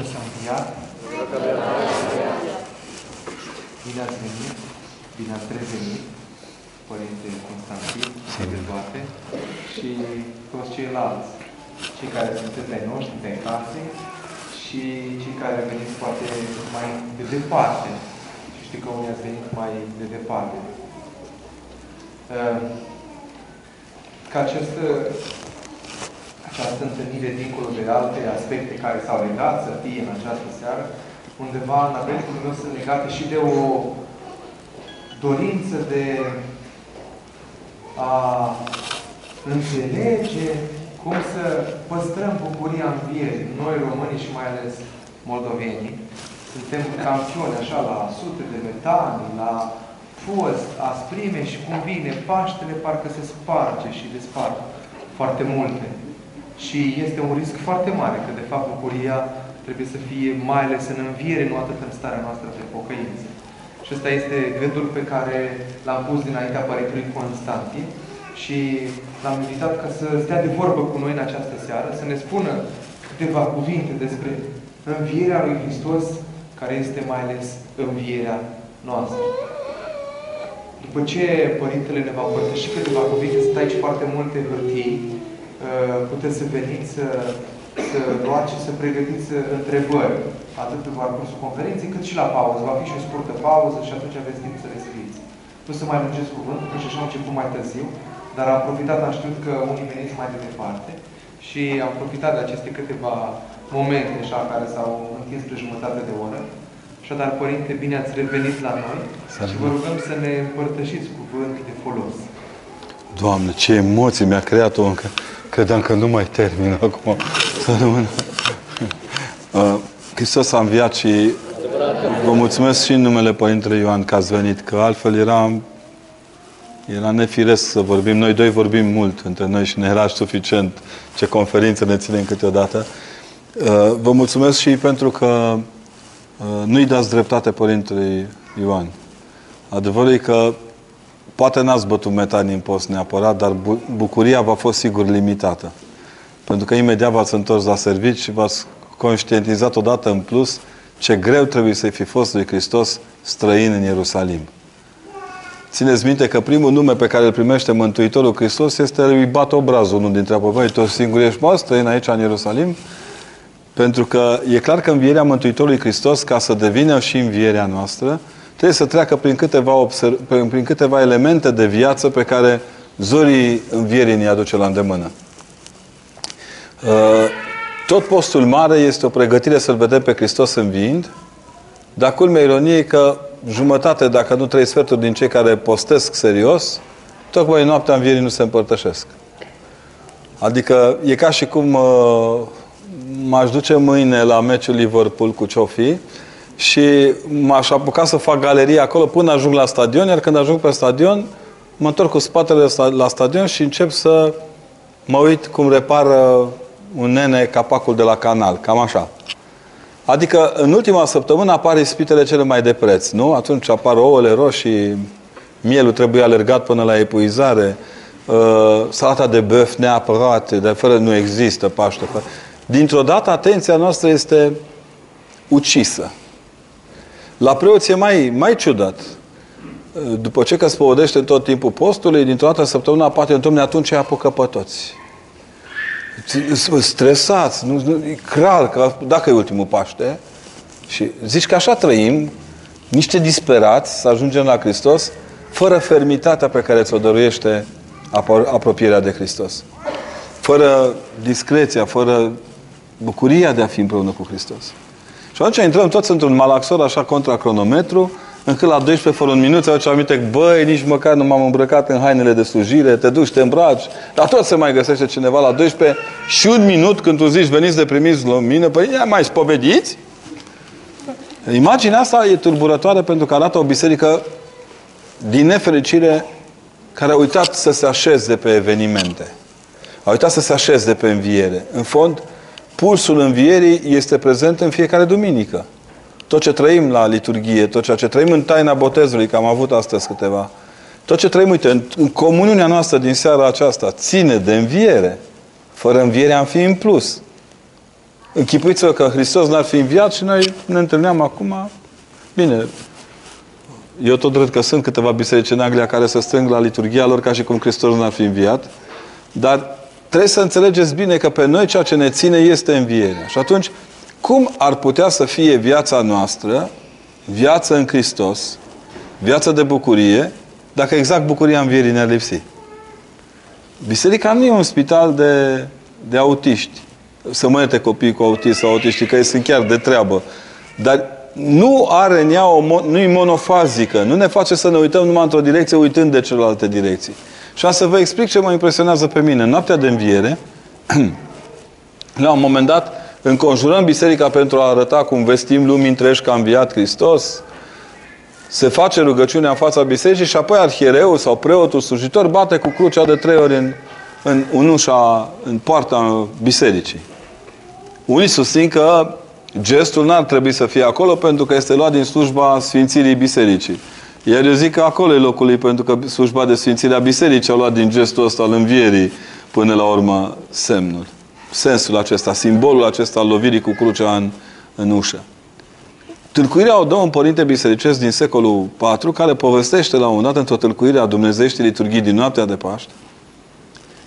Hristos a înviat. Bine ați venit, bine ați revenit, Părinte Constantin, de toate, și toți ceilalți, cei care sunteți ai noștri, de case, și cei care veniți poate mai de departe. Și știu că unii ați venit mai de departe. Ehm, ca această, această întâlnire, dincolo de alte aspecte care s-au legat să fie în această seară, undeva în apelurile meu sunt legate și de o dorință de a înțelege cum să păstrăm bucuria învierii. Noi românii și mai ales moldovenii suntem campioni așa la sute de metani, la fost, asprime și cum vine Paștele, parcă se sparge și despart foarte multe. Și este un risc foarte mare că, de fapt, bucuria trebuie să fie mai ales în înviere, nu atât în starea noastră de pocăință. Și ăsta este gândul pe care l-am pus dinaintea Părintului Constantin și l-am invitat ca să stea de vorbă cu noi în această seară, să ne spună câteva cuvinte despre învierea lui Hristos, care este mai ales învierea noastră. După ce Părintele ne va împărtăși câteva cuvinte, sunt aici foarte multe hârtii, uh, puteți să veniți să, să luați și să pregătiți întrebări, atât pe parcursul conferinței, cât și la pauză. Va fi și o scurtă pauză și atunci aveți timp să le scrieți. Nu să mai lungesc cuvântul, că și așa am început mai târziu, dar am profitat, am știut că unii veniți mai de departe și am profitat de aceste câteva momente așa, care s-au întins pe jumătate de oră Așadar, Părinte, bine ați revenit la noi Salut. și vă rugăm să ne împărtășiți cuvânt de folos. Doamne, ce emoții mi-a creat-o încă. Credeam că nu mai termin acum. Să rămână. Uh, Hristos a înviat și vă mulțumesc și în numele Părintele Ioan că ați venit, că altfel era, era nefiresc să vorbim. Noi doi vorbim mult între noi și ne era suficient ce conferință ne ținem câteodată. Uh, vă mulțumesc și pentru că Uh, nu-i dați dreptate Părintele Ioan. Adevărul e că poate n-ați bătut metanii în post neapărat, dar bucuria va fost sigur limitată. Pentru că imediat v-ați întors la servici și v-ați conștientizat odată în plus ce greu trebuie să fi fost lui Hristos străin în Ierusalim. Țineți minte că primul nume pe care îl primește Mântuitorul Hristos este lui Bat Obrazul, unul dintre apoi, toți singuri ești mă, străin aici în Ierusalim, pentru că e clar că învierea Mântuitorului Hristos, ca să devină și învierea noastră, trebuie să treacă prin câteva, observ, prin câteva elemente de viață pe care zorii învierii ne aduce la îndemână. Uh, tot postul mare este o pregătire să-L vedem pe Hristos înviind, dar culmea ironiei că jumătate, dacă nu trei sferturi din cei care postesc serios, tocmai noaptea învierii nu se împărtășesc. Adică e ca și cum uh, m-aș duce mâine la meciul Liverpool cu Ciofi și m-aș apuca să fac galerie acolo până ajung la stadion, iar când ajung pe stadion, mă întorc cu spatele la stadion și încep să mă uit cum repară un nene capacul de la canal, cam așa. Adică în ultima săptămână apar ispitele cele mai de preț, nu? Atunci apar ouăle roșii, mielul trebuie alergat până la epuizare, uh, salata de băf neapărat, de fără nu există paște. Fără dintr-o dată atenția noastră este ucisă. La preoți e mai, mai ciudat. După ce că spovedește tot timpul postului, dintr-o dată săptămâna poate domne, atunci îi apucă pe toți. Stresați, nu, nu, e clar că dacă e ultimul Paște, și zici că așa trăim, niște disperați să ajungem la Hristos, fără fermitatea pe care ți-o dăruiește apropierea de Hristos. Fără discreția, fără bucuria de a fi împreună cu Hristos. Și atunci intrăm toți într-un malaxor, așa, contra cronometru, încât la 12 fără un minut ți aminte, băi, nici măcar nu m-am îmbrăcat în hainele de slujire, te duci, te îmbraci, dar tot se mai găsește cineva la 12 și un minut când tu zici, veniți de primiți lumină, păi ia mai spovediți? Imaginea asta e turburătoare pentru că arată o biserică din nefericire care a uitat să se așeze pe evenimente. A uitat să se așeze pe înviere. În fond, pulsul învierii este prezent în fiecare duminică. Tot ce trăim la liturghie, tot ceea ce trăim în taina botezului, că am avut astăzi câteva, tot ce trăim, uite, în, în comuniunea noastră din seara aceasta, ține de înviere. Fără înviere am fi în plus. Închipuiți-vă că Hristos n-ar fi înviat și noi ne întâlneam acum. Bine, eu tot cred că sunt câteva biserici în Anglia care se strâng la liturgia lor ca și cum Hristos n-ar fi înviat. Dar trebuie să înțelegeți bine că pe noi ceea ce ne ține este învierea. Și atunci, cum ar putea să fie viața noastră, viață în Hristos, viață de bucurie, dacă exact bucuria învierii ne-ar lipsi? Biserica nu e un spital de, de autiști. Să mă copii cu autism sau autiști, că sunt chiar de treabă. Dar nu are în ea o, nu e monofazică. Nu ne face să ne uităm numai într-o direcție uitând de celelalte direcții. Și am să vă explic ce mă impresionează pe mine. În noaptea de înviere, la un moment dat, înconjurăm biserica pentru a arăta cum vestim lumii întregi că a înviat Hristos, se face rugăciunea în fața bisericii și apoi arhiereul sau preotul slujitor bate cu crucea de trei ori în, în, în ușa, în poarta bisericii. Unii susțin că gestul n-ar trebui să fie acolo pentru că este luat din slujba Sfințirii Bisericii. Iar eu zic că acolo e locul lui pentru că slujba de Sfințire a Bisericii a luat din gestul ăsta al învierii până la urmă semnul. Sensul acesta, simbolul acesta al lovirii cu crucea în, în ușă. Tâlcuirea o dă un părinte bisericesc din secolul IV care povestește la un dat într-o tâlcuire a Dumnezeieștii liturghii din noaptea de Paște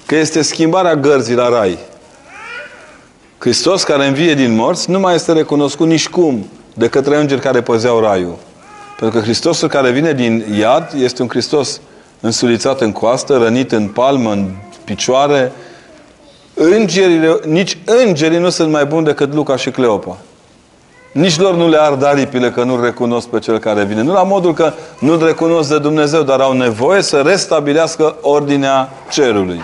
că este schimbarea gărzii la rai. Hristos care învie din morți nu mai este recunoscut nici cum de către îngeri care păzeau raiul. Pentru că Hristosul care vine din iad este un Hristos însulițat în coastă, rănit în palmă, în picioare. Îngerii, nici îngerii nu sunt mai buni decât Luca și Cleopa. Nici lor nu le ard aripile că nu recunosc pe cel care vine. Nu la modul că nu-L recunosc de Dumnezeu, dar au nevoie să restabilească ordinea cerului.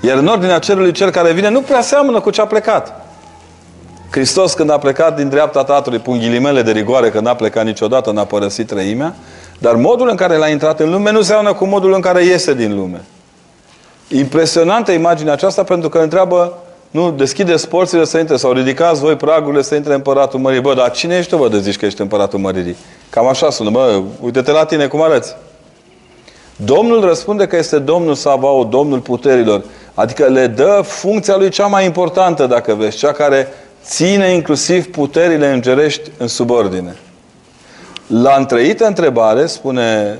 Iar în ordinea cerului, cel care vine nu prea seamănă cu ce a plecat. Hristos când a plecat din dreapta Tatălui, pun ghilimele de rigoare că n-a plecat niciodată, n-a părăsit trăimea, dar modul în care l-a intrat în lume nu seamănă cu modul în care iese din lume. Impresionantă imaginea aceasta pentru că întreabă nu, deschide porțile să intre sau ridicați voi pragurile să intre împăratul mării. Bă, dar cine ești tu, bă, de zici că ești împăratul măririi? Cam așa sună, bă, uite-te la tine cum arăți. Domnul răspunde că este Domnul Savao, Domnul puterilor. Adică le dă funcția lui cea mai importantă, dacă vezi, cea care ține inclusiv puterile îngerești în subordine. La întreită întrebare, spune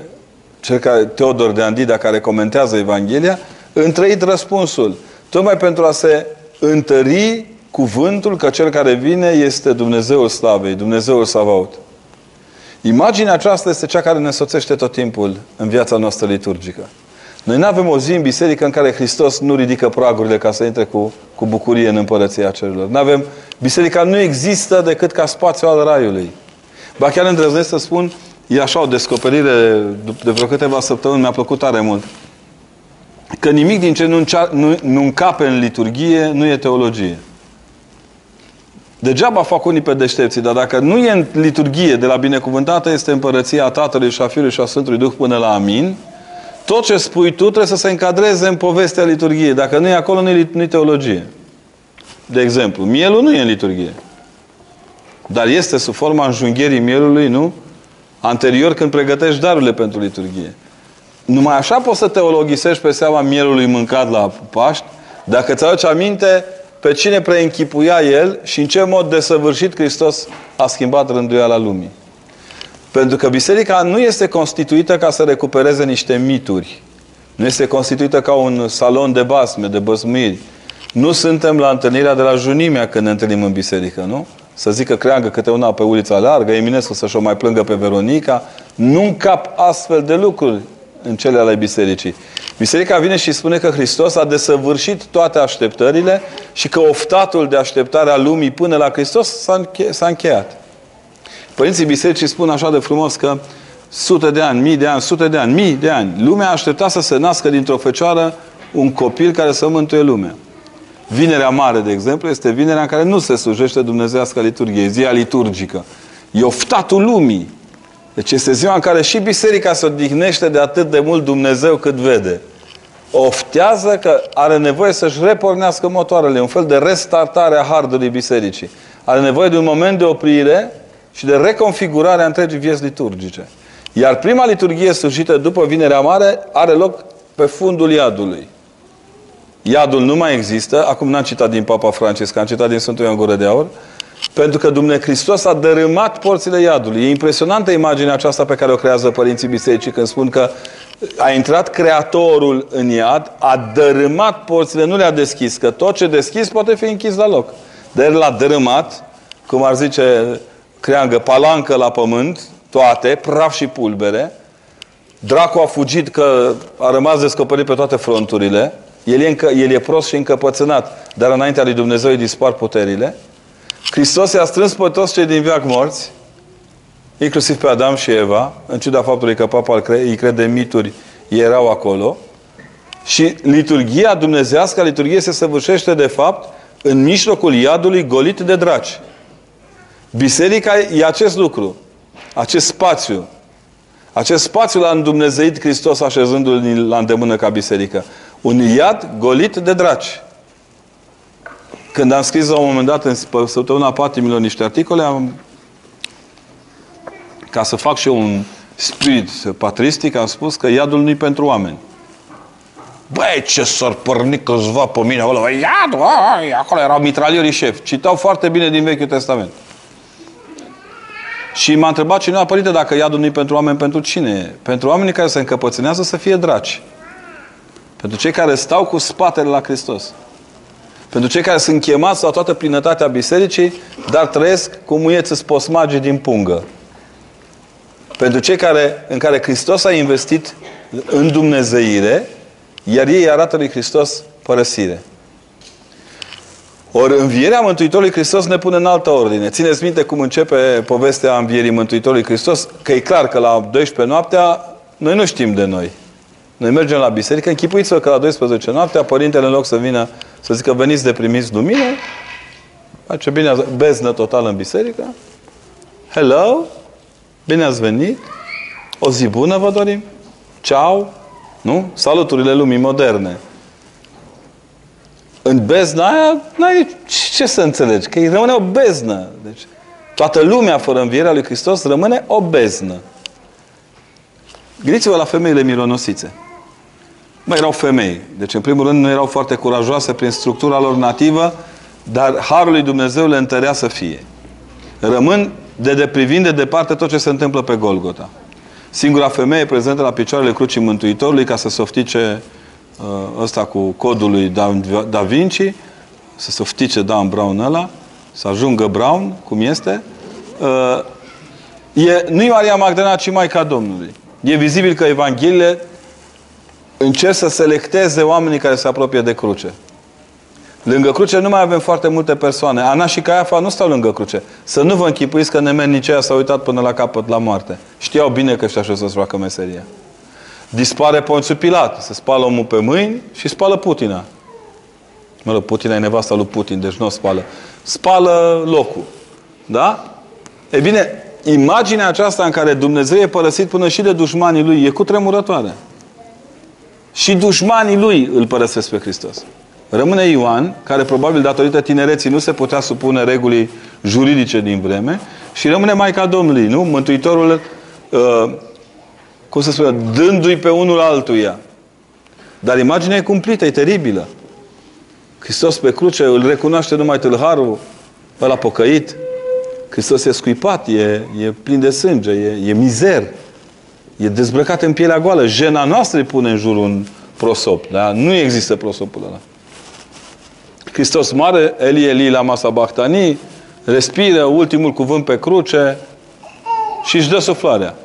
cel care, Teodor de Andida, care comentează Evanghelia, întreit răspunsul. Tocmai pentru a se întări cuvântul că cel care vine este Dumnezeul Slavei, Dumnezeul Savaut. Imaginea aceasta este cea care ne soțește tot timpul în viața noastră liturgică. Noi nu avem o zi în biserică în care Hristos nu ridică pragurile ca să intre cu, cu bucurie în împărăția cerurilor. Nu avem, biserica nu există decât ca spațiu al raiului. Ba chiar îndrăznesc să spun, e așa o descoperire de vreo câteva săptămâni, mi-a plăcut tare mult. Că nimic din ce nu, încea, nu, nu încape în liturghie nu e teologie. Degeaba fac unii pe deștepții, dar dacă nu e în liturghie de la binecuvântată este împărăția Tatălui și a Fiului și a Sfântului Duh până la Amin, tot ce spui tu trebuie să se încadreze în povestea liturgiei. Dacă nu e acolo, nu e, nu e teologie. De exemplu, mielul nu e în liturghie. Dar este sub forma înjunghierii mielului, nu? Anterior când pregătești darurile pentru liturghie. Numai așa poți să teologisești pe seama mielului mâncat la Paști, dacă ți aduci aminte pe cine preînchipuia el și în ce mod desăvârșit Hristos a schimbat rânduiala lumii. Pentru că biserica nu este constituită ca să recupereze niște mituri. Nu este constituită ca un salon de basme, de băsmiri. Nu suntem la întâlnirea de la Junimea când ne întâlnim în biserică, nu? Să zică creangă câte una pe ulița largă, Eminescu să-și o mai plângă pe Veronica. Nu încap astfel de lucruri în cele ale bisericii. Biserica vine și spune că Hristos a desăvârșit toate așteptările și că oftatul de așteptare a lumii până la Hristos s-a încheiat. Părinții bisericii spun așa de frumos că sute de ani, mii de ani, sute de ani, mii de ani, lumea aștepta să se nască dintr-o fecioară un copil care să mântuie lumea. Vinerea mare, de exemplu, este vinerea în care nu se slujește dumnezească liturghie, ziua liturgică. E oftatul lumii. Deci este ziua în care și biserica se odihnește de atât de mult Dumnezeu cât vede. Oftează că are nevoie să-și repornească motoarele, un fel de restartare a hardului bisericii. Are nevoie de un moment de oprire și de reconfigurare a întregii vieți liturgice. Iar prima liturghie slujită după Vinerea Mare are loc pe fundul iadului. Iadul nu mai există. Acum n-am citat din Papa Francisc, am citat din Sfântul Ioan Gură de Aur. Pentru că Dumnezeu Hristos a dărâmat porțile iadului. E impresionantă imaginea aceasta pe care o creează părinții bisericii când spun că a intrat Creatorul în iad, a dărâmat porțile, nu le-a deschis, că tot ce deschis poate fi închis la loc. Dar el l-a dărâmat, cum ar zice creangă, palancă la pământ, toate, praf și pulbere. Dracu a fugit că a rămas descoperit pe toate fronturile. El e, încă, el e prost și încăpățânat, dar înaintea lui Dumnezeu îi dispar puterile. Hristos i-a strâns pe toți cei din viac morți, inclusiv pe Adam și Eva, în ciuda faptului că papa îi crede mituri, erau acolo. Și liturgia dumnezească, liturghie se săvârșește de fapt în mijlocul iadului golit de draci. Biserica e acest lucru, acest spațiu. Acest spațiu l-a îndumnezeit Hristos așezându-l la îndemână ca biserică. Un iad golit de draci. Când am scris la un moment dat în săptămâna patimilor niște articole, am, ca să fac și eu un spirit patristic, am spus că iadul nu-i pentru oameni. Băi, ce s-ar porni câțiva pe mine acolo. Iadul, acolo erau mitraliorii șef. Citau foarte bine din Vechiul Testament. Și m-a întrebat cineva, părinte, dacă iadul nu pentru oameni, pentru cine e? Pentru oamenii care se încăpățânează să fie draci. Pentru cei care stau cu spatele la Hristos. Pentru cei care sunt chemați la toată plinătatea bisericii, dar trăiesc cu muieți sposmagi din pungă. Pentru cei care, în care Hristos a investit în Dumnezeire, iar ei arată lui Hristos părăsire. Ori învierea Mântuitorului Hristos ne pune în altă ordine. Țineți minte cum începe povestea învierii Mântuitorului Hristos? Că e clar că la 12 noaptea noi nu știm de noi. Noi mergem la biserică, închipuiți-vă că la 12 noaptea Părintele în loc să vină să zică veniți de primiți lumină, face bine, beznă total în biserică. Hello, bine ați venit, o zi bună vă dorim, ciao, nu? Saluturile lumii moderne. În bezna aia, n-ai ce să înțelegi, că îi rămâne o beznă. Deci, toată lumea fără învierea lui Hristos rămâne o beznă. Gândiți-vă la femeile mironosițe. Mai erau femei. Deci, în primul rând, nu erau foarte curajoase prin structura lor nativă, dar Harul lui Dumnezeu le întărea să fie. Rămân de deprivind de departe tot ce se întâmplă pe Golgota. Singura femeie prezentă la picioarele crucii Mântuitorului ca să softice uh, ăsta cu codul lui Da, da Vinci, să softice Dan Brown ăla, să ajungă Brown, cum este, uh, e, nu e Maria Magdalena, ci Maica Domnului. E vizibil că Evangheliile încerc să selecteze oamenii care se apropie de cruce. Lângă cruce nu mai avem foarte multe persoane. Ana și Caiafa nu stau lângă cruce. Să nu vă închipuiți că nemerniceia s-a uitat până la capăt la moarte. Știau bine că ăștia să-ți facă meseria. Dispare Ponțiu Pilat. Se spală omul pe mâini și spală Putina. Mă rog, Putina e nevasta lui Putin, deci nu o spală. Spală locul. Da? E bine, imaginea aceasta în care Dumnezeu e părăsit până și de dușmanii lui e cu tremurătoare. Și dușmanii lui îl părăsesc pe Hristos. Rămâne Ioan, care probabil datorită tinereții nu se putea supune regulii juridice din vreme, și rămâne Maica Domnului, nu? Mântuitorul, uh, cum să spune, dându-i pe unul altuia. Dar imaginea e cumplită, e teribilă. Hristos pe cruce îl recunoaște numai tâlharul, ăla pocăit. Hristos e scuipat, e, e plin de sânge, e, e mizer. E dezbrăcat în pielea goală. Jena noastră îi pune în jur un prosop. Da? Nu există prosopul ăla. Hristos mare, Eli Eli la masa Bahtani, respiră ultimul cuvânt pe cruce și își dă suflarea.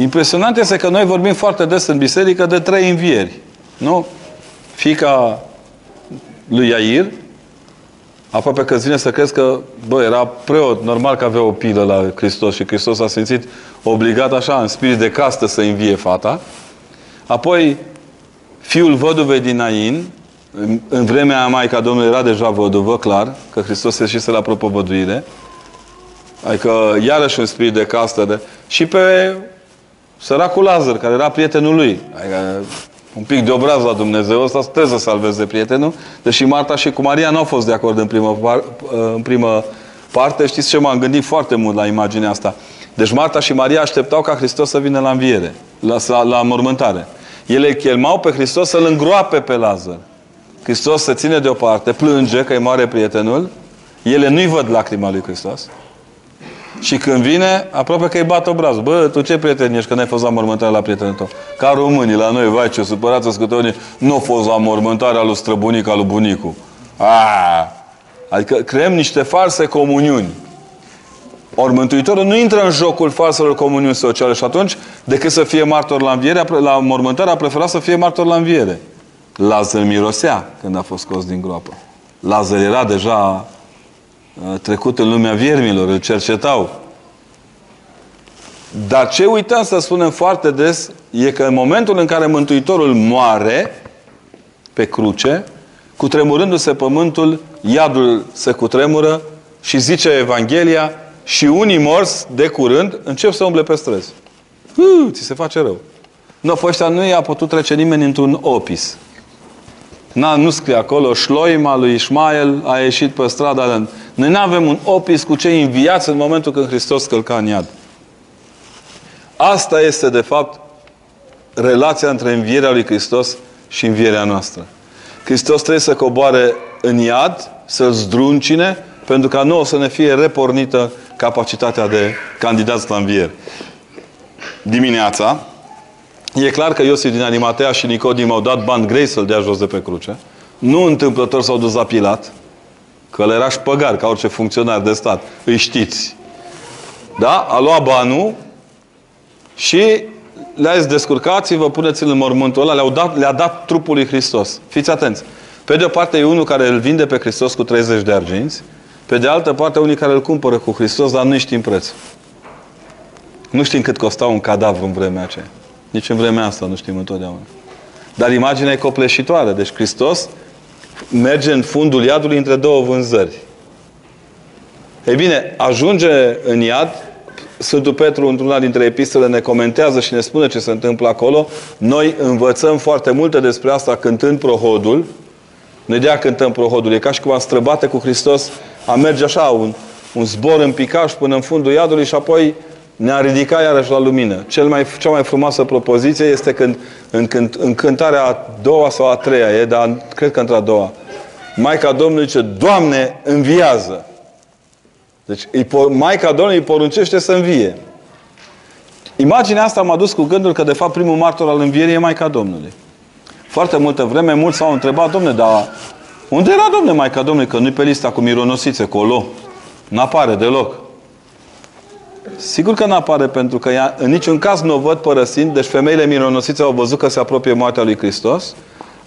Impresionant este că noi vorbim foarte des în biserică de trei învieri. Nu? Fica lui Iair, aproape că îți vine să crezi că, bă, era preot, normal că avea o pilă la Hristos și Hristos a simțit obligat așa, în spirit de castă, să învie fata. Apoi, fiul văduvei din Ain, în vremea Maica Domnului era deja văduvă, clar, că Hristos se ieșise la propovăduire. Adică, iarăși un spirit de castă. De... Și pe săracul Lazar, care era prietenul lui. Adică, un pic de obraz la Dumnezeu, ăsta trebuie să salveze prietenul. Deși Marta și cu Maria nu au fost de acord în primă, par, în primă parte. Știți ce m-am gândit foarte mult la imaginea asta. Deci Marta și Maria așteptau ca Hristos să vină la înviere, la, la, la mormântare. Ele chemau pe Hristos să-L îngroape pe Lazar. Hristos se ține deoparte, plânge că e mare prietenul, ele nu-i văd lacrima lui Hristos. Și când vine, aproape că îi bat obrazul. Bă, tu ce prieten ești că n-ai fost la mormântare la prietenul tău? Ca românii la noi, vai ce supărați scătorii, nu au fost la mormântarea lui străbunic al lui bunicu. Aaaa! Adică creăm niște false comuniuni. Ori Mântuitorul nu intră în jocul falselor comuniuni sociale și atunci, decât să fie martor la înviere, la mormântare, a preferat să fie martor la înviere. Lazar mirosea când a fost scos din groapă. Lazar era deja uh, trecut în lumea viermilor, îl cercetau. Dar ce uităm să spunem foarte des e că în momentul în care Mântuitorul moare pe cruce, cutremurându-se pământul, iadul se cutremură și zice Evanghelia și unii morți de curând încep să umble pe străzi. Uu, ți se face rău. Nu, pe ăștia nu i-a putut trece nimeni într-un opis. Na, nu scrie acolo, șloima lui Ismael a ieșit pe strada. Noi nu avem un opis cu cei înviați în momentul când Hristos călca în iad. Asta este, de fapt, relația între învierea lui Hristos și învierea noastră. Hristos trebuie să coboare în iad, să-l zdruncine, pentru ca nouă să ne fie repornită capacitatea de candidați la înviere. Dimineața, e clar că Iosif din Arimatea și Nicodim au dat bani grei să-l dea jos de pe cruce. Nu întâmplător s-au dus la Pilat, că el era păgar, ca orice funcționar de stat. Îi știți. Da? A luat banul și le-a zis, descurcați-vă, puneți-l în mormântul ăla, le-a dat, le dat trupul lui Hristos. Fiți atenți. Pe de o parte e unul care îl vinde pe Hristos cu 30 de arginți, pe de altă parte unii care îl cumpără cu Hristos, dar nu știm prețul. Nu știm cât costa un cadavru în vremea aceea. Nici în vremea asta nu știm întotdeauna. Dar imaginea e copleșitoare. Deci Hristos merge în fundul iadului între două vânzări. Ei bine, ajunge în iad, Sfântul Petru, într-una dintre epistole, ne comentează și ne spune ce se întâmplă acolo. Noi învățăm foarte multe despre asta cântând prohodul. Noi de cântăm prohodul. E ca și cum am străbate cu Hristos, a merge așa, un, un zbor în picaș până în fundul iadului și apoi ne-a ridicat iarăși la lumină. Cel mai, cea mai frumoasă propoziție este când în, când, în cântarea a doua sau a treia, e, dar cred că într-a doua. Maica Domnului zice, Doamne, înviază! Deci îi, Maica Domnului îi poruncește să învie. Imaginea asta m-a dus cu gândul că de fapt primul martor al învierii e Maica Domnului. Foarte multă vreme mulți s-au întrebat, domne, dar unde era domne Maica Domnului? Că nu-i pe lista cu mironosițe, colo. N-apare deloc. Sigur că n-apare pentru că ea, în niciun caz nu o văd părăsind. Deci femeile mironosițe au văzut că se apropie moartea lui Hristos,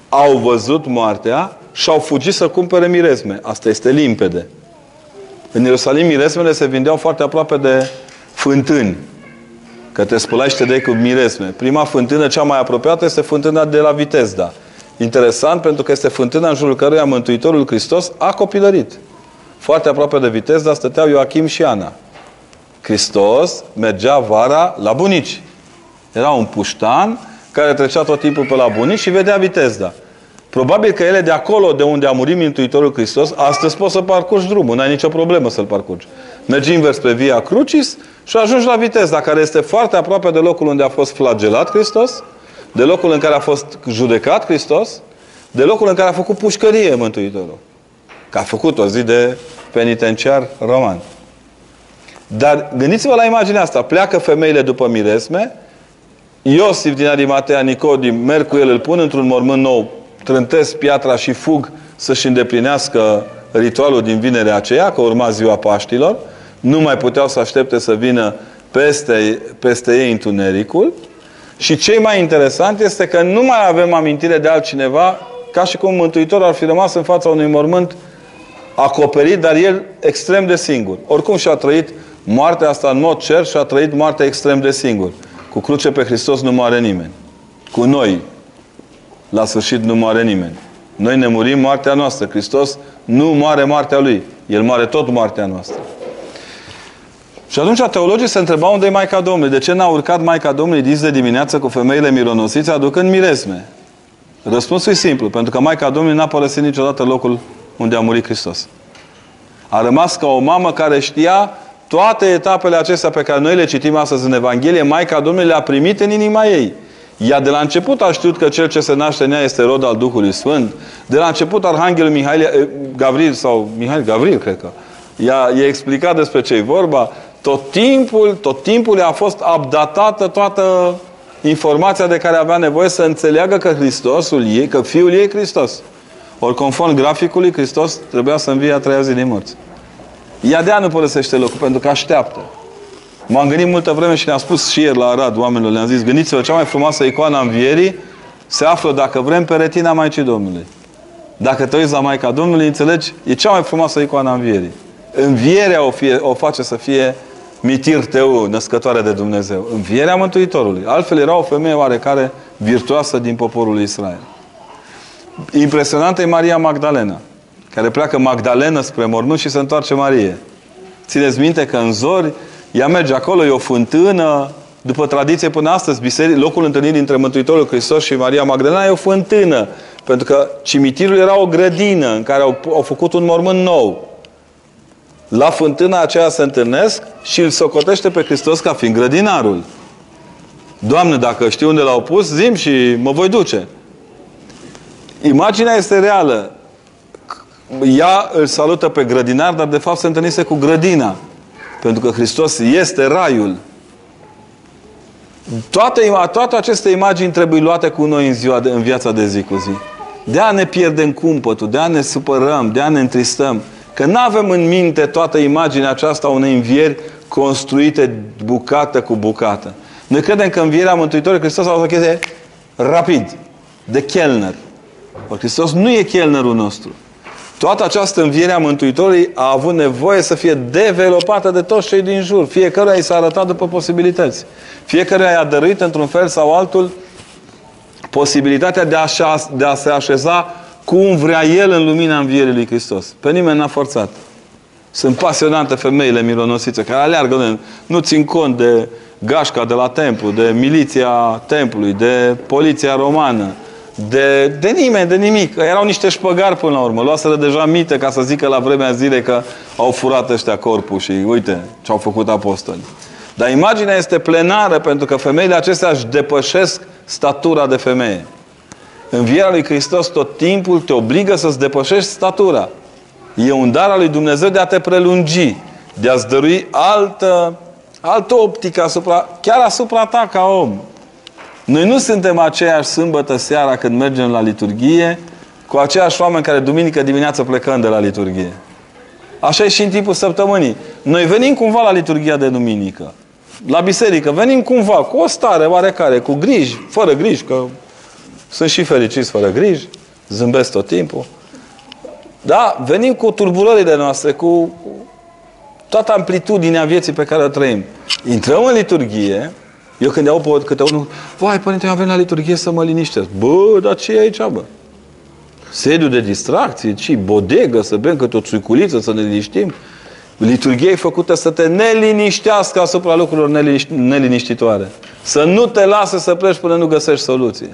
au văzut moartea și au fugit să cumpere mirezme. Asta este limpede. În Ierusalim miresmele se vindeau foarte aproape de fântâni. Că te spălai și te dai cu miresme. Prima fântână, cea mai apropiată, este fântâna de la Vitezda. Interesant pentru că este fântâna în jurul căruia Mântuitorul Hristos a copilărit. Foarte aproape de Vitezda stăteau Ioachim și Ana. Hristos mergea vara la bunici. Era un puștan care trecea tot timpul pe la bunici și vedea Vitezda. Probabil că ele de acolo de unde a murit Mântuitorul Hristos, astăzi poți să parcurgi drumul, n-ai nicio problemă să-l parcurgi. Mergi invers pe Via Crucis și ajungi la Vitezda, care este foarte aproape de locul unde a fost flagelat Hristos, de locul în care a fost judecat Hristos, de locul în care a făcut pușcărie Mântuitorul. Că a făcut o zi de penitenciar roman. Dar gândiți-vă la imaginea asta. Pleacă femeile după miresme, Iosif din Arimatea, Nicodim, merg cu el, îl pun într-un mormânt nou, trântesc piatra și fug să-și îndeplinească ritualul din vinerea aceea, că urma ziua Paștilor. Nu mai puteau să aștepte să vină peste, peste ei întunericul. Și ce mai interesant este că nu mai avem amintire de altcineva ca și cum Mântuitorul ar fi rămas în fața unui mormânt acoperit, dar el extrem de singur. Oricum și-a trăit moartea asta în mod cer și a trăit moartea extrem de singur. Cu cruce pe Hristos nu moare nimeni. Cu noi, la sfârșit, nu moare nimeni. Noi ne murim moartea noastră. Hristos nu moare moartea Lui. El moare tot moartea noastră. Și atunci teologii se întrebau unde e Maica Domnului. De ce n-a urcat Maica Domnului dis de dimineață cu femeile mironosițe aducând mirezme? Răspunsul e simplu. Pentru că Maica Domnului n-a părăsit niciodată locul unde a murit Hristos. A rămas ca o mamă care știa toate etapele acestea pe care noi le citim astăzi în Evanghelie, Maica Domnului le-a primit în inima ei. Ea de la început a știut că cel ce se naște în ea este rod al Duhului Sfânt. De la început Arhanghelul Mihail, eh, Gavril sau Mihail Gavril, cred că, i-a, i-a explicat despre ce e vorba. Tot timpul, tot timpul a fost updatată toată informația de care avea nevoie să înțeleagă că Hristosul ei, că Fiul ei e Hristos. Ori conform graficului, Hristos trebuia să învie a treia zi din morți. Ea de nu părăsește locul, pentru că așteaptă. M-am gândit multă vreme și ne-am spus și ieri la Arad oamenilor, le-am zis, gândiți-vă, cea mai frumoasă icoană a învierii se află, dacă vrem, pe retina Maicii Domnului. Dacă te uiți la Maica Domnului, înțelegi, e cea mai frumoasă icoană a învierii. Învierea o, fie, o face să fie mitir teu, născătoare de Dumnezeu. Învierea Mântuitorului. Altfel era o femeie oarecare virtuoasă din poporul Israel. Impresionantă e Maria Magdalena, care pleacă Magdalena spre mormânt și se întoarce Marie. Țineți minte că în zori ea merge acolo, e o fântână, după tradiție până astăzi, biseric, locul întâlnirii între Mântuitorul Hristos și Maria Magdalena e o fântână. Pentru că cimitirul era o grădină în care au, au făcut un mormânt nou. La fântâna aceea se întâlnesc și îl socotește pe Hristos ca fiind grădinarul. Doamne, dacă știu unde l-au pus, zim și mă voi duce. Imaginea este reală. Ea îl salută pe grădinar, dar de fapt se întâlnise cu grădina. Pentru că Hristos este raiul. Toate, toate aceste imagini trebuie luate cu noi în, ziua de, în viața de zi cu zi. De a ne pierdem cumpătul, de a ne supărăm, de a ne întristăm. Că nu avem în minte toată imaginea aceasta unei învieri construite bucată cu bucată. Noi credem că învierea Mântuitorului Hristos a fost o chestie rapid, de chelner. Hristos nu e chelnerul nostru. Toată această înviere a Mântuitorului a avut nevoie să fie developată de toți cei din jur. Fiecare i s-a arătat după posibilități. Fiecare i-a dăruit într-un fel sau altul posibilitatea de a, de a se așeza cum vrea El în lumina învierii lui Hristos. Pe nimeni n-a forțat. Sunt pasionante femeile mironosițe care aleargă, nu țin cont de gașca de la templu, de miliția templului, de poliția romană, de, de nimeni, de nimic. Erau niște șpăgari până la urmă. Luaseră deja mite ca să zică la vremea zilei că au furat ăștia corpul și uite ce au făcut apostoli. Dar imaginea este plenară pentru că femeile acestea își depășesc statura de femeie. Învierea lui Hristos tot timpul te obligă să-ți depășești statura. E un dar al lui Dumnezeu de a te prelungi, de a-ți dărui altă, altă optică asupra, chiar asupra ta ca om. Noi nu suntem aceeași sâmbătă seara când mergem la liturghie cu aceiași oameni care duminică dimineață plecăm de la liturghie. Așa e și în timpul săptămânii. Noi venim cumva la liturghia de duminică. La biserică venim cumva cu o stare oarecare, cu griji, fără griji, că sunt și fericiți fără griji, zâmbesc tot timpul. Da, venim cu turburările noastre, cu toată amplitudinea vieții pe care o trăim. Intrăm în liturghie, eu când iau pe câte unul, vai, părinte, eu am venit la liturghie să mă liniștesc. Bă, dar ce e aici, bă? Sediu de distracție, ci bodegă, să bem câte o țuiculiță, să ne liniștim. Liturghia e făcută să te neliniștească asupra lucrurilor neliniștitoare. Să nu te lasă să pleci până nu găsești soluție.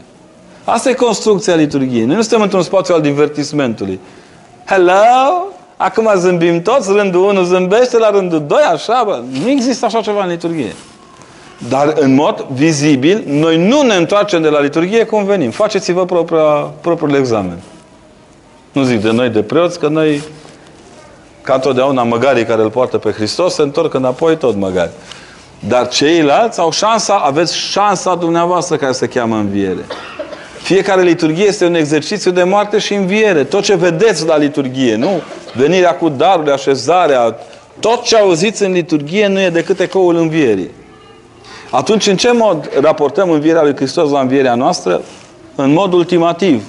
Asta e construcția liturgiei. Noi nu suntem într-un spațiu al divertismentului. Hello? Acum zâmbim toți, rândul 1 zâmbește, la rândul 2, așa, bă. Nu există așa ceva în liturghie. Dar în mod vizibil, noi nu ne întoarcem de la liturghie cum venim. Faceți-vă propria, propriul examen. Nu zic de noi de preoți, că noi, ca întotdeauna, măgarii care îl poartă pe Hristos, se întorc înapoi tot măgari. Dar ceilalți au șansa, aveți șansa dumneavoastră care se cheamă înviere. Fiecare liturghie este un exercițiu de moarte și înviere. Tot ce vedeți la liturghie, nu? Venirea cu darurile, așezarea, tot ce auziți în liturghie nu e decât ecoul învierii. Atunci, în ce mod raportăm învierea lui Hristos la învierea noastră? În mod ultimativ.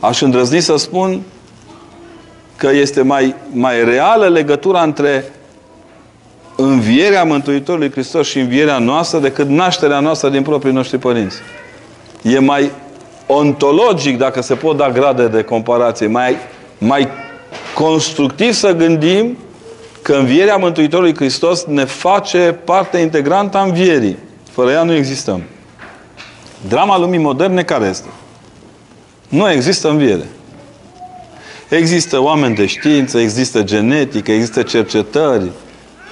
Aș îndrăzni să spun că este mai, mai reală legătura între învierea Mântuitorului Hristos și învierea noastră decât nașterea noastră din proprii noștri părinți. E mai ontologic, dacă se pot da grade de comparație, mai, mai constructiv să gândim că învierea Mântuitorului Hristos ne face parte integrantă a învierii. Fără ea nu existăm. Drama lumii moderne care este? Nu există înviere. Există oameni de știință, există genetică, există cercetări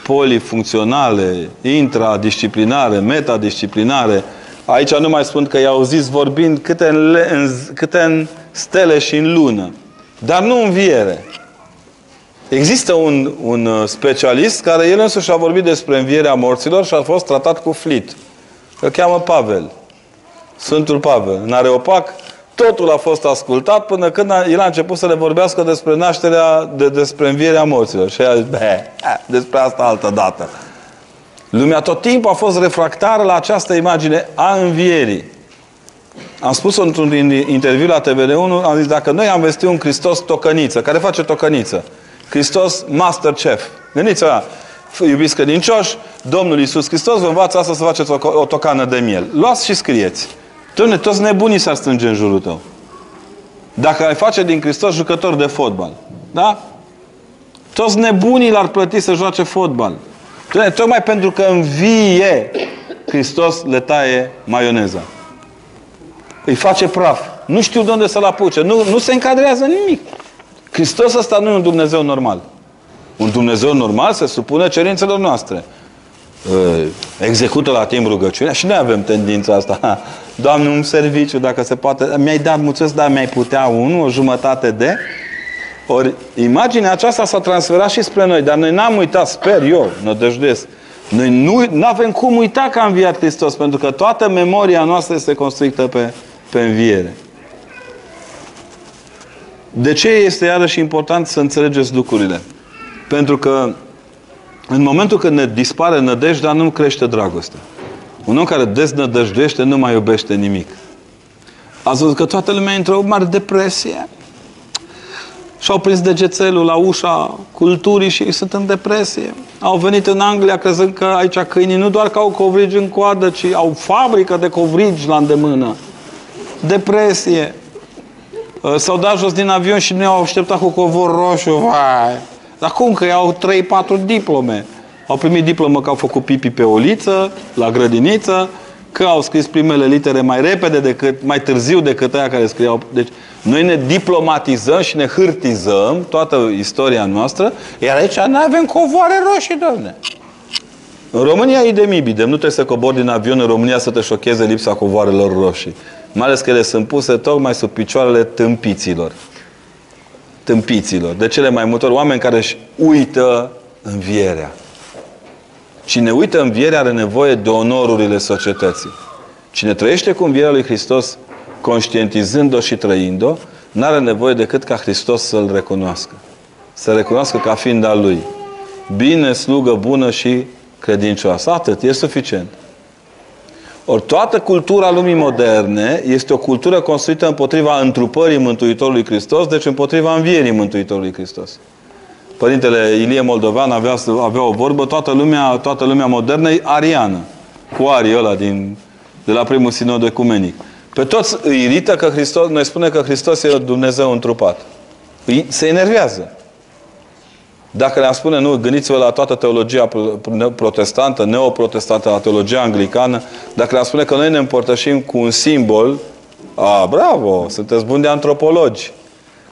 polifuncționale, intradisciplinare, metadisciplinare, Aici nu mai spun că i-au zis vorbind câte în, le, în, câte în stele și în lună. Dar nu înviere. Există un, un uh, specialist care el însuși a vorbit despre învierea morților și a fost tratat cu flit. Îl cheamă Pavel. Sfântul Pavel. În Areopac totul a fost ascultat până când a, el a început să le vorbească despre nașterea, de, despre învierea morților. Și el a zis, despre asta altă dată. Lumea tot timpul a fost refractară la această imagine a învierii. Am spus într-un interviu la TVR1, am zis, dacă noi am vestit un Hristos tocăniță, care face tocăniță, Hristos Master Chef. Gândiți-vă, iubiți credincioși, Domnul Iisus Hristos vă învață asta să faceți o, o tocană de miel. Luați și scrieți. Doamne, toți nebunii s-ar strânge în jurul tău. Dacă ai face din Hristos jucător de fotbal. Da? Toți nebunii l-ar plăti să joace fotbal. Doamne, tocmai pentru că învie, Hristos le taie maioneza. Îi face praf. Nu știu de unde să-l apuce. Nu, nu se încadrează nimic. Hristos ăsta nu e un Dumnezeu normal. Un Dumnezeu normal se supune cerințelor noastre. Uh, execută la timp rugăciunea și noi avem tendința asta. Doamne, un serviciu, dacă se poate. Mi-ai dat, mulțumesc, dar mi-ai putea unul, o jumătate de... Ori imaginea aceasta s-a transferat și spre noi, dar noi n-am uitat, sper eu, nădăjduiesc. Noi nu avem cum uita că a înviat Hristos, pentru că toată memoria noastră este construită pe, pe înviere. De ce este iarăși important să înțelegeți lucrurile? Pentru că în momentul când ne dispare nădejdea, nu crește dragostea. Un om care deznădăjduiește nu mai iubește nimic. Ați văzut că toată lumea intră o mare depresie. Și-au prins degețelul la ușa culturii și ei sunt în depresie. Au venit în Anglia crezând că aici câinii nu doar că au covrigi în coadă, ci au fabrică de covrigi la îndemână. Depresie. Uh, s-au dat jos din avion și nu au așteptat cu covor roșu. Vai! Dar cum? Că au 3-4 diplome. Au primit diplomă că au făcut pipi pe o liță, la grădiniță, că au scris primele litere mai repede decât, mai târziu decât aia care scriau. Deci, noi ne diplomatizăm și ne hârtizăm toată istoria noastră, iar aici nu avem covoare roșii, doamne. În România e de mibide. Nu trebuie să cobori din avion în România să te șocheze lipsa covoarelor roșii. Mai ales că ele sunt puse tocmai sub picioarele tâmpiților. Tâmpiților. De cele mai multe ori oameni care își uită învierea. Cine uită învierea are nevoie de onorurile societății. Cine trăiește cu învierea lui Hristos, conștientizând-o și trăind-o, nu are nevoie decât ca Hristos să-L recunoască. Să recunoască ca fiind al Lui. Bine, slugă bună și credincioasă. Atât, e suficient. Ori toată cultura lumii moderne este o cultură construită împotriva întrupării Mântuitorului Hristos, deci împotriva învierii Mântuitorului Hristos. Părintele Ilie Moldovan avea, avea o vorbă, toată lumea, toată lumea modernă e ariană. Cu arii ăla din, de la primul sinod ecumenic. Pe toți îi irită că Hristos, noi spune că Hristos e Dumnezeu întrupat. Îi, se enervează. Dacă le-am spune, nu, gândiți-vă la toată teologia protestantă, neoprotestantă, la teologia anglicană, dacă le-am spune că noi ne împărtășim cu un simbol, a, bravo, sunteți buni de antropologi.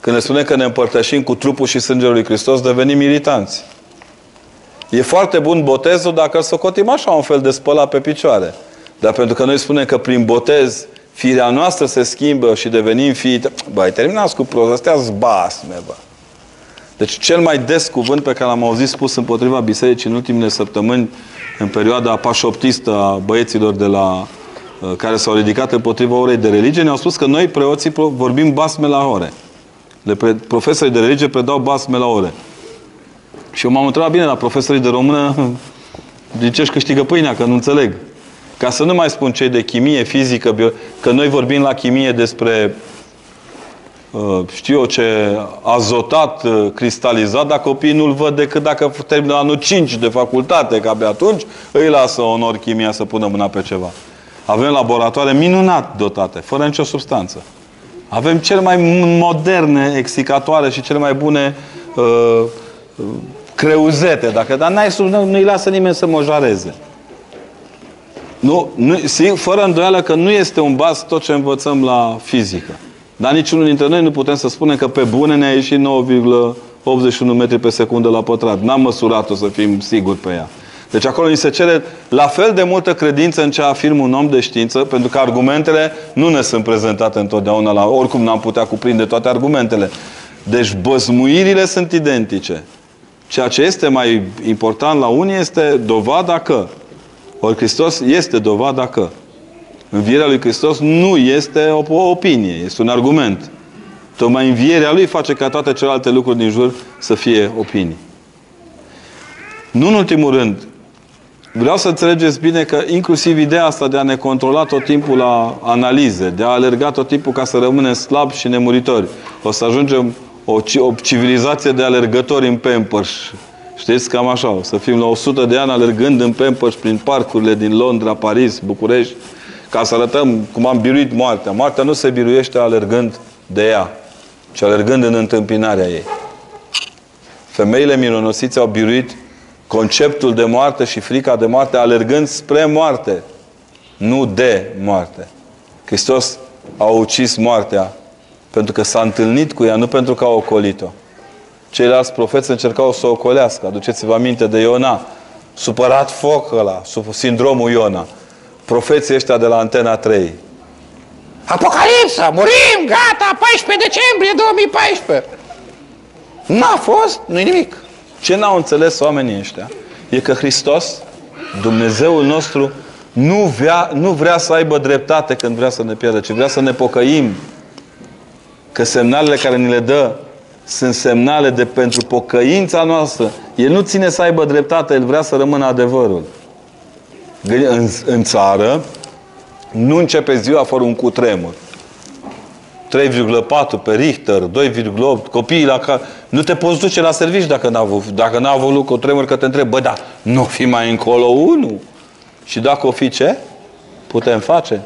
Când ne spune că ne împărtășim cu trupul și sângele lui Hristos, devenim militanți. E foarte bun botezul dacă îl socotim așa, un fel de spăla pe picioare. Dar pentru că noi spunem că prin botez firea noastră se schimbă și devenim fii... Băi, terminați cu prost, astea basme, bă. Deci cel mai des cuvânt pe care l-am auzit spus împotriva bisericii în ultimele săptămâni, în perioada pașoptistă a băieților de la, uh, care s-au ridicat împotriva orei de religie, ne-au spus că noi, preoții, vorbim basme la ore. Le pre- profesorii de religie predau basme la ore. Și eu m-am întrebat bine la profesorii de română de ce își câștigă pâinea, că nu înțeleg. Ca să nu mai spun cei de chimie, fizică, bio... că noi vorbim la chimie despre uh, știu eu ce azotat, uh, cristalizat, dar copiii nu-l văd decât dacă termină anul 5 de facultate, că abia atunci îi lasă onor chimia să pună mâna pe ceva. Avem laboratoare minunat dotate, fără nicio substanță. Avem cele mai moderne exicatoare și cele mai bune uh, creuzete, dacă, dar n-ai, nu, nu-i lasă nimeni să mojareze. Nu, nu, fără îndoială că nu este un baz tot ce învățăm la fizică. Dar niciunul dintre noi nu putem să spunem că pe bune ne-a ieșit 9,81 metri pe secundă la pătrat. N-am măsurat-o să fim siguri pe ea. Deci acolo ni se cere la fel de multă credință în ce afirmă un om de știință, pentru că argumentele nu ne sunt prezentate întotdeauna, la, oricum n-am putea cuprinde toate argumentele. Deci băzmuirile sunt identice. Ceea ce este mai important la unii este dovada că. Ori Hristos este dovada că. Învierea lui Hristos nu este o opinie, este un argument. Tocmai învierea lui face ca toate celelalte lucruri din jur să fie opinii. Nu în ultimul rând, vreau să înțelegeți bine că inclusiv ideea asta de a ne controla tot timpul la analize, de a alerga tot timpul ca să rămânem slabi și nemuritori, o să ajungem o, o civilizație de alergători în Pampers. Știți, cam așa, o să fim la 100 de ani alergând în Pampers prin parcurile din Londra, Paris, București, ca să arătăm cum am biruit moartea. Moartea nu se biruiește alergând de ea, ci alergând în întâmpinarea ei. Femeile mironosiți au biruit conceptul de moarte și frica de moarte alergând spre moarte, nu de moarte. Hristos a ucis moartea pentru că s-a întâlnit cu ea, nu pentru că a ocolit-o. Ceilalți profeți încercau să o ocolească. Aduceți-vă aminte de Iona. Supărat foc ăla, sub sindromul Iona. Profeții ăștia de la Antena 3. Apocalipsa! Murim! Gata! 14 decembrie 2014! N-a fost, nu nimic. Ce n-au înțeles oamenii ăștia e că Hristos, Dumnezeul nostru, nu vrea, nu vrea să aibă dreptate când vrea să ne pierdă, ci vrea să ne pocăim. Că semnalele care ni le dă sunt semnale de pentru pocăința noastră. El nu ține să aibă dreptate, el vrea să rămână adevărul. În, în țară nu începe ziua fără un cutremur. 3,4 pe Richter, 2,8, copiii la care... Nu te poți duce la servici dacă n-a avut, dacă n-a avut lucru tremur că te întreb, bă, da, nu fi mai încolo unul. Și dacă o fi ce? Putem face.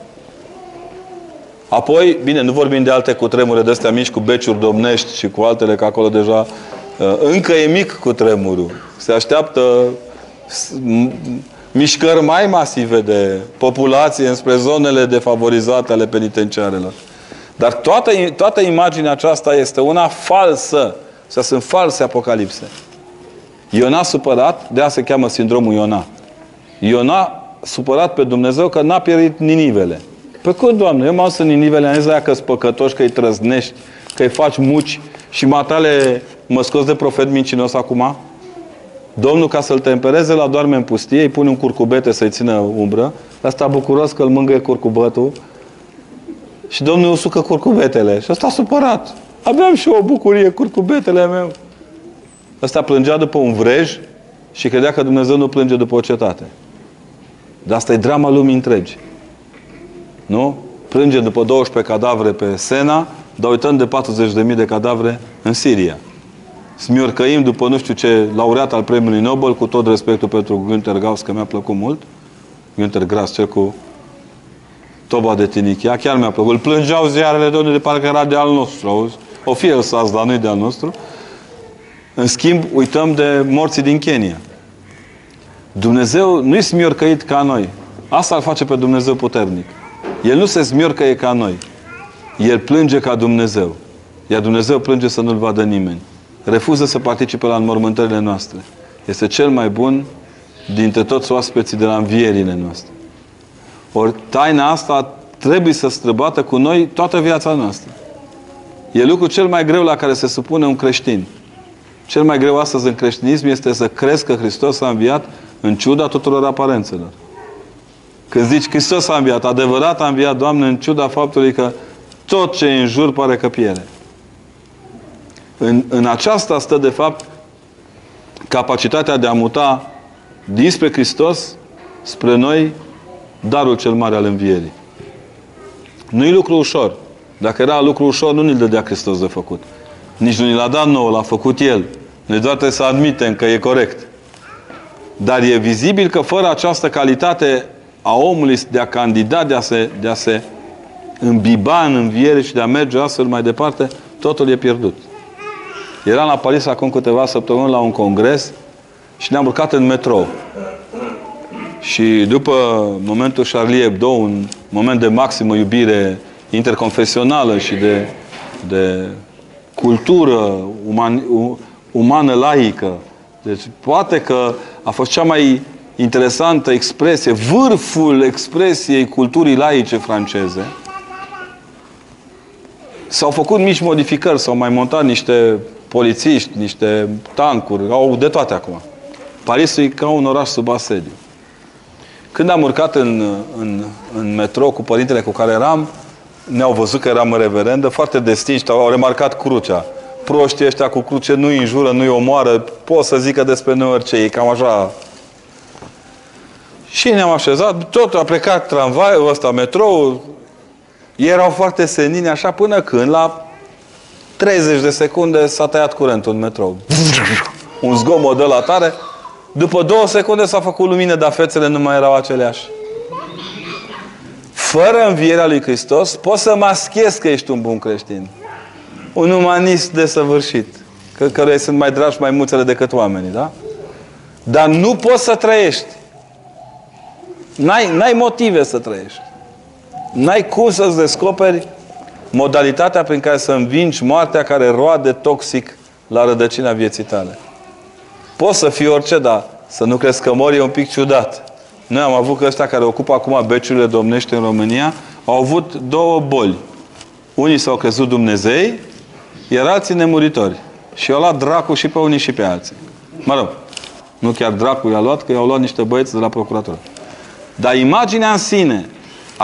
Apoi, bine, nu vorbim de alte cutremure de astea mici cu beciuri domnești și cu altele, că acolo deja uh, încă e mic cu tremurul. Se așteaptă mișcări mai masive de populație înspre zonele defavorizate ale penitenciarelor. Dar toată, toată imaginea aceasta este una falsă. Să sunt false apocalipse. Iona supărat, de asta se cheamă sindromul Iona. Iona supărat pe Dumnezeu că n-a pierit Ninivele. Pe cum, Doamne? Eu m-am să Ninivele, am zis că sunt păcătoși, că îi trăznești, că îi faci muci și matale mă scos de profet mincinos acum? Domnul, ca să-l tempereze, la doarme în pustie, îi pune un curcubete să-i țină umbră, asta bucuros că îl mângâie curcubătul, și Domnul usucă curcubetele. Și ăsta supărat. Aveam și eu o bucurie, curcubetele meu. Ăsta plângea după un vrej și credea că Dumnezeu nu plânge după o cetate. Dar asta e drama lumii întregi. Nu? Plânge după 12 cadavre pe Sena, dar uităm de 40.000 de cadavre în Siria. Smiorcăim după nu știu ce laureat al premiului Nobel, cu tot respectul pentru Günther Gauss, că mi-a plăcut mult. Günther Grass, cel cu Toba de Tinichia, chiar mi-a plăcut. Îl plângeau ziarele, domnule, de parcă era de al nostru, auzi? O fi el sas, dar nu de al nostru. În schimb, uităm de morții din Kenya. Dumnezeu nu-i smiorcăit ca noi. Asta îl face pe Dumnezeu puternic. El nu se smiorcăie ca noi. El plânge ca Dumnezeu. Iar Dumnezeu plânge să nu-l vadă nimeni. Refuză să participe la înmormântările noastre. Este cel mai bun dintre toți oaspeții de la învierile noastre. Ori taina asta trebuie să străbată cu noi toată viața noastră. E lucrul cel mai greu la care se supune un creștin. Cel mai greu astăzi în creștinism este să crezi că Hristos a înviat în ciuda tuturor aparențelor. Când zici Hristos a înviat, adevărat a înviat, Doamne, în ciuda faptului că tot ce e în jur pare că pierde. În, în aceasta stă, de fapt, capacitatea de a muta dinspre Hristos spre noi darul cel mare al învierii. Nu e lucru ușor. Dacă era lucru ușor, nu ne-l dădea Hristos de făcut. Nici nu ni l-a dat nouă, l-a făcut El. Noi doar trebuie să admitem că e corect. Dar e vizibil că fără această calitate a omului de a candida, de a se, de a se îmbiba în înviere și de a merge astfel mai departe, totul e pierdut. Eram la Paris acum câteva săptămâni la un congres și ne-am urcat în metrou. Și după momentul Charlie Hebdo, un moment de maximă iubire interconfesională și de, de cultură uman, umană laică, deci poate că a fost cea mai interesantă expresie, vârful expresiei culturii laice franceze. S-au făcut mici modificări, s-au mai montat niște polițiști, niște tancuri, au de toate acum. Parisul e ca un oraș sub asediu. Când am urcat în, în, în metro cu părintele cu care eram, ne-au văzut că eram în reverendă, foarte destinși, au remarcat crucea. Proștii ăștia cu cruce nu-i înjură, nu-i omoară, pot să zică despre noi orice, e cam așa. Și ne-am așezat, tot a plecat tramvaiul ăsta, metrou, erau foarte senini așa până când la 30 de secunde s-a tăiat curentul în metrou. Un zgomot de la tare. După două secunde s-a făcut lumină, dar fețele nu mai erau aceleași. Fără învierea lui Hristos, poți să maschezi că ești un bun creștin. Un umanist desăvârșit. Că, căruia sunt mai dragi mai mulțele decât oamenii, da? Dar nu poți să trăiești. N-ai, n-ai motive să trăiești. N-ai cum să-ți descoperi modalitatea prin care să învingi moartea care roade toxic la rădăcina vieții tale. Poți să fii orice, dar să nu crezi că mori e un pic ciudat. Noi am avut că ăștia care ocupă acum beciurile domnești în România au avut două boli. Unii s-au crezut Dumnezei, iar alții nemuritori. Și au luat dracu și pe unii și pe alții. Mă rog, nu chiar dracu i-a luat, că i-au luat niște băieți de la procuratură. Dar imaginea în sine,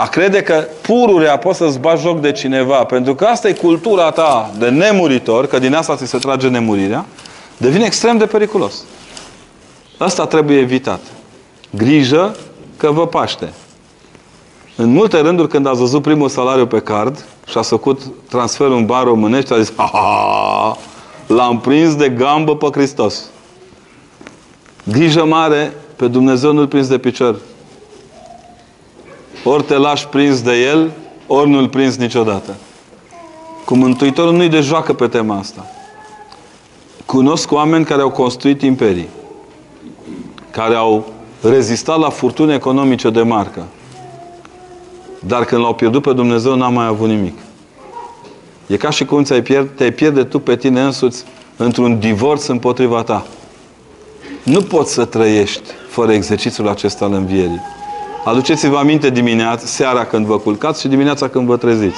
a crede că pururea poți să-ți bagi joc de cineva, pentru că asta e cultura ta de nemuritor, că din asta ți se trage nemurirea, devine extrem de periculos. Asta trebuie evitat. Grijă că vă paște. În multe rânduri, când ați văzut primul salariu pe card și a făcut transferul în bar românești, a zis, l-am prins de gambă pe Hristos. Grijă mare, pe Dumnezeu nu-l prins de picior. Ori te lași prins de el, ori nu-l prins niciodată. Cu Mântuitorul nu-i de joacă pe tema asta. Cunosc oameni care au construit imperii, care au rezistat la furtuni economice de marcă. Dar când l-au pierdut pe Dumnezeu, n-a mai avut nimic. E ca și cum ți-ai pierde, te pierde tu pe tine însuți într-un divorț împotriva ta. Nu poți să trăiești fără exercițiul acesta al învierii. Aduceți-vă aminte dimineața, seara când vă culcați și dimineața când vă treziți.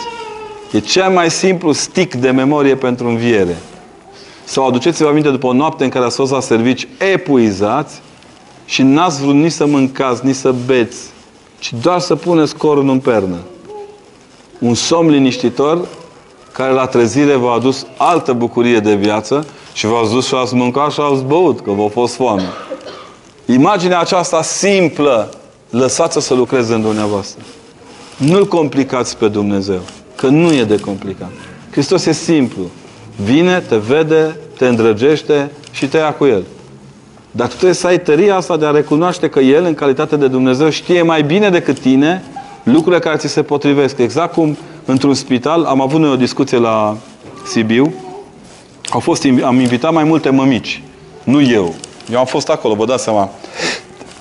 E cel mai simplu stick de memorie pentru înviere. Sau aduceți-vă aminte după o noapte în care ați fost la servici epuizați și n-ați vrut nici să mâncați, nici să beți, ci doar să puneți corul în pernă. Un somn liniștitor care la trezire v-a adus altă bucurie de viață și v-ați dus și ați mâncat și ați băut, că v-a fost foame. Imaginea aceasta simplă lăsați-o să lucreze în dumneavoastră. Nu-L complicați pe Dumnezeu, că nu e de complicat. Hristos e simplu. Vine, te vede, te îndrăgește și te ia cu El. Dar tu trebuie să ai tăria asta de a recunoaște că El, în calitate de Dumnezeu, știe mai bine decât tine lucrurile care ți se potrivesc. Exact cum într-un spital, am avut noi o discuție la Sibiu, au fost, am invitat mai multe mămici. Nu eu. Eu am fost acolo, vă dați seama.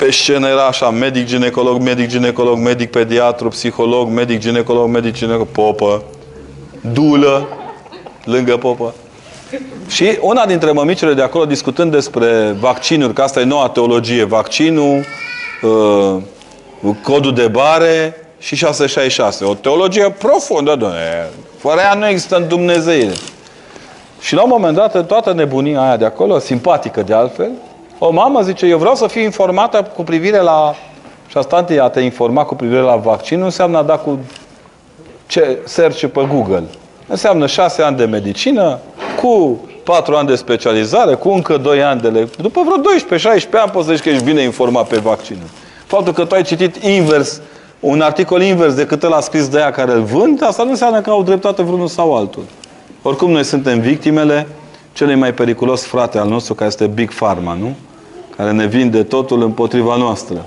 Pe scenă era așa, medic, ginecolog, medic, ginecolog, medic, pediatru, psiholog, medic, ginecolog, medic, ginecolog, popă, dulă, lângă popă. Și una dintre mămicile de acolo, discutând despre vaccinuri, că asta e noua teologie, vaccinul, uh, codul de bare și 666. O teologie profundă, doamne. Fără ea nu există în Dumnezeire. Și la un moment dat, toată nebunia aia de acolo, simpatică de altfel, o mamă zice, eu vreau să fiu informată cu privire la... Și asta a te informa cu privire la vaccin, nu înseamnă a da cu ce search pe Google. Înseamnă șase ani de medicină, cu patru ani de specializare, cu încă doi ani de le... După vreo 12-16 ani poți să zici că ești bine informat pe vaccin. Faptul că tu ai citit invers, un articol invers decât ăla scris de aia care îl vând, asta nu înseamnă că au dreptate vreunul sau altul. Oricum noi suntem victimele celui mai periculos frate al nostru, care este Big Pharma, nu? Care ne vinde totul împotriva noastră.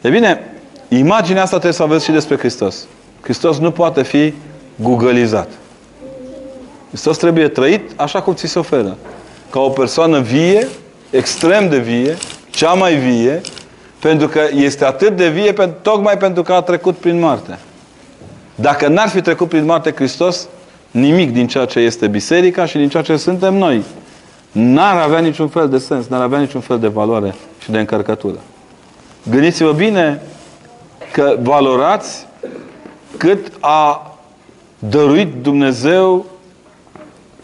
E bine, imaginea asta trebuie să aveți și despre Hristos. Hristos nu poate fi googleizat. Hristos trebuie trăit așa cum ți se oferă. Ca o persoană vie, extrem de vie, cea mai vie, pentru că este atât de vie tocmai pentru că a trecut prin moarte. Dacă n-ar fi trecut prin moarte Hristos, nimic din ceea ce este biserica și din ceea ce suntem noi n-ar avea niciun fel de sens, n-ar avea niciun fel de valoare și de încărcătură. Gândiți-vă bine că valorați cât a dăruit Dumnezeu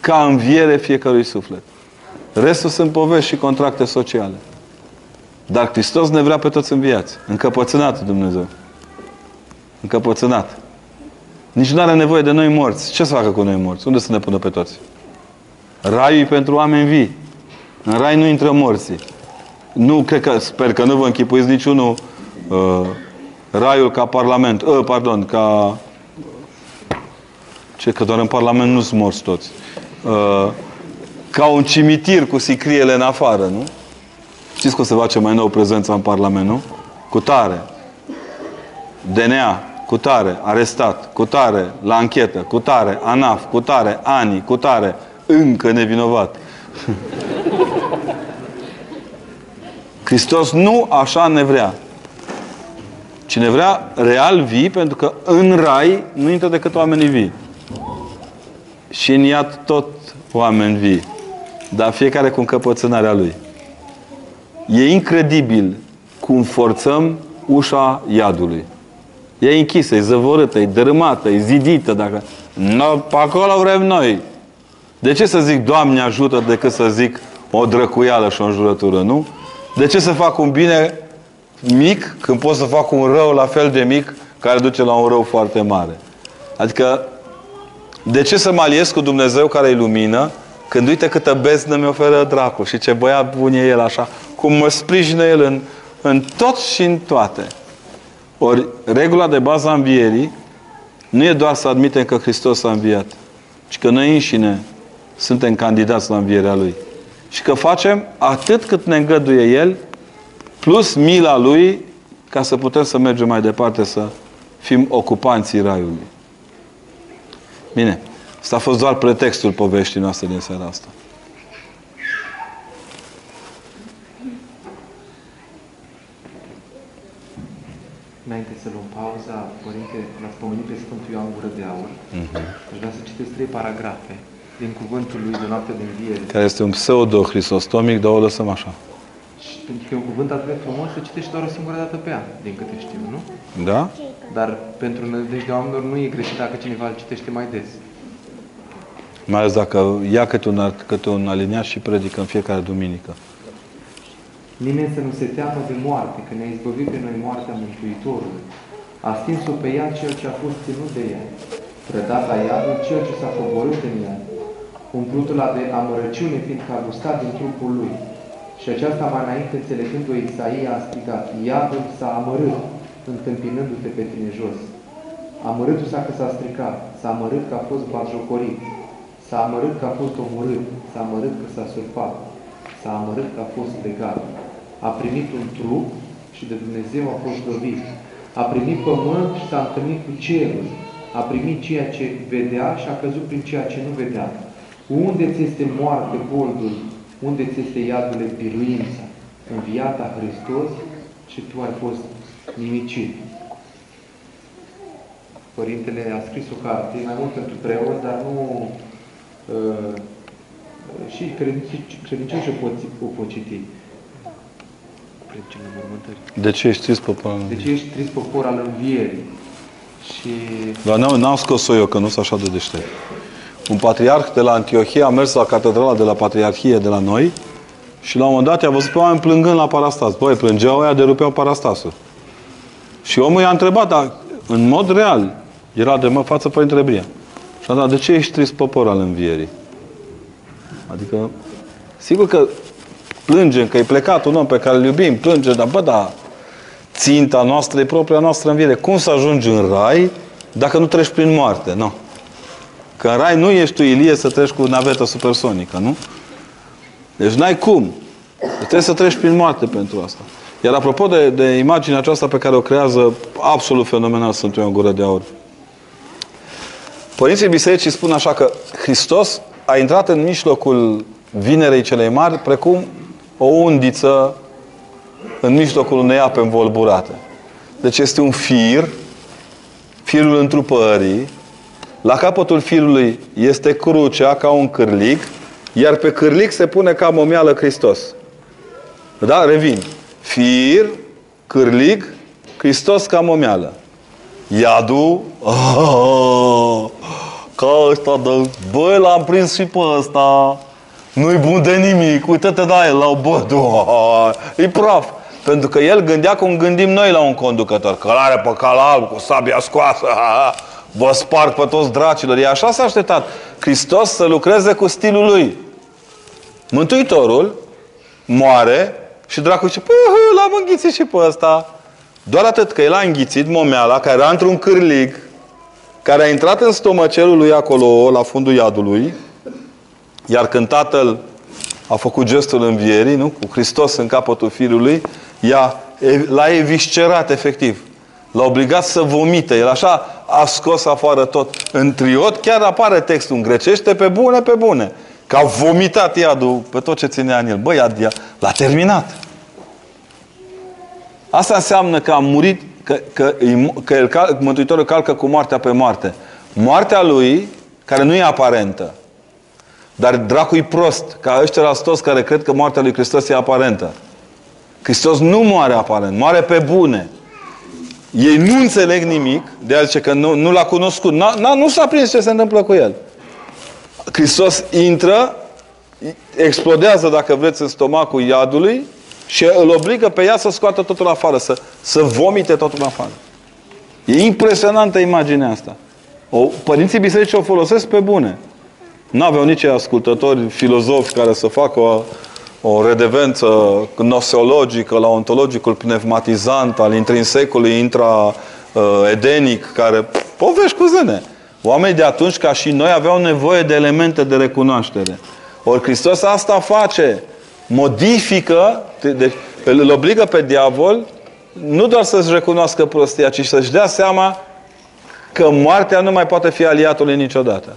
ca înviere fiecărui suflet. Restul sunt povești și contracte sociale. Dar Hristos ne vrea pe toți înviați. Încăpățânat Dumnezeu. Încăpățânat. Nici nu are nevoie de noi morți. Ce să facă cu noi morți? Unde să ne pună pe toți? Raiul e pentru oameni vii. În rai nu intră morții. Nu, cred că, sper că nu vă închipuiți niciunul uh, raiul ca parlament. Uh, pardon, ca... Ce, că doar în parlament nu sunt morți toți. Uh, ca un cimitir cu sicriele în afară, nu? Știți că o să face mai nou prezența în Parlament, nu? Cu tare. DNA, cu tare, arestat, cu tare, la anchetă, cu tare, ANAF, cu tare, ani, cu tare, încă nevinovat. Hristos nu așa ne vrea. Cine vrea real vii, pentru că în rai nu intră decât oamenii vii. Și în iad tot oameni vii. Dar fiecare cu încăpățânarea lui. E incredibil cum forțăm ușa iadului. E închisă, e zăvorâtă, e dărâmată, e zidită. Dacă... No, pe acolo vrem noi. De ce să zic Doamne ajută decât să zic o drăcuială și o înjurătură, nu? De ce să fac un bine mic când pot să fac un rău la fel de mic care duce la un rău foarte mare? Adică, de ce să mă aliez cu Dumnezeu care e lumină când uite câtă beznă mi oferă dracul și ce băiat bun e el așa, cum mă sprijină el în, în tot și în toate. Ori regula de bază a învierii nu e doar să admitem că Hristos a înviat, ci că noi înșine suntem candidați la învierea Lui. Și că facem atât cât ne îngăduie El, plus mila Lui, ca să putem să mergem mai departe, să fim ocupanții Raiului. Bine. Asta a fost doar pretextul poveștii noastre din seara asta. Înainte să luăm pauza, Părinte, l-ați pomenit pe Sfântul Ioan Gură de Aur. Uh-huh. Aș vrea să citesc trei paragrafe din cuvântul lui de noapte de înviere. Care este un pseudo-hristostomic, dar o lăsăm așa. Și pentru că e un cuvânt atât de frumos, se citește doar o singură dată pe an, din câte știu, nu? Da? Dar pentru nădejdea oamenilor nu e greșit dacă cineva îl citește mai des. Mai ales dacă ia câte un, câte un aliniat și predică în fiecare duminică. Nimeni să nu se teamă de moarte, că ne-a izbăvit pe noi moartea Mântuitorului. A stins-o pe ea cel ce a fost ținut de ea. Prădat la iadul cel ce s-a coborât în ea. Umplutul a de amărăciune, fiindcă a gustat din trupul lui. Și aceasta mai înainte, înțelegând-o Isaia, a strigat, Iadul s-a amărât, întâmpinându-te pe tine jos. Amărâtul s-a că s-a stricat, s-a amărât că a fost batjocorit, s-a amărât că a fost omorât, s-a amărât că s-a surpat, s-a amărât că a fost legat. A primit un trup și de Dumnezeu a fost dobit. A primit pământ și s-a întâlnit cu cerul. A primit ceea ce vedea și a căzut prin ceea ce nu vedea. Unde ți este moarte boldul? Unde ți este iadule biruința? Înviata Hristos și tu ai fost nimicit. Părintele a scris o carte, mai mult pentru preot, dar nu uh, și credincioși o pot, o pot citi. De ce ești trist popor? De ce ești trist popor al învierii? Și... Dar n-am, n-am scos-o eu, că nu sunt așa de deștept. Un patriarh de la Antiohia a mers la catedrala de la Patriarhie de la noi și la un moment dat i-a văzut pe oameni plângând la parastas. Băi, plângeau aia de rupeau parastasul. Și omul i-a întrebat, dar în mod real, era de mă față Părintele Bria. Și a dat, de ce ești trist popor al învierii? Adică, sigur că plângem că e plecat un om pe care îl iubim, plângem, dar bă, da, ținta noastră e propria noastră înviere. Cum să ajungi în rai dacă nu treci prin moarte? Nu. Că în rai nu ești tu, Ilie, să treci cu navetă supersonică, nu? Deci n-ai cum. Trebuie să treci prin moarte pentru asta. Iar apropo de, de imaginea aceasta pe care o creează absolut fenomenal Sfântul Ioan Gură de Aur. Părinții Bisericii spun așa că Hristos a intrat în mijlocul vinerei celei mari precum o undiță în mijlocul unei ape învolburate. Deci este un fir, firul întrupării, la capătul firului este crucea ca un cârlic, iar pe cârlic se pune ca momială Hristos. Da? Revin. Fir, cârlig, Hristos ca momeală. Iadul, oh, ca ăsta de, băi, l-am prins și pe ăsta. Nu-i bun de nimic, uite-te la el, la o bă, e praf. Pentru că el gândea cum gândim noi la un conducător. Călare pe cal alb, cu sabia scoasă, vă sparg pe toți dracilor. E așa s-a așteptat Hristos să lucreze cu stilul lui. Mântuitorul moare și dracul zice, păi, l-am înghițit și pe ăsta. Doar atât că el a înghițit momeala, care era într-un cârlig, care a intrat în stomacelul lui acolo, la fundul iadului, iar când tatăl a făcut gestul învierii, nu? cu Hristos în capătul fiului, i-a, l-a eviscerat efectiv. L-a obligat să vomite. El așa a scos afară tot. În triot chiar apare textul în grecește pe bune, pe bune. Că a vomitat iadul pe tot ce ținea în el. Băi, iad, l-a terminat. Asta înseamnă că a murit, că, că, că el, Mântuitorul calcă cu moartea pe moarte. Moartea lui, care nu e aparentă, dar dracul e prost, ca ăștia toți care cred că moartea lui Hristos e aparentă. Hristos nu moare aparent, moare pe bune. Ei nu înțeleg nimic, de altfel că nu, nu l-a cunoscut, n-a, n-a, nu s-a prins ce se întâmplă cu el. Hristos intră, explodează, dacă vreți, în stomacul iadului și îl obligă pe ea să scoată totul afară, să, să vomite totul afară. E impresionantă imaginea asta. O, părinții bisericii o folosesc pe bune. Nu aveau nici ascultători filozofi care să facă o, o redevență gnoseologică la ontologicul pneumatizant al intrinsecului intraedenic, care povești cu zâne. Oamenii de atunci, ca și noi, aveau nevoie de elemente de recunoaștere. Ori Hristos asta face. Modifică, deci îl obligă pe diavol nu doar să-și recunoască prostia, ci să-și dea seama că moartea nu mai poate fi aliatul niciodată.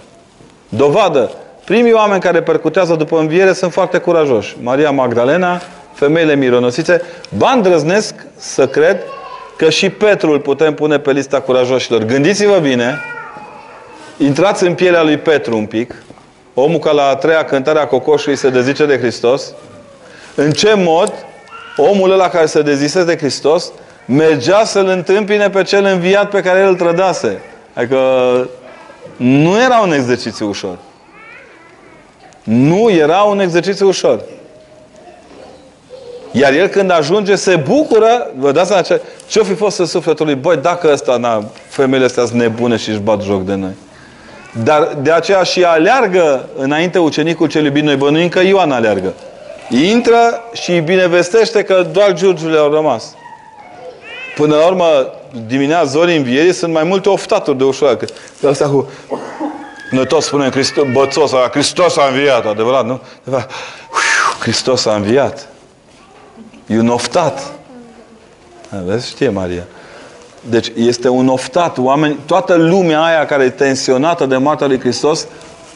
Dovadă. Primii oameni care percutează după înviere sunt foarte curajoși. Maria Magdalena, femeile mironosițe. Ba îndrăznesc să cred că și Petru îl putem pune pe lista curajoșilor. Gândiți-vă bine, intrați în pielea lui Petru un pic, omul ca la a treia cântare a cocoșului se dezice de Hristos, în ce mod omul ăla care se dezise de Hristos mergea să-L întâmpine pe cel înviat pe care El îl trădase. Adică nu era un exercițiu ușor. Nu era un exercițiu ușor. Iar el când ajunge se bucură, vă dați seama ce, ce-o fi fost în sufletul lui, băi, dacă ăsta, na, femeile astea sunt nebune și își bat joc de noi. Dar de aceea și aleargă înainte ucenicul cel iubit, noi bănuim că Ioan aleargă. Intră și îi binevestește că doar giurgiurile au rămas. Până la urmă, dimineața zorii învierii sunt mai multe oftaturi de ușoară. Că asta cu... Noi toți spunem Hristos, bățos, Hristos a înviat, adevărat, nu? Hristos a înviat. E un oftat. Vezi? Știe Maria. Deci este un oftat. Oameni, toată lumea aia care e tensionată de moartea lui Hristos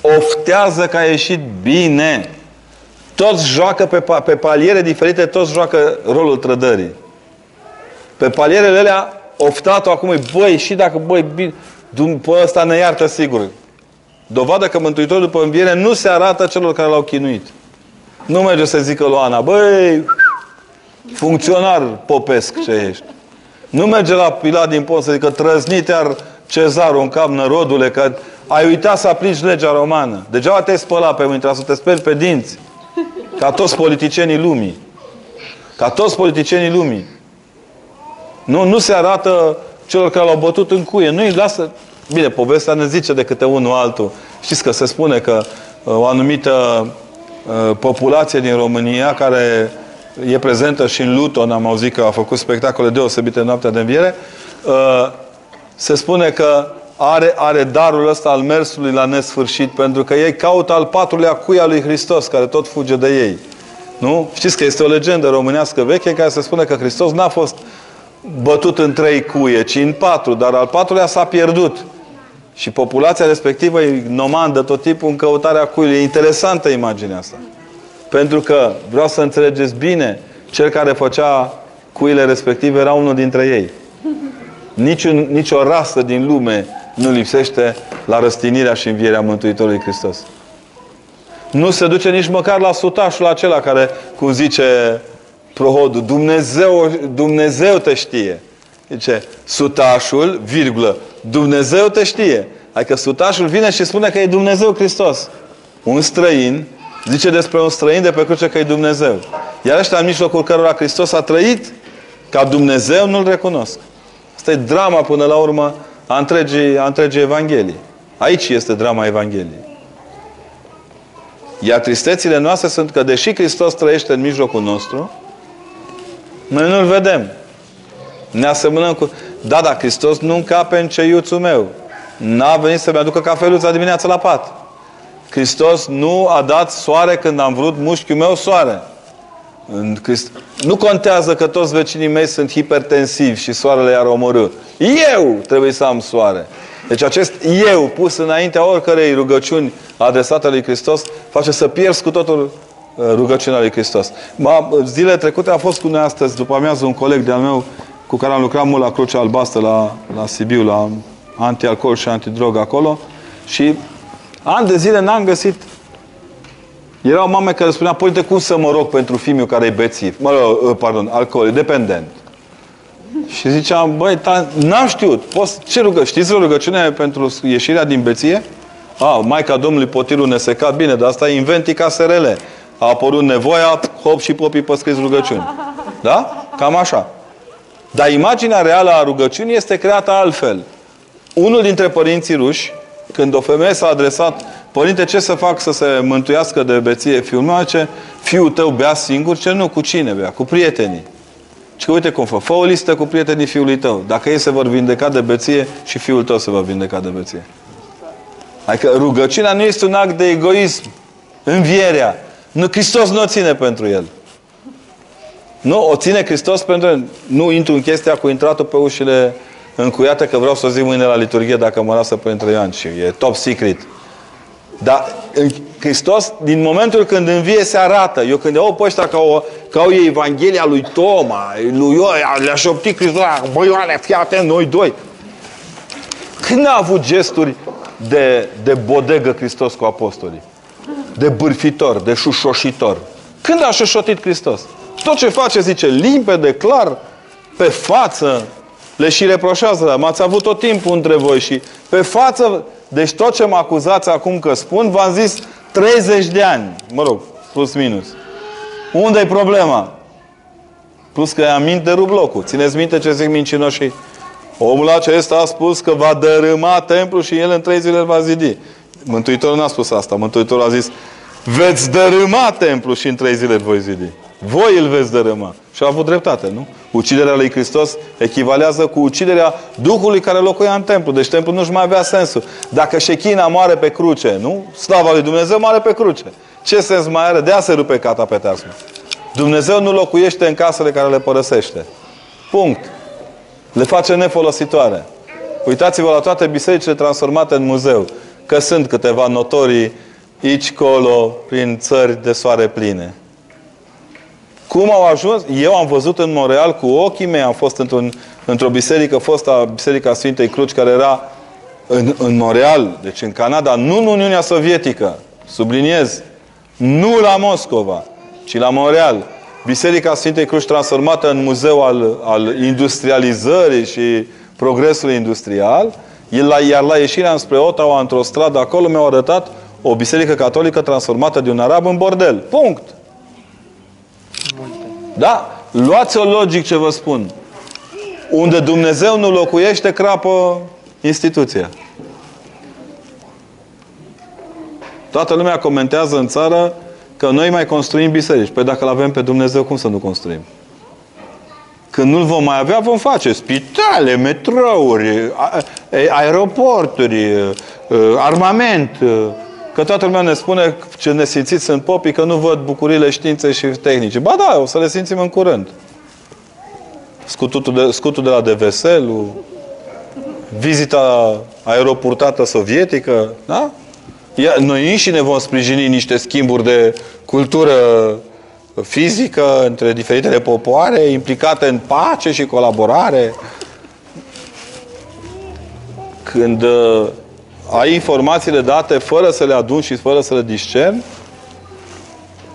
oftează că a ieșit bine. Toți joacă pe, pe paliere diferite, toți joacă rolul trădării. Pe palierele alea oftatul acum e, băi, și dacă, băi, bine, după ăsta ne iartă sigur. Dovadă că Mântuitorul după înviere nu se arată celor care l-au chinuit. Nu merge să zică lui Ana, băi, funcționar popesc ce ești. Nu merge la Pilat din Pont să zică, trăznit iar cezarul în cap, nărodule, că ai uitat să aplici legea romană. Degeaba te-ai spălat pe mâini, să te speli pe dinți. Ca toți politicienii lumii. Ca toți politicienii lumii. Nu, nu se arată celor care l-au bătut în cuie. Nu îi lasă... Bine, povestea ne zice de câte unul altul. Știți că se spune că uh, o anumită uh, populație din România care e prezentă și în Luton, am auzit că a făcut spectacole deosebite în noaptea de înviere, uh, se spune că are, are darul ăsta al mersului la nesfârșit, pentru că ei caută al patrulea cui al lui Hristos, care tot fuge de ei. Nu? Știți că este o legendă românească veche care se spune că Hristos n-a fost bătut în trei cuie, ci în patru, dar al patrulea s-a pierdut. Și populația respectivă îi nomandă tot timpul în căutarea cuiului. E interesantă imaginea asta. Pentru că, vreau să înțelegeți bine, cel care făcea cuile respective era unul dintre ei. Nici, un, nici o rasă din lume nu lipsește la răstinirea și învierea Mântuitorului Hristos. Nu se duce nici măcar la sutașul acela care, cum zice prohodul. Dumnezeu, Dumnezeu te știe. Zice, sutașul, virgulă, Dumnezeu te știe. Adică sutașul vine și spune că e Dumnezeu Hristos. Un străin zice despre un străin de pe cruce că e Dumnezeu. Iar ăștia în mijlocul cărora Hristos a trăit, ca Dumnezeu nu-L recunosc. Asta e drama până la urmă a întregii, a întregii Evanghelii. Aici este drama Evangheliei. Iar tristețile noastre sunt că deși Hristos trăiește în mijlocul nostru, noi nu-L vedem. Ne asemănăm cu... Da, da, Hristos nu încape în ceiuțul meu. N-a venit să-mi aducă cafeluța dimineața la pat. Hristos nu a dat soare când am vrut mușchiul meu soare. În Christ... Nu contează că toți vecinii mei sunt hipertensivi și soarele i-ar omorâ. Eu trebuie să am soare. Deci acest eu pus înaintea oricărei rugăciuni adresate lui Hristos face să pierzi cu totul uh, rugăciunea lui Hristos. Ma, zilele trecute a fost cu noi astăzi, după amiază, un coleg de-al meu cu care am lucrat mult la Crucea Albastră, la, la Sibiu, la anti-alcool și antidrog acolo și ani de zile n-am găsit era o mamă care spunea, părinte, cum să mă rog pentru fiul care e bețiv? Mă rog, uh, pardon, alcool, dependent. Și ziceam, băi, n-am știut. Poți, ce rugă? Știți o rugăciune pentru ieșirea din beție? A, Maica Domnului Potirul nesecat, bine, dar asta e inventica SRL. A apărut nevoia, hop și popii pe scris rugăciuni. Da? Cam așa. Dar imaginea reală a rugăciunii este creată altfel. Unul dintre părinții ruși, când o femeie s-a adresat, Părinte, ce să fac să se mântuiască de beție fiul meu? Ce fiul tău bea singur? Ce nu? Cu cine bea? Cu prietenii. Și că uite cum fă. Fă o listă cu prietenii fiului tău. Dacă ei se vor vindeca de beție, și fiul tău se va vindeca de beție. Adică rugăciunea nu este un act de egoism. Învierea. Nu, Hristos nu o ține pentru el. Nu, o ține Hristos pentru el. Nu intru în chestia cu intratul pe ușile încuiate, că vreau să o zic mâine la liturghie dacă mă lasă Părintele Ioan și e top secret. Dar Hristos, din momentul când învie, se arată. Eu când iau pe ăștia ca, o, ca o Evanghelia lui Toma, lui Ioia, le-a șoptit Hristos, băi Ioane, fii atent, noi doi. Când a avut gesturi de, de bodegă Hristos cu apostolii? De bârfitor, de șușoșitor. Când a șușotit Hristos? Tot ce face, zice, limpede, clar, pe față, le și reproșează. M-ați avut tot timpul între voi și pe față deci tot ce mă acuzați acum că spun, v-am zis 30 de ani. Mă rog, plus minus. unde e problema? Plus că am minte rup locul. Țineți minte ce zic mincinoșii? Omul acesta a spus că va dărâma templul și el în trei zile îl va zidi. Mântuitorul n-a spus asta. Mântuitorul a zis veți dărâma templul și în trei zile îl voi zidi. Voi îl veți dărâma. Și a avut dreptate, nu? Uciderea lui Hristos echivalează cu uciderea Duhului care locuia în templu. Deci templul nu-și mai avea sensul. Dacă șechina moare pe cruce, nu? Slava lui Dumnezeu moare pe cruce. Ce sens mai are? De a se rupe cata pe teasmă. Dumnezeu nu locuiește în casele care le părăsește. Punct. Le face nefolositoare. Uitați-vă la toate bisericile transformate în muzeu. Că sunt câteva notorii aici, colo, prin țări de soare pline. Cum au ajuns? Eu am văzut în Montreal cu ochii mei, am fost într-un, într-o biserică, fosta Biserica Sfintei Cruci, care era în, în Montreal, deci în Canada, nu în Uniunea Sovietică, subliniez, nu la Moscova, ci la Montreal. Biserica Sfintei Cruci transformată în muzeu al, al industrializării și progresului industrial, iar la ieșirea înspre Ottawa, într-o stradă acolo, mi-au arătat o biserică catolică transformată de un arab în bordel. Punct. Da? Luați-o logic ce vă spun. Unde Dumnezeu nu locuiește, crapă instituția. Toată lumea comentează în țară că noi mai construim biserici. Păi dacă îl avem pe Dumnezeu, cum să nu construim? Când nu-l vom mai avea, vom face spitale, metrouri, aeroporturi, armament, Că toată lumea ne spune ce ne simțiți sunt popii, că nu văd bucurile științei și tehnice. Ba da, o să le simțim în curând. Scutul de, scutul de la Deveselu, vizita aeroportată sovietică, da? Ia, noi și ne vom sprijini niște schimburi de cultură fizică între diferitele popoare, implicate în pace și colaborare. Când ai informațiile date fără să le adun și fără să le discern,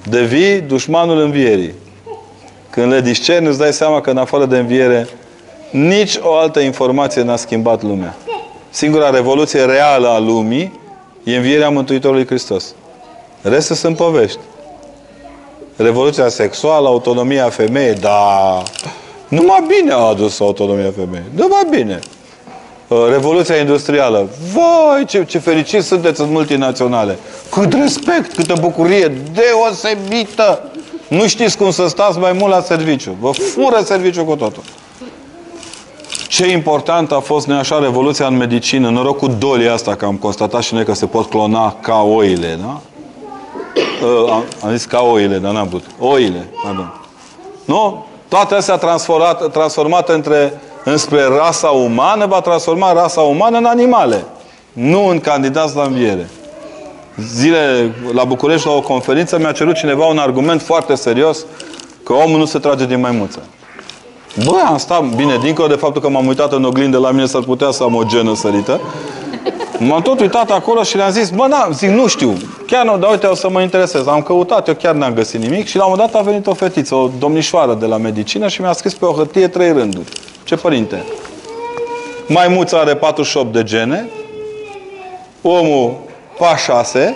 devii dușmanul învierii. Când le discerni, îți dai seama că în afară de înviere, nici o altă informație n-a schimbat lumea. Singura revoluție reală a lumii e învierea Mântuitorului Hristos. Restul sunt povești. Revoluția sexuală, autonomia femeii, da, numai bine a adus autonomia femeii. Numai bine. Uh, Revoluția industrială. Vai, ce, ce fericiți sunteți în multinaționale. Cât respect, câtă bucurie deosebită. Nu știți cum să stați mai mult la serviciu. Vă fură serviciu cu totul. Ce important a fost noi așa revoluția în medicină, noroc cu dolia asta, că am constatat și noi că se pot clona ca oile, da? Uh, am, am zis ca oile, dar n-am putut. Oile, pardon. Nu? Toate astea transformat, transformate între, înspre rasa umană, va transforma rasa umană în animale. Nu în candidați la înviere. Zile la București, la o conferință, mi-a cerut cineva un argument foarte serios că omul nu se trage din maimuță. Bă, am stat bine, dincolo de faptul că m-am uitat în oglindă, la mine s-ar putea să am o genă sărită. M-am tot uitat acolo și le-am zis, bă, da, zic, nu știu, chiar nu, dar uite, o să mă interesez. Am căutat, eu chiar n-am găsit nimic și la un moment dat a venit o fetiță, o domnișoară de la medicină și mi-a scris pe o hârtie trei rânduri. Ce părinte? Maimuța are 48 de gene, omul pa 6,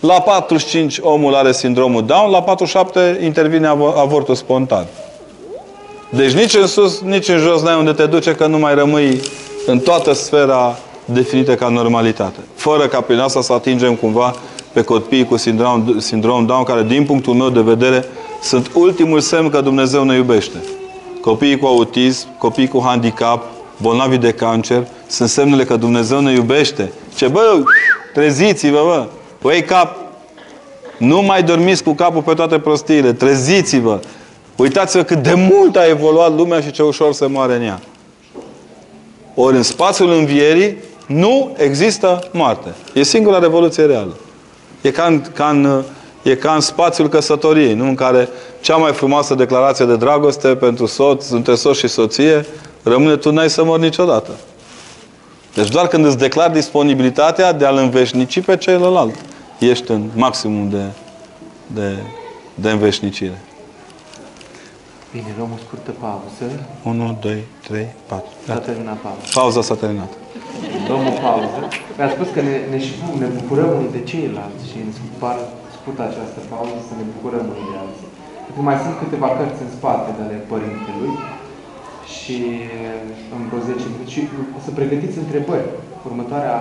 la 45 omul are sindromul Down, la 47 intervine avo- avortul spontan. Deci nici în sus, nici în jos n-ai unde te duce, că nu mai rămâi în toată sfera definită ca normalitate. Fără ca prin asta să atingem cumva pe copiii cu sindrom, sindrom Down, care, din punctul meu de vedere, sunt ultimul semn că Dumnezeu ne iubește. Copiii cu autism, copiii cu handicap, bolnavi de cancer, sunt semnele că Dumnezeu ne iubește. Ce bă, treziți-vă, bă! Wake up! Nu mai dormiți cu capul pe toate prostiile. Treziți-vă! Uitați-vă cât de mult a evoluat lumea și ce ușor se moare în ea. Ori în spațiul învierii nu există moarte. E singura revoluție reală. E ca în, ca în, e ca în spațiul căsătoriei, nu? în care cea mai frumoasă declarație de dragoste pentru soț, între soț și soție, rămâne tu n-ai să mori niciodată. Deci doar când îți declari disponibilitatea de a-l înveșnici pe celălalt, ești în maximum de, de, de înveșnicire. Bine, luăm o scurtă pauză. 1, 2, 3, 4. S-a terminat pauza. Pauza s-a terminat. Luăm o pauză. Mi-a spus că ne, ne, și, ne bucurăm unii de ceilalți și îmi spar, sput această pauză să ne bucurăm unii de alții. Pentru că mai sunt câteva cărți în spate de ale părintelui și în vreo 10 minute și o să pregătiți întrebări. Următoarea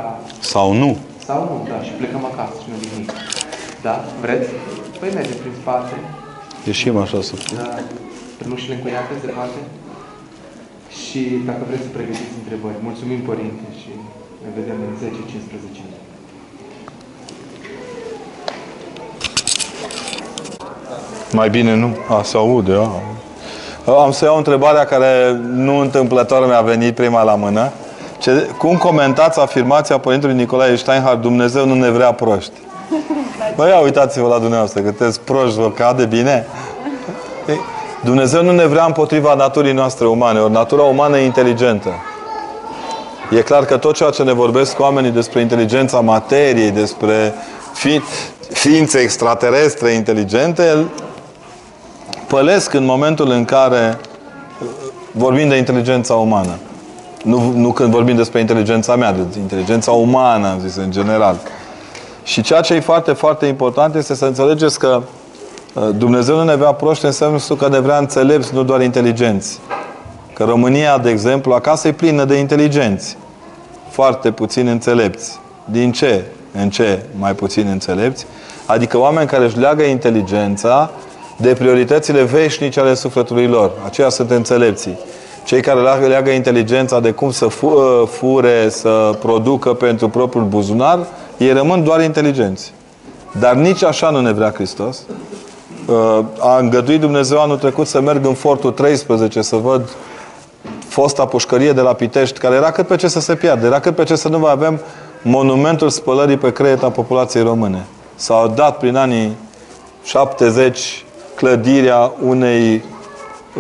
Sau nu. sau nu, da, și plecăm acasă și nu nimic. Da? Vreți? Păi mergem prin spate. Ieșim așa să... Da, prin ușile încuiate se poate. Și dacă vreți să pregătiți întrebări, mulțumim părinte și ne vedem în 10-15 minute. Mai bine nu. A, se aude, a. Am să iau întrebarea care nu întâmplător mi-a venit prima la mână. Ce, cum comentați afirmația Părintelui Nicolae Steinhardt, Dumnezeu nu ne vrea proști? Băi, ia uitați-vă la dumneavoastră, că sunteți proști, vă cade bine? Ei, Dumnezeu nu ne vrea împotriva naturii noastre umane, ori natura umană e inteligentă. E clar că tot ceea ce ne vorbesc oamenii despre inteligența materiei, despre fi, ființe extraterestre inteligente, pălesc în momentul în care uh, vorbim de inteligența umană. Nu, nu când vorbim despre inteligența mea, de inteligența umană, am zis, în general. Și ceea ce e foarte, foarte important este să înțelegeți că uh, Dumnezeu nu ne vrea proști în sensul că ne vrea înțelepți, nu doar inteligenți. Că România, de exemplu, acasă e plină de inteligenți. Foarte puțin înțelepți. Din ce? În ce mai puțin înțelepți? Adică oameni care își leagă inteligența de prioritățile veșnice ale sufletului lor. Aceia sunt înțelepții. Cei care leagă, leagă inteligența de cum să fu- fure, să producă pentru propriul buzunar, ei rămân doar inteligenți. Dar nici așa nu ne vrea Hristos. Uh, A îngăduit Dumnezeu anul trecut să merg în Fortul 13 să văd fosta pușcărie de la Pitești, care era cât pe ce să se piardă, era cât pe ce să nu mai avem monumentul spălării pe creiet a populației române. S-au dat prin anii 70 clădirea unei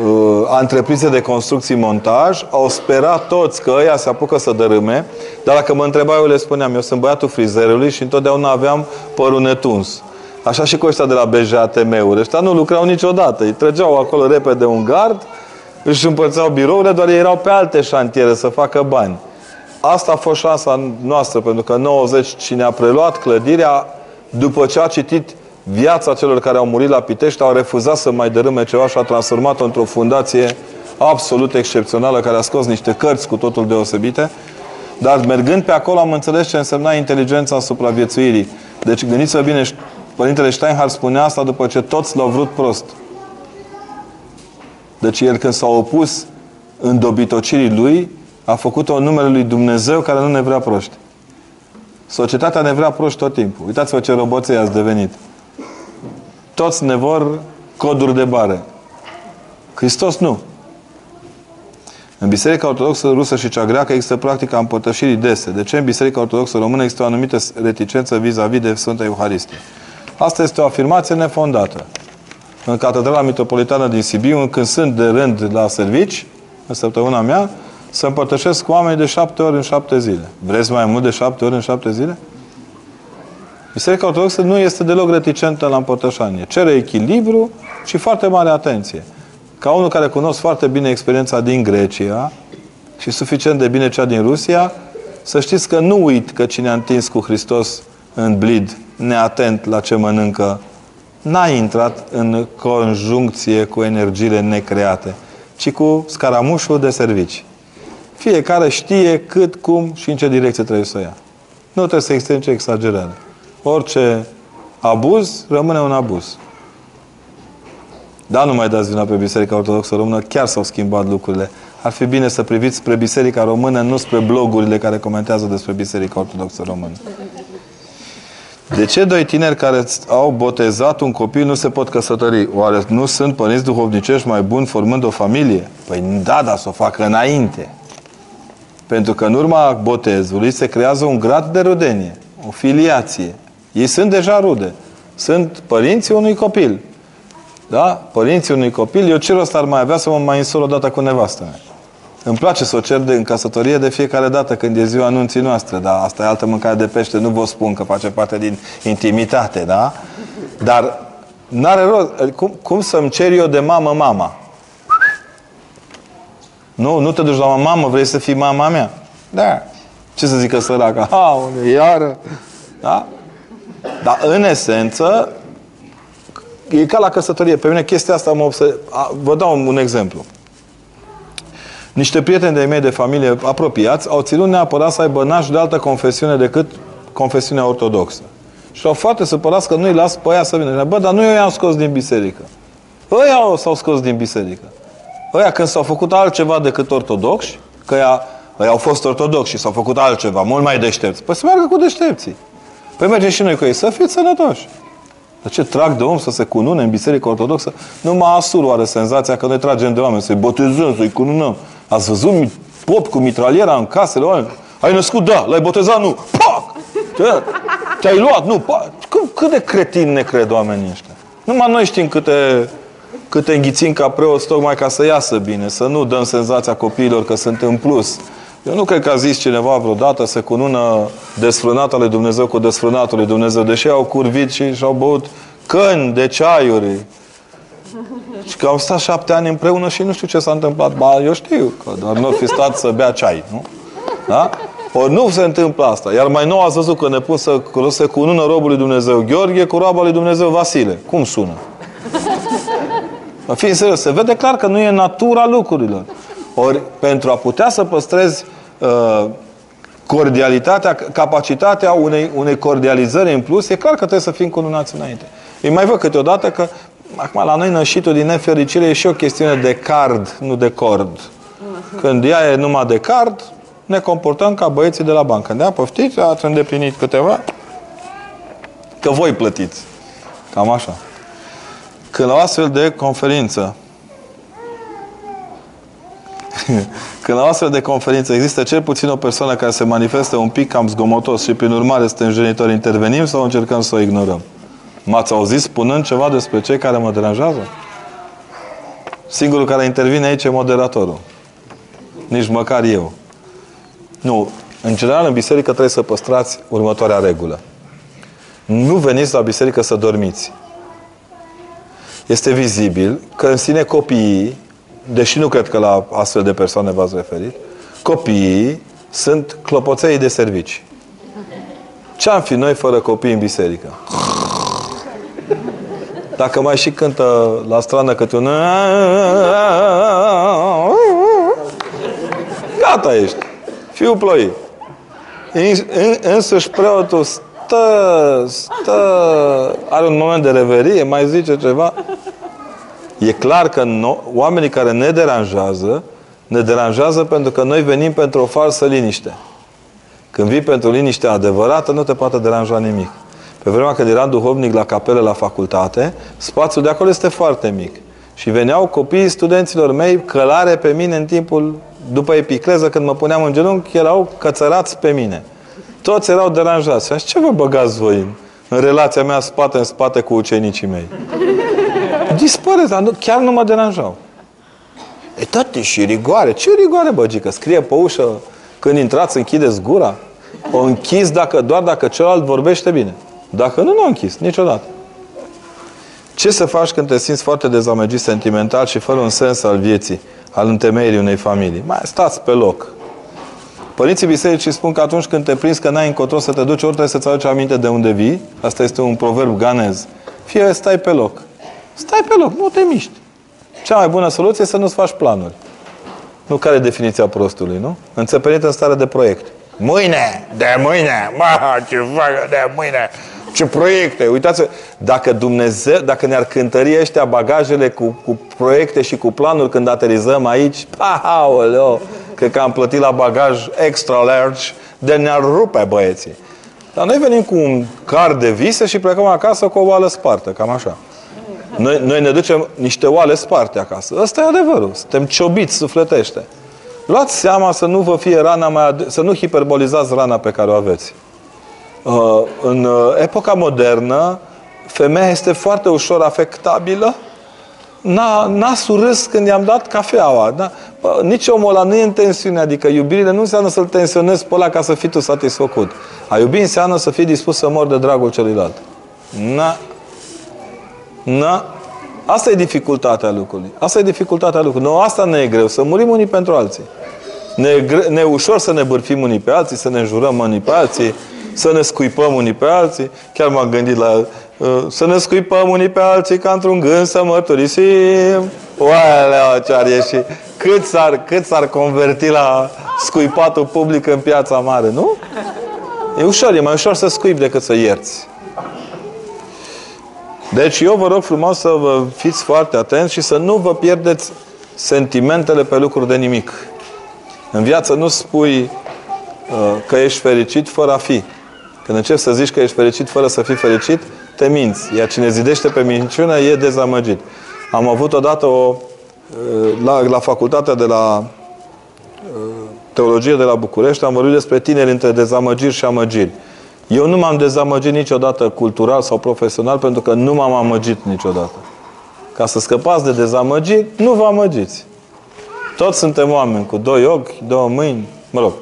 uh, antreprize de construcții montaj, au sperat toți că ăia se apucă să dărâme, dar dacă mă întreba eu le spuneam, eu sunt băiatul frizerului și întotdeauna aveam părul netuns. Așa și cu ăștia de la BJATM-uri. Ăștia nu lucrau niciodată. Îi trăgeau acolo repede un gard, își împărțeau birourile, doar ei erau pe alte șantiere să facă bani. Asta a fost șansa noastră, pentru că 90 cine a preluat clădirea, după ce a citit viața celor care au murit la Pitești, au refuzat să mai dărâme ceva și a transformat-o într-o fundație absolut excepțională, care a scos niște cărți cu totul deosebite. Dar mergând pe acolo am înțeles ce însemna inteligența supraviețuirii. Deci gândiți-vă bine, Părintele Steinhardt spunea asta după ce toți l-au vrut prost. Deci el când s-a opus în dobitocirii lui, a făcut-o în numele lui Dumnezeu care nu ne vrea proști. Societatea ne vrea proști tot timpul. Uitați-vă ce roboței ați devenit. Toți ne vor coduri de bare. Hristos nu. În Biserica Ortodoxă Rusă și cea greacă există practica împărtășirii dese. De ce în Biserica Ortodoxă Română există o anumită reticență vis-a-vis de Sfânta Euharistie? Asta este o afirmație nefondată. În Catedrala Metropolitană din Sibiu, când sunt de rând la servici, în săptămâna mea, să împărtășesc cu oameni de șapte ori în șapte zile. Vreți mai mult de șapte ori în șapte zile? Biserica Ortodoxă nu este deloc reticentă la împărtășanie. Cere echilibru și foarte mare atenție. Ca unul care cunosc foarte bine experiența din Grecia și suficient de bine cea din Rusia, să știți că nu uit că cine a întins cu Hristos în blid, neatent la ce mănâncă, n-a intrat în conjuncție cu energiile necreate, ci cu scaramușul de servici. Fiecare știe cât, cum și în ce direcție trebuie să o ia. Nu trebuie să existe nicio exagerare. Orice abuz rămâne un abuz. Da, nu mai dați vina pe Biserica Ortodoxă Română, chiar s-au schimbat lucrurile. Ar fi bine să priviți spre Biserica Română, nu spre blogurile care comentează despre Biserica Ortodoxă Română. De ce doi tineri care au botezat un copil nu se pot căsători? Oare nu sunt părinți duhovnicești mai buni formând o familie? Păi da, dar să o facă înainte. Pentru că în urma botezului se creează un grad de rudenie, o filiație. Ei sunt deja rude. Sunt părinții unui copil. Da? Părinții unui copil. Eu ce rost ar mai avea să mă mai însor o dată cu nevastă mea? Îmi place să o cer de, în căsătorie de fiecare dată când e ziua anunții noastre, dar asta e altă mâncare de pește, nu vă spun că face parte din intimitate, da? Dar n-are rost. Cum, cum să-mi cer eu de mamă mama? Nu, nu te duci la mamă, vrei să fii mama mea? Da. Ce să zică săraca? Ha, unde iară? Da? Dar în esență, e ca la căsătorie. Pe mine chestia asta mă observ. Vă dau un exemplu. Niște prieteni de mei de familie apropiați au ținut neapărat să aibă naș de altă confesiune decât confesiunea ortodoxă. Și au foarte supărați că nu-i las pe aia să vină. Bă, dar nu eu i-am scos din biserică. Ăia s-au scos din biserică. Ăia când s-au făcut altceva decât ortodoxi, că ea, ăia au fost ortodoxi și s-au făcut altceva, mult mai deștepți. Păi să meargă cu deștepții. Păi mergem și noi cu ei. Să fiți sănătoși. De ce trag de om să se cunune în biserică ortodoxă? Numai Asuru are senzația că noi tragem de oameni, să-i botezăm, să-i cununăm. Ați văzut pop cu mitraliera în casele oameni? Ai născut? Da. L-ai botezat? Nu. Pac! Te-ai luat? Nu. Pac! Cât de cretin ne cred oamenii ăștia? Numai noi știm câte, câte înghițim ca preoți tocmai ca să iasă bine, să nu dăm senzația copiilor că sunt în plus. Eu nu cred că a zis cineva vreodată să cunună desfrânata lui Dumnezeu cu desfrânatul lui Dumnezeu, deși au curvit și și-au băut căni de ceaiuri. Și că au stat șapte ani împreună și nu știu ce s-a întâmplat. Ba, eu știu, că doar nu fi stat să bea ceai, nu? Da? Ori nu se întâmplă asta. Iar mai nou ați văzut că ne pun să se cunună robul lui Dumnezeu Gheorghe cu roba lui Dumnezeu Vasile. Cum sună? Fiind serios, se vede clar că nu e natura lucrurilor. Ori pentru a putea să păstrezi uh, cordialitatea, capacitatea unei, unei cordializări în plus, e clar că trebuie să fim cununați înainte. Îi mai văd câteodată că acum la noi nășitul din nefericire e și o chestiune de card, nu de cord. Când ea e numai de card, ne comportăm ca băieții de la bancă. Da, poftiți? Ați îndeplinit câteva? Că voi plătiți. Cam așa. Când la o astfel de conferință Când la astfel de conferință există cel puțin o persoană care se manifestă un pic cam zgomotos și prin urmare suntem genitori, intervenim sau încercăm să o ignorăm? M-ați auzit spunând ceva despre cei care mă deranjează? Singurul care intervine aici e moderatorul. Nici măcar eu. Nu. În general, în biserică trebuie să păstrați următoarea regulă. nu veniți la biserică să dormiți. Este vizibil că în sine copiii, deși nu cred că la astfel de persoane v-ați referit, copiii sunt clopoței de servici. Ce-am fi noi fără copii în biserică? Dacă mai și cântă la strană câte un... Gata ești. Fiul ploi. Însăși preotul stă, stă, are un moment de reverie, mai zice ceva. E clar că no, oamenii care ne deranjează, ne deranjează pentru că noi venim pentru o falsă liniște. Când vii pentru liniște adevărată, nu te poate deranja nimic. Pe vremea când eram duhovnic la capelă la facultate, spațiul de acolo este foarte mic. Și veneau copiii studenților mei călare pe mine în timpul, după epicleză, când mă puneam în genunchi, erau cățărați pe mine. Toți erau deranjați. Și ce vă băgați voi în, în relația mea spate în spate cu ucenicii mei? Dispare, dar nu, chiar nu mă deranjau. E tati, și rigoare. Ce rigoare, băgică? Scrie pe ușă când intrați, închideți gura? O închis dacă, doar dacă celălalt vorbește bine. Dacă nu, nu o închis, niciodată. Ce să faci când te simți foarte dezamăgit sentimental și fără un sens al vieții, al întemeierii unei familii? Mai stați pe loc. Părinții bisericii spun că atunci când te prinzi că n-ai încotro să te duci, ori trebuie să-ți aduci aminte de unde vii, asta este un proverb ganez, fie stai pe loc. Stai pe loc, nu te miști. Cea mai bună soluție e să nu-ți faci planuri. Nu care e definiția prostului, nu? Înțepenit în stare de proiect. Mâine, de mâine, mă, ce fac de mâine, ce proiecte. Uitați, dacă Dumnezeu, dacă ne-ar cântări ăștia bagajele cu, cu proiecte și cu planuri când aterizăm aici, aoleo, cred că am plătit la bagaj extra large, de ne-ar rupe băieții. Dar noi venim cu un car de vise și plecăm acasă cu o oală spartă, cam așa. Noi, noi ne ducem niște oale sparte acasă. Ăsta e adevărul. Suntem ciobiți sufletește. Luați seama să nu vă fie rana mai să nu hiperbolizați rana pe care o aveți. Uh, în uh, epoca modernă, femeia este foarte ușor afectabilă. N-a, n-a surâs când i-am dat cafeaua. Da? Bă, nici omul ăla nu e în tensiune. Adică iubirile nu înseamnă să-l tensionezi pe ăla ca să fii tu satisfăcut. A iubi înseamnă să fii dispus să mor de dragul celuilalt. Na. Na. Asta e dificultatea lucrului. Asta e dificultatea lucrului. Nu, asta ne e greu. Să murim unii pentru alții. Ne e, ne e ușor să ne bârfim unii pe alții, să ne înjurăm unii pe alții, să ne scuipăm unii pe alții. Chiar m-am gândit la uh, să ne scuipăm unii pe alții ca într-un gând să mărturisim. Oalea, ce ar ieși. Cât s-ar, cât s-ar converti la scuipatul public în piața mare, nu? E ușor, e mai ușor să scuip decât să ierți. Deci eu vă rog frumos să vă fiți foarte atenți și să nu vă pierdeți sentimentele pe lucruri de nimic. În viață nu spui uh, că ești fericit fără a fi. Când începi să zici că ești fericit fără să fii fericit, te minți. Iar cine zidește pe minciună e dezamăgit. Am avut odată o, uh, la, la facultatea de la uh, teologie de la București, am vorbit despre tineri între dezamăgiri și amăgiri. Eu nu m-am dezamăgit niciodată cultural sau profesional pentru că nu m-am amăgit niciodată. Ca să scăpați de dezamăgiri, nu vă amăgiți. Toți suntem oameni cu doi ochi, două mâini, mă rog,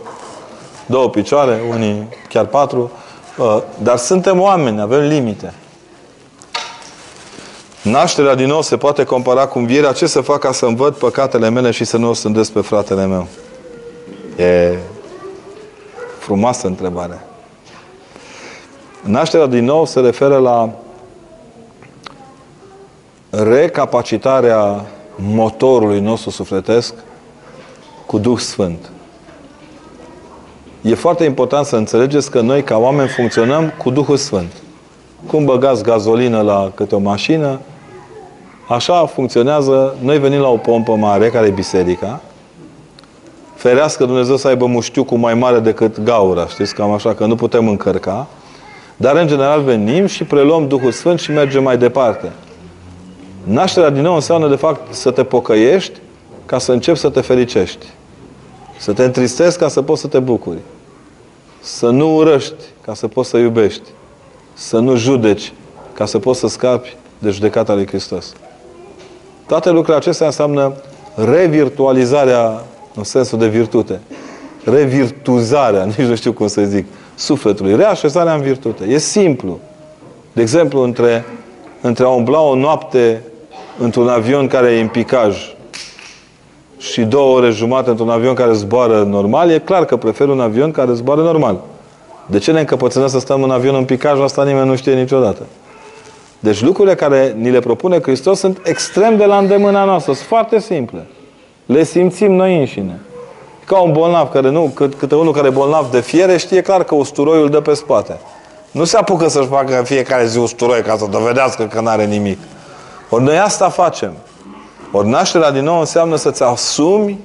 două picioare, unii chiar patru, uh, dar suntem oameni, avem limite. Nașterea din nou se poate compara cu învierea. Ce să fac ca să-mi văd păcatele mele și să nu o sândesc pe fratele meu? E frumoasă întrebare. Nașterea din nou se referă la recapacitarea motorului nostru sufletesc cu Duh Sfânt. E foarte important să înțelegeți că noi, ca oameni, funcționăm cu Duhul Sfânt. Cum băgați gazolină la câte o mașină, așa funcționează. Noi venim la o pompă mare, care e biserica. Ferească Dumnezeu să aibă muștiucul mai mare decât gaura, știți, cam așa, că nu putem încărca. Dar, în general, venim și preluăm Duhul Sfânt și mergem mai departe. Nașterea din nou înseamnă, de fapt, să te pocăiești ca să începi să te fericești. Să te întristezi ca să poți să te bucuri. Să nu urăști ca să poți să iubești. Să nu judeci ca să poți să scapi de judecata lui Hristos. Toate lucrurile acestea înseamnă revirtualizarea în sensul de virtute. Revirtuzarea, nici nu știu cum să zic, sufletului. Reașezarea în virtute. E simplu. De exemplu, între, între a umbla o noapte într-un avion care e în picaj și două ore jumate într-un avion care zboară normal, e clar că prefer un avion care zboară normal. De ce ne încăpățânăm să stăm în avion în picaj? Asta nimeni nu știe niciodată. Deci lucrurile care ni le propune Hristos sunt extrem de la îndemâna noastră. Sunt foarte simple. Le simțim noi înșine. Ca un bolnav care nu, cât, câte unul care e bolnav de fiere știe clar că usturoiul dă pe spate. Nu se apucă să-și facă în fiecare zi usturoi ca să dovedească că nu are nimic. Ori noi asta facem. Ori nașterea din nou înseamnă să-ți asumi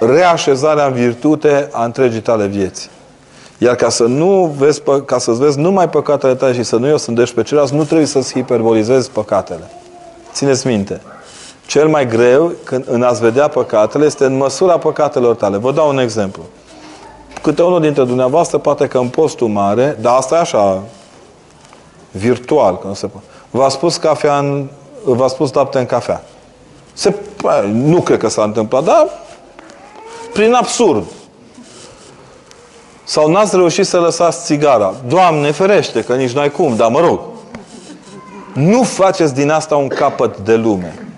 reașezarea în virtute a întregii tale vieți. Iar ca să nu vezi, ca să vezi numai păcatele tale și să nu-i osândești pe ceilalți, nu trebuie să-ți hiperbolizezi păcatele. Țineți minte. Cel mai greu când, în a-ți vedea păcatele este în măsura păcatelor tale. Vă dau un exemplu. Câte unul dintre dumneavoastră, poate că în postul mare, dar asta e așa, virtual, că nu se poate. V-a spus cafea în, v-a spus lapte în cafea. Se, nu cred că s-a întâmplat, dar prin absurd. Sau n-ați reușit să lăsați țigara. Doamne ferește, că nici n-ai cum, dar mă rog. Nu faceți din asta un capăt de lume.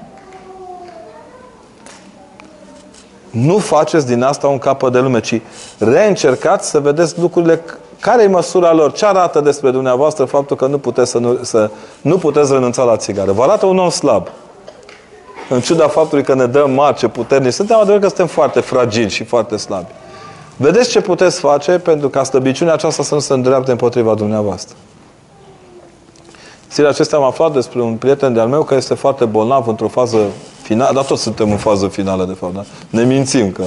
Nu faceți din asta un capăt de lume, ci reîncercați să vedeți lucrurile care e măsura lor? Ce arată despre dumneavoastră faptul că nu puteți, să nu, să, nu puteți renunța la țigară? Vă arată un om slab. În ciuda faptului că ne dăm mari, ce puternici, suntem adevărat că suntem foarte fragili și foarte slabi. Vedeți ce puteți face pentru ca slăbiciunea aceasta să nu se îndreapte împotriva dumneavoastră. Zilele acestea am aflat despre un prieten de-al meu care este foarte bolnav într-o fază finală, dar toți suntem în fază finală, de fapt, da? Ne mințim că...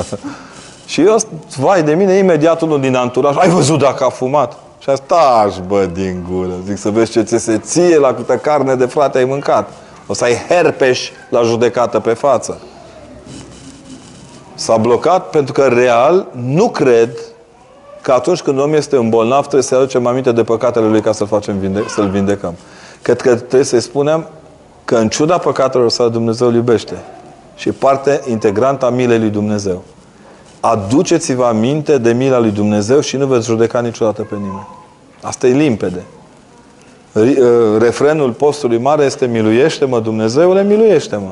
Și eu, vai de mine, imediat unul din anturaj, ai văzut dacă a fumat? Și a stai, bă, din gură. Zic să vezi ce ți se ție la câtă carne de frate ai mâncat. O să ai herpeș la judecată pe față. S-a blocat pentru că real nu cred că atunci când om este bolnav trebuie să aducem aminte de păcatele lui ca să-l facem vinde- să-l vindecăm. Cred că trebuie să-i spunem că în ciuda păcatelor sale Dumnezeu îl iubește. Și parte integrantă a milei lui Dumnezeu. Aduceți-vă aminte de mila lui Dumnezeu și nu veți judeca niciodată pe nimeni. Asta e limpede. Uh, refrenul postului mare este miluiește-mă Dumnezeule, miluiește-mă.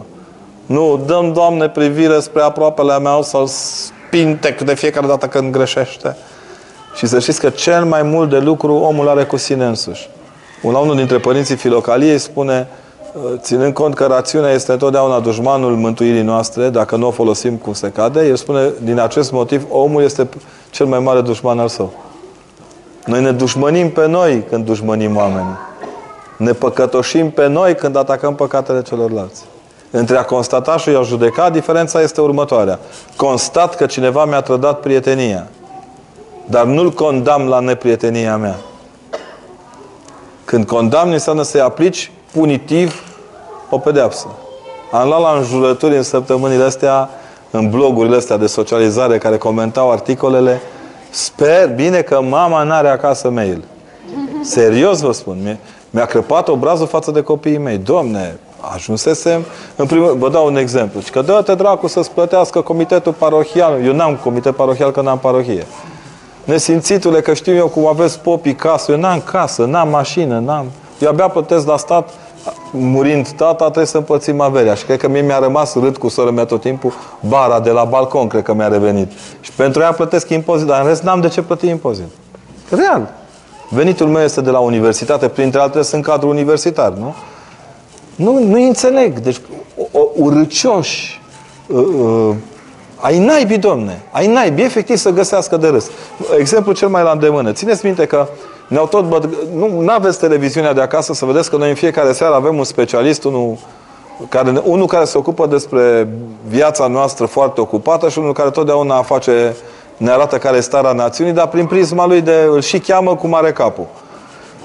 Nu, dăm, Doamne, privire spre aproapele meu să-l spintec de fiecare dată când greșește. Și să știți că cel mai mult de lucru omul are cu sine însuși. Un unul dintre părinții filocaliei spune ținând cont că rațiunea este întotdeauna dușmanul mântuirii noastre, dacă nu o folosim cum se cade, el spune, din acest motiv, omul este cel mai mare dușman al său. Noi ne dușmănim pe noi când dușmănim oamenii. Ne păcătoșim pe noi când atacăm păcatele celorlalți. Între a constata și a judeca, diferența este următoarea. Constat că cineva mi-a trădat prietenia, dar nu-l condamn la neprietenia mea. Când condamn, înseamnă să-i aplici punitiv o pedeapsă. Am luat la înjurături în săptămânile astea, în blogurile astea de socializare care comentau articolele. Sper bine că mama n-are acasă mail. Serios vă spun. Mi-a crăpat obrazul față de copiii mei. Domne, ajunsesem, în primul, vă dau un exemplu, și că dă-te dracu să-ți plătească comitetul parohial. Eu n-am comitet parohial, că n-am parohie. Nesimțitule, că știu eu cum aveți popii casă, eu n-am casă, n-am mașină, n-am... Eu abia plătesc la stat murind tata, trebuie să împărțim averea. Și cred că mie mi-a rămas râd cu sora mea tot timpul, bara de la balcon, cred că mi-a revenit. Și pentru ea plătesc impozit, dar în rest n-am de ce plăti impozit. Real. Venitul meu este de la universitate, printre altele sunt cadru universitar, nu? Nu, nu înțeleg. Deci, o, o, urâcioși, uh, uh, ai naibii, domne. Ai naibii, efectiv să găsească de râs. Exemplu cel mai la îndemână. Țineți minte că ne-au tot băt... Nu aveți televiziunea de acasă să vedeți că noi în fiecare seară avem un specialist, unul care, unul care se ocupă despre viața noastră foarte ocupată și unul care totdeauna face, ne arată care e starea națiunii, dar prin prisma lui de, îl și cheamă cu mare capul.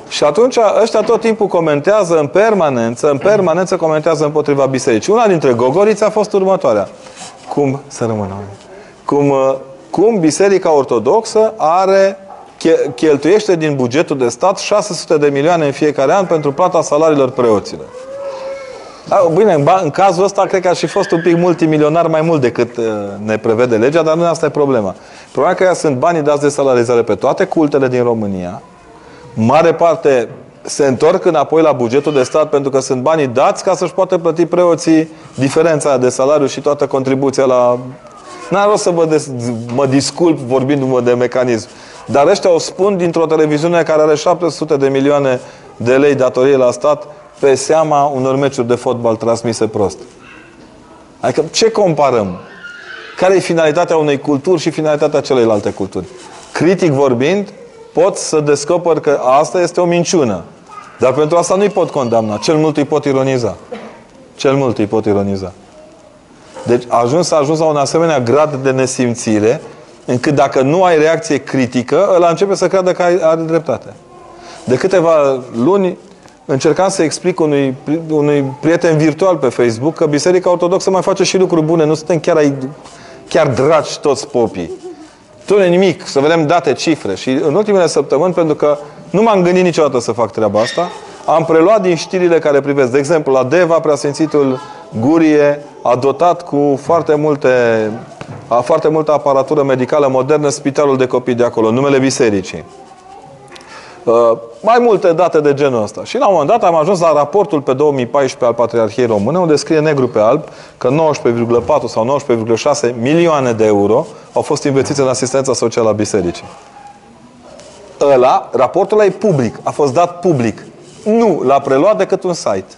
Și atunci ăștia tot timpul comentează în permanență, în permanență comentează împotriva bisericii. Una dintre gogoriți a fost următoarea. Cum, să rămână, cum, cum Biserica Ortodoxă are cheltuiește din bugetul de stat 600 de milioane în fiecare an pentru plata salariilor preoților. Da, bine, în cazul ăsta cred că ar fi fost un pic multimilionar mai mult decât uh, ne prevede legea, dar nu asta e problema. Problema că sunt banii dați de salarizare pe toate cultele din România. Mare parte se întorc înapoi la bugetul de stat pentru că sunt banii dați ca să-și poată plăti preoții diferența de salariu și toată contribuția la... N-ar rost să vă des... mă disculp vorbindu-mă de mecanism. Dar ăștia o spun dintr-o televiziune care are 700 de milioane de lei datorie la stat pe seama unor meciuri de fotbal transmise prost. Adică ce comparăm? Care e finalitatea unei culturi și finalitatea celelalte culturi? Critic vorbind, pot să descoper că asta este o minciună. Dar pentru asta nu-i pot condamna. Cel mult îi pot ironiza. Cel mult îi pot ironiza. Deci a ajuns, a ajuns la un asemenea grad de nesimțire încât dacă nu ai reacție critică, ăla începe să creadă că are dreptate. De câteva luni încercam să explic unui, unui prieten virtual pe Facebook că Biserica Ortodoxă mai face și lucruri bune. Nu suntem chiar, ai, chiar dragi toți popii. Tu nimic, să vedem date, cifre. Și în ultimele săptămâni, pentru că nu m-am gândit niciodată să fac treaba asta, am preluat din știrile care privesc. De exemplu, la Deva, preasfințitul Gurie a dotat cu foarte multe a foarte multă aparatură medicală modernă spitalul de copii de acolo, numele bisericii. Uh, mai multe date de genul ăsta. Și la un moment dat am ajuns la raportul pe 2014 al Patriarhiei Române, unde scrie negru pe alb că 19,4 sau 19,6 milioane de euro au fost investiți în asistența socială a bisericii. Ăla, raportul ăla e public, a fost dat public. Nu l-a preluat decât un site.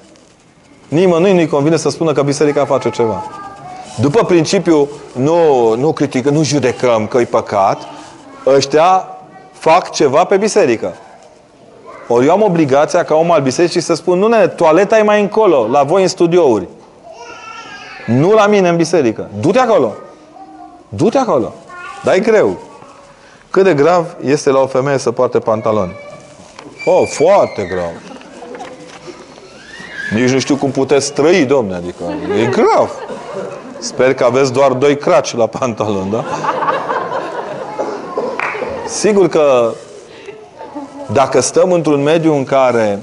Nimănui nu-i convine să spună că biserica face ceva. După principiu, nu, nu critică, nu judecăm că e păcat, ăștia fac ceva pe biserică. Ori eu am obligația ca om al bisericii să spun, nu ne, toaleta e mai încolo, la voi în studiouri. Nu la mine în biserică. Du-te acolo. Du-te acolo. Dar e greu. Cât de grav este la o femeie să poarte pantaloni? Oh, foarte grav. Nici nu știu cum puteți trăi, domne, adică e grav. Sper că aveți doar doi craci la pantalon, da? Sigur că dacă stăm într-un mediu în care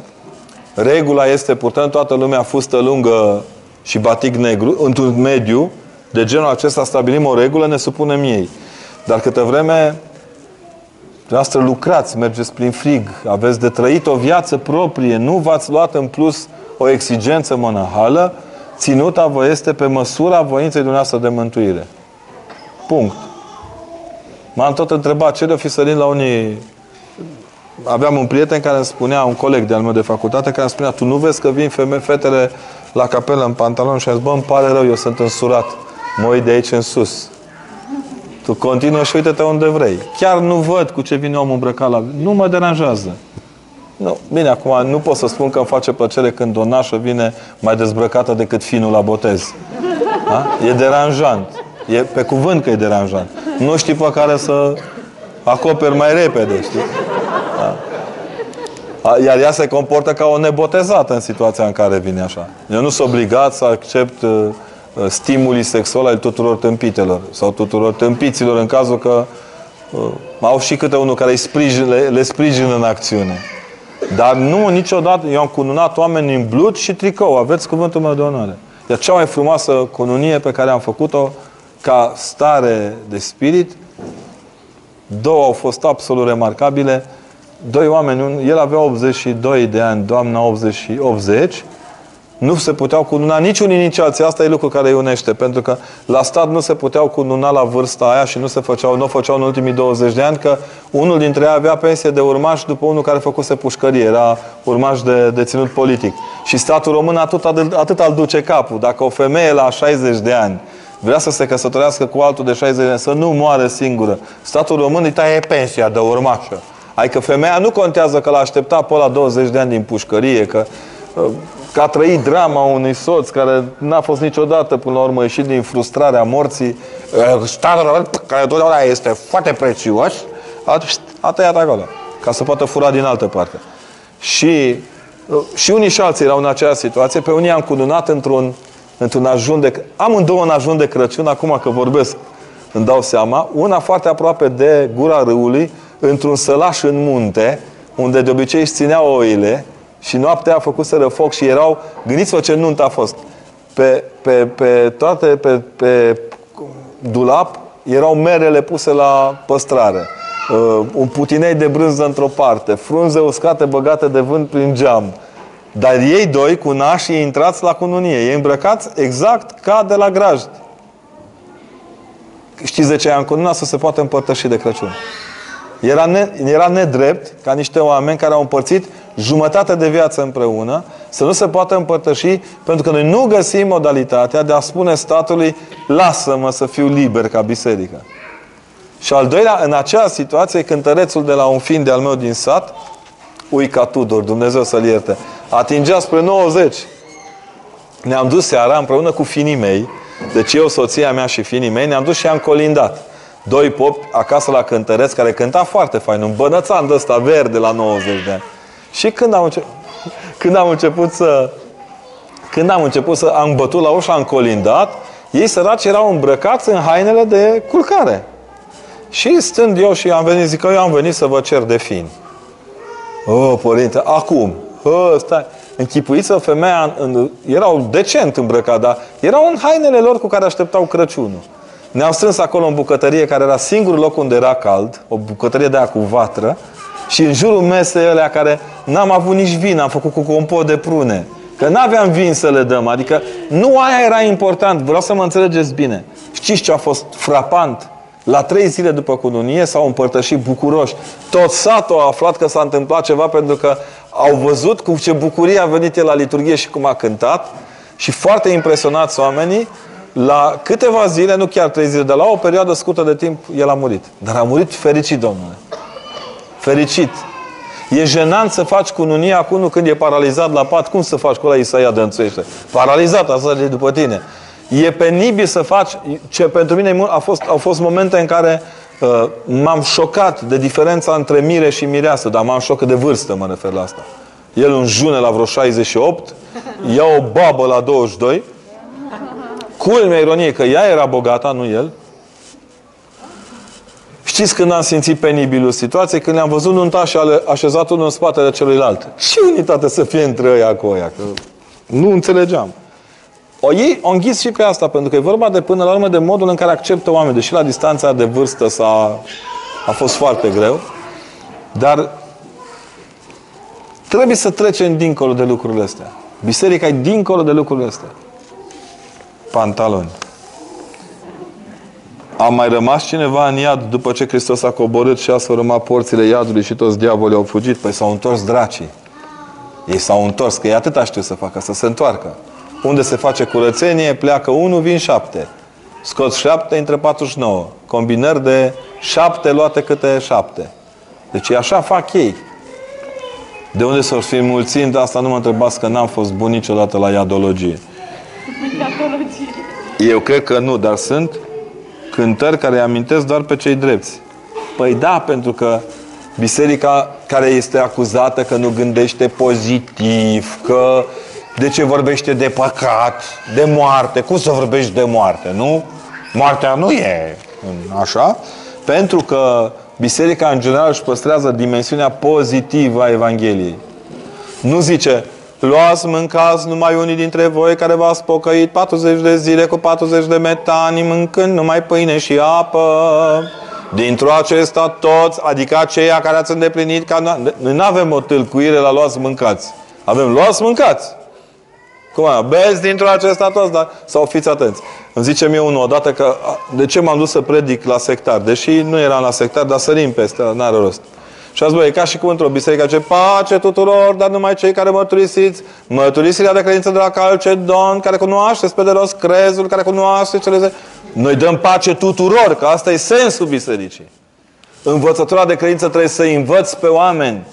regula este purtând toată lumea fustă lungă și batic negru, într-un mediu de genul acesta stabilim o regulă, ne supunem ei. Dar câte vreme Dumneavoastră lucrați, mergeți prin frig, aveți de trăit o viață proprie, nu v-ați luat în plus o exigență monahală, ținuta vă este pe măsura voinței dumneavoastră de mântuire. Punct. M-am tot întrebat ce de-o fi sărit la unii... Aveam un prieten care îmi spunea, un coleg de-al meu de facultate, care îmi spunea, tu nu vezi că vin femei, fetele la capelă în pantalon și a zis, bă, îmi pare rău, eu sunt însurat. Mă uit de aici în sus. Tu continuă și uite-te unde vrei. Chiar nu văd cu ce vine omul îmbrăcat la... Nu mă deranjează. Nu. Bine, acum nu pot să spun că îmi face plăcere când o nașă vine mai dezbrăcată decât finul la botez. Da? E deranjant. E pe cuvânt că e deranjant. Nu știi pe care să acoperi mai repede, știi? Da? Iar ea se comportă ca o nebotezată în situația în care vine așa. Eu nu sunt obligat să accept uh, uh stimulii sexuali al tuturor tâmpitelor sau tuturor tâmpiților în cazul că uh, au și câte unul care îi sprijin, le, le sprijină în acțiune. Dar nu niciodată, eu am cununat oameni în blut și tricou, aveți cuvântul meu de onoare. E cea mai frumoasă cununie pe care am făcut-o ca stare de spirit. Două au fost absolut remarcabile. Doi oameni, el avea 82 de ani, doamna 80, 80 nu se puteau cununa niciunii, nici alții. Asta e lucru care îi unește. Pentru că la stat nu se puteau cununa la vârsta aia și nu se făceau, nu făceau în ultimii 20 de ani, că unul dintre ei avea pensie de urmaș după unul care făcuse pușcărie. Era urmaș de deținut politic. Și statul român atât, atât al duce capul. Dacă o femeie la 60 de ani vrea să se căsătorească cu altul de 60 de ani, să nu moară singură, statul român îi taie pensia de urmașă. Adică femeia nu contează că l-a așteptat pe la 20 de ani din pușcărie, că că a trăit drama unui soț care n-a fost niciodată, până la urmă, ieșit din frustrarea morții, statul care totdeauna este foarte prețios, a, a tăiat acolo, ca să poată fura din altă parte. Și, și unii și alții erau în aceeași situație, pe unii am cununat într-un, într-un ajun de... Amândouă în ajun de Crăciun, acum că vorbesc, îmi dau seama, una foarte aproape de gura râului, într-un sălaș în munte, unde de obicei își țineau oile, și noaptea a făcut să foc și erau, gândiți-vă ce nuntă a fost. Pe, pe, pe toate, pe, pe dulap, erau merele puse la păstrare. uh, un putinei de brânză într-o parte, frunze uscate băgate de vânt prin geam. Dar ei doi, cu nașii, intrați la cununie. Ei îmbrăcați exact ca de la grajd. Știți de ce în cununa să se poate împărtăși de Crăciun? Era, ne, era nedrept ca niște oameni care au împărțit jumătate de viață împreună să nu se poată împărtăși pentru că noi nu găsim modalitatea de a spune statului lasă-mă să fiu liber ca biserică. Și al doilea, în acea situație, cântărețul de la un fiind de al meu din sat, Uica Tudor, Dumnezeu să-l ierte, atingea spre 90. Ne-am dus seara împreună cu finii mei, deci eu, soția mea și finii mei, ne-am dus și am colindat. Doi popi acasă la cântăreț, care cânta foarte fain, un bănățan de ăsta verde la 90 de ani. Și când am, înce- când am început să când am început să am bătut la ușă, am colindat, ei săraci erau îmbrăcați în hainele de culcare. Și stând eu și am venit, zic că eu am venit să vă cer de fin. Oh, părinte, acum. Oh, stai. Închipuiți-vă femeia, în, în, erau decent îmbrăcat, dar erau în hainele lor cu care așteptau Crăciunul. Ne-am strâns acolo în bucătărie, care era singurul loc unde era cald, o bucătărie de aia cu vatră, și în jurul mesei alea care n-am avut nici vin, am făcut cu compot de prune. Că n-aveam vin să le dăm, adică nu aia era important, vreau să mă înțelegeți bine. Știți ce a fost frapant? La trei zile după cununie s-au împărtășit bucuroși. Tot satul a aflat că s-a întâmplat ceva pentru că au văzut cu ce bucurie a venit el la liturghie și cum a cântat și foarte impresionați oamenii, la câteva zile, nu chiar trei zile, dar la o perioadă scurtă de timp, el a murit. Dar a murit fericit, domnule. Fericit. E jenant să faci cununia cu unul când e paralizat la pat. Cum să faci cu la Isaia de înțuiește? Paralizat, asta e după tine. E penibil să faci, ce pentru mine a fost, au fost momente în care uh, m-am șocat de diferența între mire și mireasă, dar m-am șocat de vârstă, mă refer la asta. El un june la vreo 68, ia o babă la 22, culmea ironie că ea era bogata, nu el. Știți când am simțit penibilul situației? Când le-am văzut nuntași așezat unul în spatele celuilalt. Ce unitate să fie între ăia cu ăia? Că nu înțelegeam. O ei o înghis și pe asta, pentru că e vorba de până la urmă de modul în care acceptă oameni. Deși la distanța de vârstă s-a, a fost foarte greu. Dar trebuie să trecem dincolo de lucrurile astea. Biserica e dincolo de lucrurile astea. Pantaloni. A mai rămas cineva în iad după ce Hristos a coborât și a sfărâmat porțile iadului și toți diavolii au fugit? Păi s-au întors dracii. Ei s-au întors, că ei atâta știu să facă, să se întoarcă. Unde se face curățenie, pleacă unul, vin șapte. Scoți șapte, între 49. Combinări de șapte luate câte șapte. Deci așa fac ei. De unde s-au fi mulțind, asta nu mă întrebați că n-am fost bun niciodată la iadologie. Eu cred că nu, dar sunt cântări care îi amintesc doar pe cei drepți. Păi da, pentru că biserica care este acuzată că nu gândește pozitiv, că de ce vorbește de păcat, de moarte, cum să vorbești de moarte, nu? Moartea nu e așa, pentru că biserica în general își păstrează dimensiunea pozitivă a Evangheliei. Nu zice, Luați, mâncați numai unii dintre voi care v-ați pocăit 40 de zile cu 40 de metani, mâncând numai pâine și apă. Dintr-o acesta toți, adică aceia care ați îndeplinit ca... Noi nu avem o tâlcuire la luați, mâncați. Avem luați, mâncați. Cum aia? Beți dintr-o acesta toți, dar sau fiți atenți. Îmi zice mie unul odată că de ce m-am dus să predic la sectar, deși nu eram la sectar, dar sărim peste, n-are rost. Și azi, băi, e ca și cum într-o biserică ce pace tuturor, dar numai cei care mărturisiți, mărturisirea de credință de la Calcedon, care cunoașteți pe de rost crezul, care cunoaște cele... Noi dăm pace tuturor, că asta e sensul bisericii. Învățătura de credință trebuie să învăț pe oameni.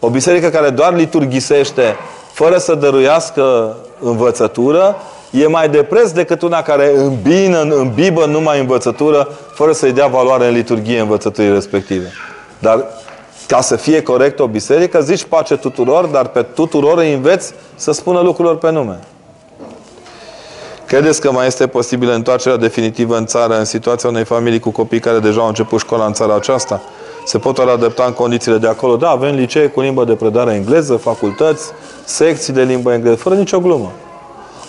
O biserică care doar liturghisește, fără să dăruiască învățătură, e mai de preț decât una care îmbină, îmbibă numai învățătură, fără să-i dea valoare în liturghie învățăturii respective. Dar ca să fie corect o biserică, zici pace tuturor, dar pe tuturor îi înveți să spună lucrurilor pe nume. Credeți că mai este posibilă întoarcerea definitivă în țară în situația unei familii cu copii care deja au început școala în țara aceasta? Se pot adapta în condițiile de acolo? Da, avem licee cu limbă de predare engleză, facultăți, secții de limbă engleză, fără nicio glumă.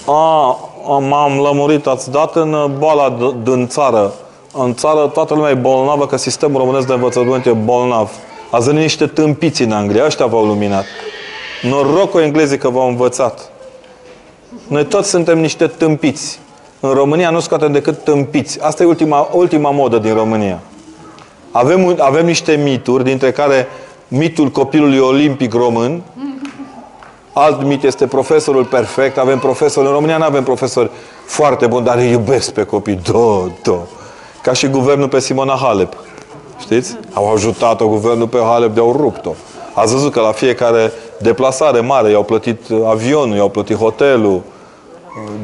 A, m-am lămurit, ați dat în boala din țară în țară toată lumea e bolnavă, că sistemul românesc de învățământ e bolnav. Ați venit niște tâmpiți în Anglia, ăștia v-au luminat. Norocul englezii că v-au învățat. Noi toți suntem niște tâmpiți. În România nu scoatem decât tâmpiți. Asta e ultima, ultima modă din România. Avem, avem niște mituri, dintre care mitul copilului olimpic român, alt mit este profesorul perfect, avem profesori, în România nu avem profesori foarte buni, dar îi iubesc pe copii, do, do. Ca și guvernul pe Simona Halep. Știți? Au ajutat-o guvernul pe Halep, de-au rupt-o. Ați văzut că la fiecare deplasare mare i-au plătit avionul, i-au plătit hotelul.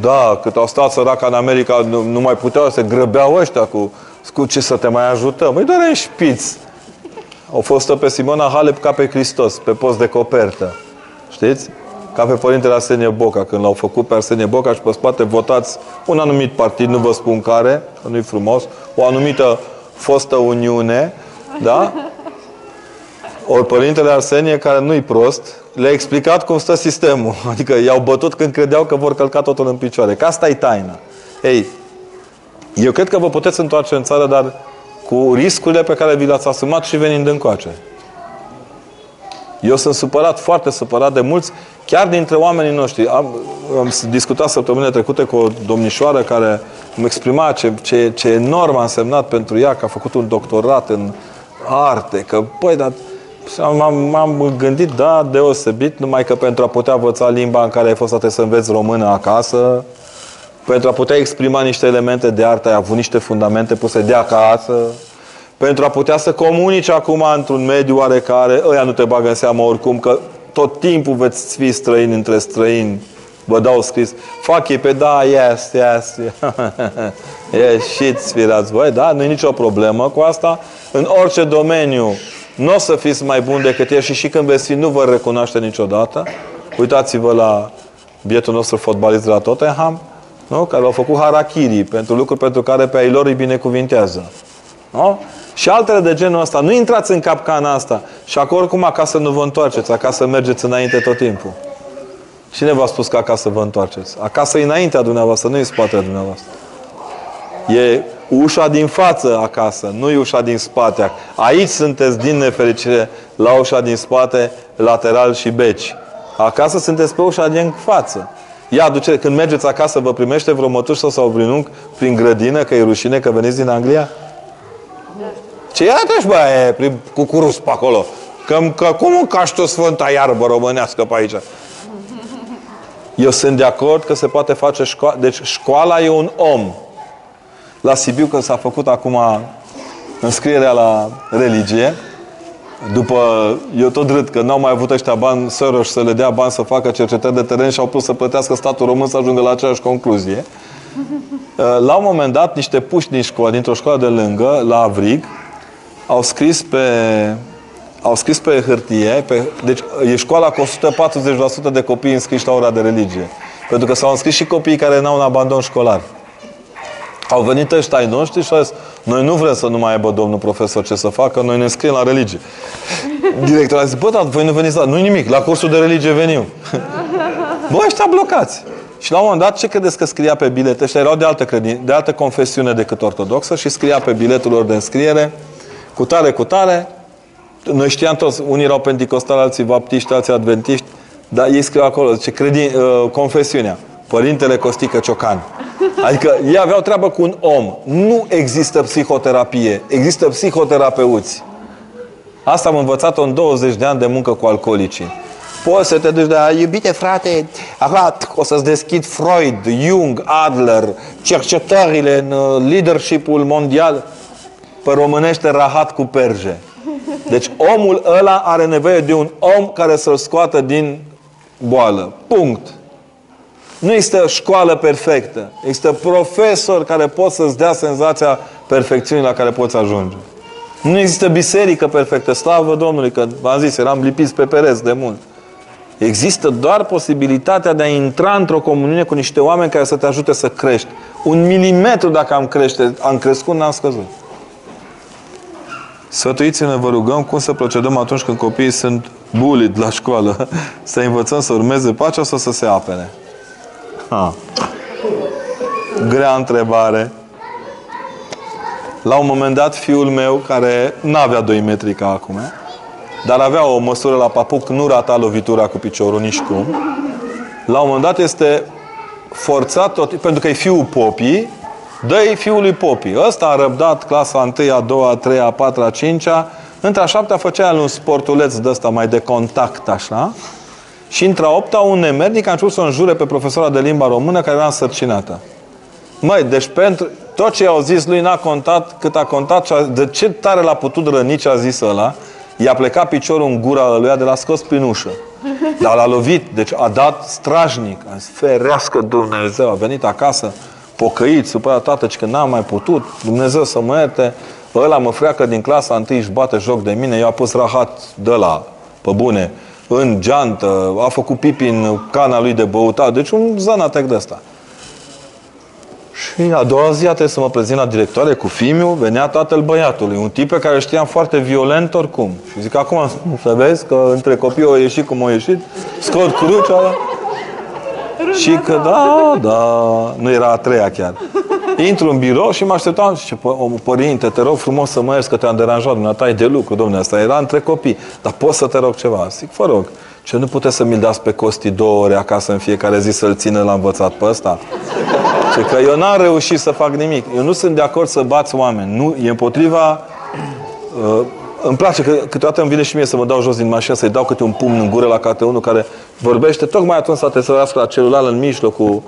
Da, cât au stat săraca în America, nu, nu mai puteau, să grăbeau ăștia cu, cu ce să te mai ajutăm. Măi, doar în șpiț. Au fost pe Simona Halep ca pe Hristos, pe post de copertă. Știți? Ca pe Părintele Arsenie Boca, când l-au făcut pe Arsenie Boca și pe spate votați un anumit partid, nu vă spun care, că nu-i frumos, o anumită fostă Uniune, da? Ori Părintele Arsenie, care nu-i prost, le-a explicat cum stă sistemul. Adică i-au bătut când credeau că vor călca totul în picioare. Că asta e taina. Ei, eu cred că vă puteți întoarce în țară, dar cu riscurile pe care vi le-ați asumat și venind încoace. Eu sunt supărat, foarte supărat de mulți, chiar dintre oamenii noștri. Am, am discutat săptămâna trecute cu o domnișoară care îmi exprima ce, ce, ce enorm a însemnat pentru ea, că a făcut un doctorat în arte, că, păi, dar m-am gândit, da, deosebit, numai că pentru a putea învăța limba în care ai fost să înveți română acasă, pentru a putea exprima niște elemente de artă, ai avut niște fundamente puse de acasă, pentru a putea să comunici acum într-un mediu oarecare, ăia nu te bagă în seamă oricum, că tot timpul veți fi străini între străini. Vă dau scris. Fac ei pe da, yes, yes. Ieșiți, firați voi, da? Nu e nicio problemă cu asta. În orice domeniu nu o să fiți mai buni decât el și și când veți fi, nu vă recunoaște niciodată. Uitați-vă la bietul nostru fotbalist de la Tottenham, nu? care au făcut harakiri pentru lucruri pentru care pe ai lor îi binecuvintează. Nu? Și altele de genul ăsta. Nu intrați în capcana asta. Și acolo oricum acasă nu vă întoarceți. Acasă mergeți înainte tot timpul. Cine v-a spus că acasă vă întoarceți? Acasă e înaintea dumneavoastră, nu e spatele dumneavoastră. E ușa din față acasă, nu e ușa din spate. Aici sunteți, din nefericire, la ușa din spate, lateral și beci. Acasă sunteți pe ușa din față. Ia, duce, când mergeți acasă, vă primește vreo mătușă sau vreun unchi prin grădină, că e rușine că veniți din Anglia? Ce ia treci, bă, e, prin cucurus pe acolo? Că, că cum cași tu sfânta iarbă românească pe aici? Eu sunt de acord că se poate face școală. Deci școala e un om. La Sibiu, când s-a făcut acum înscrierea la religie, după, eu tot râd că n-au mai avut ăștia bani, Soros să le dea bani să facă cercetări de teren și au pus să plătească statul român să ajungă la aceeași concluzie. La un moment dat, niște puși din școală, dintr-o școală de lângă, la Avrig, au scris pe, au scris pe hârtie, pe, deci e școala cu 140% de copii înscriși la ora de religie. Pentru că s-au înscris și copiii care n-au un abandon școlar. Au venit ăștia ai noștri și au zis, noi nu vrem să nu mai aibă domnul profesor ce să facă, noi ne înscriem la religie. Directorul a zis, bă, dar voi nu veniți la... Nu nimic, la cursul de religie venim. bă, ăștia blocați. Și la un moment dat, ce credeți că scria pe bilet? Ăștia erau de altă, credin, de altă confesiune decât ortodoxă și scria pe biletul lor de înscriere cu tare, cu tare. Noi știam toți, unii erau pentecostali, alții baptiști, alții adventiști, dar ei scriu acolo, zice, credin, uh, confesiunea. Părintele Costică Ciocan. Adică ei aveau treabă cu un om. Nu există psihoterapie, există psihoterapeuți. Asta am învățat-o în 20 de ani de muncă cu alcoolicii. Poți să te duci de iubite frate, arat, o să-ți deschid Freud, Jung, Adler, cercetările în uh, leadership-ul mondial pe românește rahat cu perje. Deci omul ăla are nevoie de un om care să-l scoată din boală. Punct. Nu există școală perfectă. Există profesor care pot să-ți dea senzația perfecțiunii la care poți ajunge. Nu există biserică perfectă. Slavă Domnului, că v-am zis, eram lipiți pe pereți de mult. Există doar posibilitatea de a intra într-o comuniune cu niște oameni care să te ajute să crești. Un milimetru dacă am crește, am crescut, n-am scăzut. Sfătuiți-ne, vă rugăm, cum să procedăm atunci când copiii sunt bullied la școală. Să învățăm să urmeze pacea sau să se apene? Ha. Grea întrebare. La un moment dat, fiul meu, care nu avea 2 metri ca acum, dar avea o măsură la papuc, nu rata lovitura cu piciorul nici cum, la un moment dat este forțat, tot, pentru că e fiul popii, dă-i fiului popii. Ăsta a răbdat clasa 1, a 2, a 3, a 4, a 5 -a. Între a 7 făcea el un sportuleț de ăsta mai de contact, așa. Și între a 8 un nemernic a început să o înjure pe profesora de limba română care era însărcinată. Măi, deci pentru tot ce i-au zis lui n-a contat cât a contat și a, de ce tare l-a putut răni ce a zis ăla. I-a plecat piciorul în gura lui, de la scos prin ușă. Dar l-a lovit, deci a dat strajnic. A zis, ferească Dumnezeu, a venit acasă, pocăit, supărat tată, că n-am mai putut, Dumnezeu să mă ierte, ăla mă freacă din clasa întâi și bate joc de mine, eu a pus rahat de la, pe bune, în geantă, a făcut pipi în cana lui de băutat, deci un zanatec de ăsta. Și a doua zi a trebuit să mă prezint la directoare cu fimiu, venea tatăl băiatului, un tip pe care știam foarte violent oricum. Și zic, acum să vezi că între copii au ieșit cum au ieșit, scot crucea, și că da, da, nu era a treia chiar. Intru în birou și mă așteptam și zice, părinte, te rog frumos să mă ierți că te-am deranjat, dumneata e de lucru, domnule, asta era între copii, dar poți să te rog ceva? Zic, vă rog, ce nu puteți să mi-l dați pe Costi două ore acasă în fiecare zi să-l țină la învățat pe ăsta? Ce că eu n-am reușit să fac nimic. Eu nu sunt de acord să bați oameni. Nu, e împotriva uh, îmi place că câteodată îmi vine și mie să mă dau jos din mașină, să-i dau câte un pumn în gură la câte unul care vorbește, tocmai atunci să te sărească la celular în mijlocul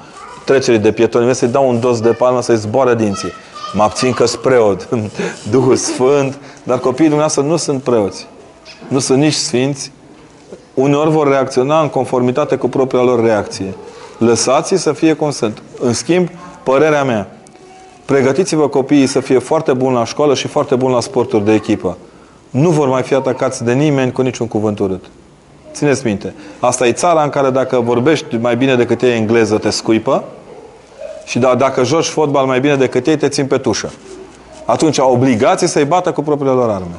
trecerii de pietoni, să-i dau un dos de palmă să-i zboare dinții. Mă abțin că sunt preot, Duhul Sfânt, dar copiii dumneavoastră nu sunt preoți. Nu sunt nici sfinți. Uneori vor reacționa în conformitate cu propria lor reacție. Lăsați-i să fie cum sunt. În schimb, părerea mea, pregătiți-vă copiii să fie foarte buni la școală și foarte buni la sporturi de echipă nu vor mai fi atacați de nimeni cu niciun cuvânt urât. Țineți minte. Asta e țara în care dacă vorbești mai bine decât ei engleză, te scuipă și da, dacă joci fotbal mai bine decât ei, te țin pe tușă. Atunci au obligație să-i bată cu propriile lor arme.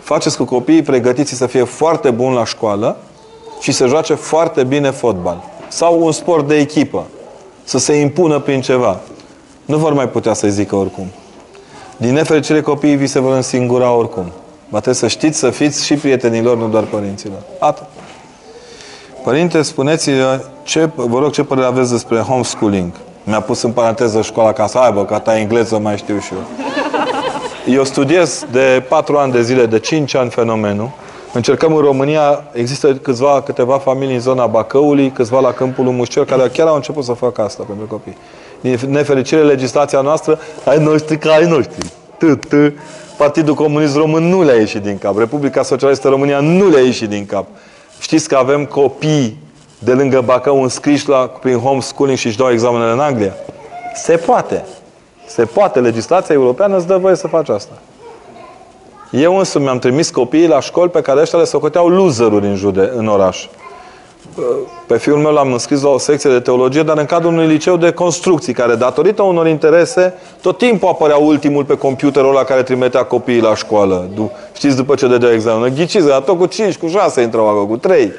Faceți cu copiii pregătiți să fie foarte buni la școală și să joace foarte bine fotbal. Sau un sport de echipă. Să se impună prin ceva. Nu vor mai putea să-i zică oricum. Din nefericire, copiii vi se vor însingura oricum. Va trebui să știți să fiți și prietenilor, nu doar părinților. Atât. Părinte, spuneți ce, vă rog, ce părere aveți despre homeschooling? Mi-a pus în paranteză școala ca să aibă, ca ta engleză mai știu și eu. Eu studiez de patru ani de zile, de cinci ani fenomenul. Încercăm în România, există câțiva, câteva familii în zona Bacăului, câțiva la Câmpul Mușcior, care chiar au început să facă asta pentru copii. Din nefericire, legislația noastră, ai noștri ca ai noștri. T, Partidul Comunist Român nu le-a ieșit din cap. Republica Socialistă România nu le-a ieșit din cap. Știți că avem copii de lângă Bacău înscriși la, prin homeschooling și își dau examenele în Anglia? Se poate. Se poate. Legislația europeană îți dă voie să faci asta. Eu însumi mi-am trimis copiii la școli pe care ăștia le socoteau loseruri în, jude, în oraș. Pe fiul meu l-am înscris la o secție de teologie, dar în cadrul unui liceu de construcții, care datorită unor interese, tot timpul apărea ultimul pe computerul la care trimitea copiii la școală. Știți după ce dădea examen? Ghiciți, dar tot cu 5, cu 6 intrau acolo, cu 3.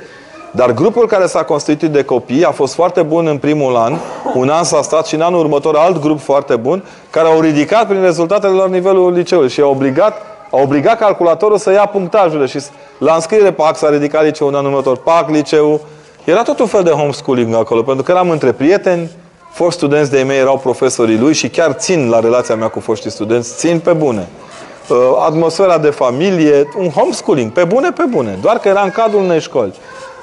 Dar grupul care s-a constituit de copii a fost foarte bun în primul an, un an s-a stat și în anul următor alt grup foarte bun, care au ridicat prin rezultatele lor nivelul liceului și au obligat, au obligat calculatorul să ia punctajele și la înscriere PAC s-a ridicat liceul în anul următor, PAC liceu, era tot un fel de homeschooling acolo, pentru că eram între prieteni, foști studenți de-ai mei erau profesorii lui și chiar țin la relația mea cu foștii studenți, țin pe bune. Uh, atmosfera de familie, un homeschooling, pe bune, pe bune. Doar că era în cadrul unei școli.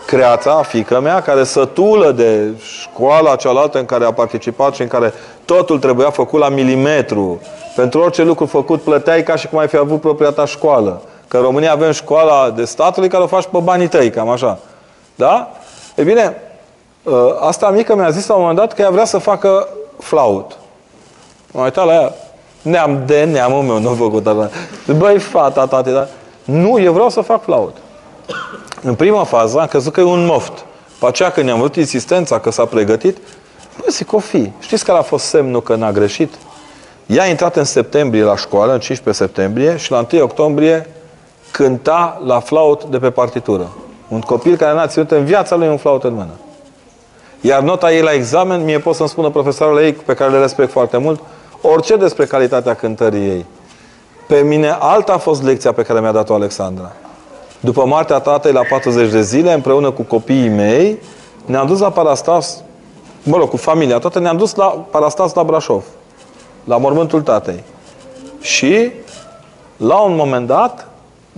Creața, fică mea, care sătulă de școala cealaltă în care a participat și în care totul trebuia făcut la milimetru. Pentru orice lucru făcut plăteai ca și cum ai fi avut propria ta școală. Că în România avem școala de statului care o faci pe banii tăi, cam așa. Da? E bine, ă, asta mică mi-a zis la un moment dat că ea vrea să facă flaut. M-am uitat la ea. Neam de neamul meu, nu făcut asta. Băi, fata, tate, dar... Nu, eu vreau să fac flaut. În prima fază am crezut că e un moft. Pe aceea când i-am văzut insistența că s-a pregătit, băi, zic, o fi. Știți care a fost semnul că n-a greșit? Ea a intrat în septembrie la școală, în 15 septembrie, și la 1 octombrie cânta la flaut de pe partitură. Un copil care n-a ținut în viața lui un flaut în mână. Iar nota ei la examen, mie pot să-mi spună profesorul ei, pe care le respect foarte mult, orice despre calitatea cântării ei. Pe mine alta a fost lecția pe care mi-a dat-o Alexandra. După moartea tatei la 40 de zile, împreună cu copiii mei, ne-am dus la Parastas, mă rog, cu familia toată, ne-am dus la Parastas la Brașov, la mormântul tatei. Și, la un moment dat,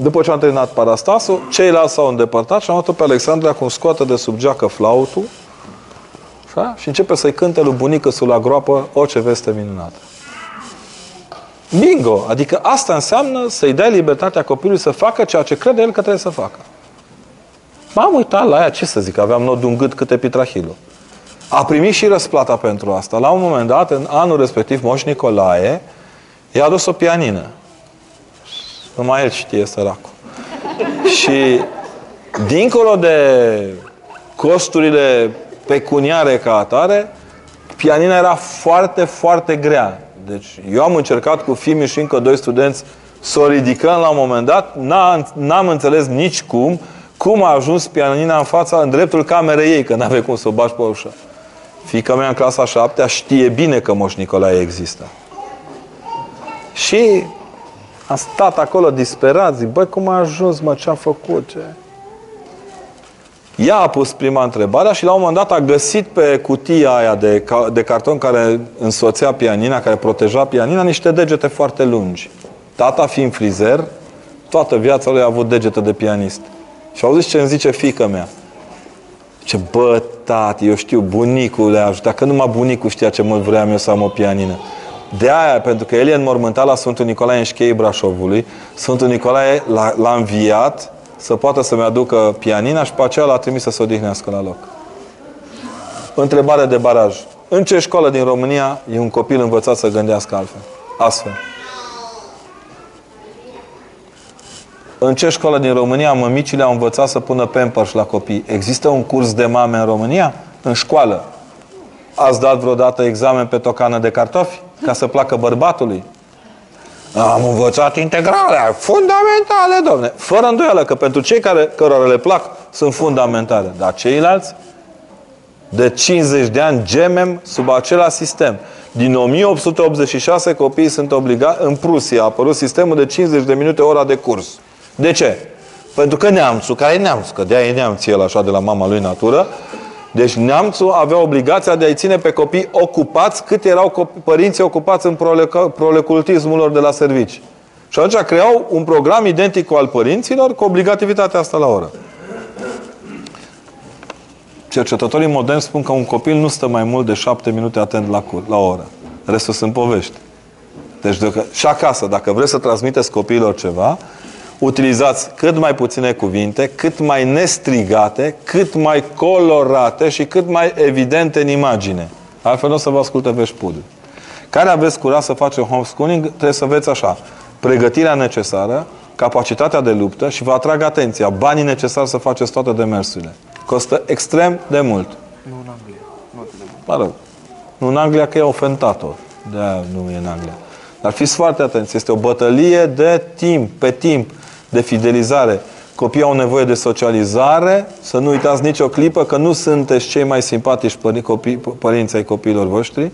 după ce am terminat Parastasul, ceilalți s-au îndepărtat și am luat pe Alexandra cum scoate de sub geacă flautul așa? și începe să-i cânte lui bunică sub la groapă o ce veste minunată. Bingo! Adică asta înseamnă să-i dai libertatea copilului să facă ceea ce crede el că trebuie să facă. M-am uitat la ea, ce să zic, aveam nod un gât câte pitrahilul. A primit și răsplata pentru asta. La un moment dat, în anul respectiv, Moș Nicolae i-a adus o pianină. Numai el știe, săracul. și dincolo de costurile pecuniare ca atare, pianina era foarte, foarte grea. Deci eu am încercat cu Fimi și încă doi studenți să o ridicăm la un moment dat. N-am înțeles nici cum cum a ajuns pianina în fața, în dreptul camerei ei, că n-avea cum să o bași pe ușă. Fica mea în clasa 7 știe bine că Moș Nicolae există. Și am stat acolo disperat, zic, băi, cum a ajuns, mă, ce-a făcut, ce? Ea a pus prima întrebare și la un moment dat a găsit pe cutia aia de, de carton care însoțea pianina, care proteja pianina, niște degete foarte lungi. Tata fiind frizer, toată viața lui a avut degete de pianist. Și auziți ce îmi zice fică mea? Ce bă, tati, eu știu, bunicul le-a ajutat. Că numai bunicul știa ce mult vreau eu să am o pianină. De aia, pentru că el e înmormântat la Sfântul Nicolae în șcheii Brașovului, Sfântul Nicolae l-a, l-a înviat să poată să-mi aducă pianina și pe aceea l-a trimis să se odihnească la loc. Întrebare de baraj. În ce școală din România e un copil învățat să gândească altfel? Astfel. În ce școală din România mămicile au învățat să pună pampers la copii? Există un curs de mame în România? În școală. Ați dat vreodată examen pe tocană de cartofi? Ca să placă bărbatului? Am învățat integrale, fundamentale, domne. Fără îndoială că pentru cei care, cărora le plac, sunt fundamentale. Dar ceilalți, de 50 de ani, gemem sub același sistem. Din 1886 copiii sunt obligați, în Prusia a apărut sistemul de 50 de minute ora de curs. De ce? Pentru că neamțul, care e neamț, că de-aia e neamț el așa de la mama lui natură, deci neamțul avea obligația de a-i ține pe copii ocupați cât erau copii, părinții ocupați în prolecultismul lor de la servici. Și atunci creau un program identic cu al părinților, cu obligativitatea asta la oră. Cercetătorii moderni spun că un copil nu stă mai mult de șapte minute atent la, cur, la oră. Restul sunt povești. Deci dacă, și acasă, dacă vreți să transmiteți copiilor ceva, utilizați cât mai puține cuvinte, cât mai nestrigate, cât mai colorate și cât mai evidente în imagine. Altfel nu o să vă asculte veșpudul. Care aveți curaj să faceți homeschooling, trebuie să veți așa. Pregătirea necesară, capacitatea de luptă și vă atrag atenția, banii necesari să faceți toate demersurile. Costă extrem de mult. Nu în Anglia. Nu atât de mult. Mă rog. Nu în Anglia că e ofentator. de nu e în Anglia. Dar fiți foarte atenți. Este o bătălie de timp, pe timp de fidelizare. Copiii au nevoie de socializare, să nu uitați nicio clipă că nu sunteți cei mai simpatici pări, copii, părinți ai copiilor voștri.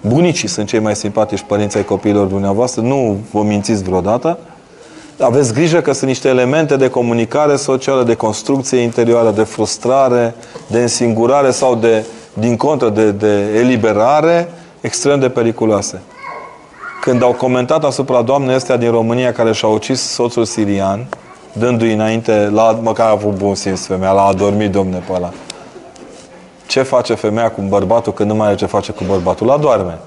Bunicii sunt cei mai simpatici părinți ai copiilor dumneavoastră, nu vă mințiți vreodată. Aveți grijă că sunt niște elemente de comunicare socială, de construcție interioară, de frustrare, de însingurare sau de, din contră, de, de eliberare extrem de periculoase când au comentat asupra doamnei astea din România care și-a ucis soțul sirian, dându-i înainte, la, măcar a avut bun simț femeia, l-a adormit domne pe ăla. Ce face femeia cu bărbatul când nu mai are ce face cu bărbatul? La doarme.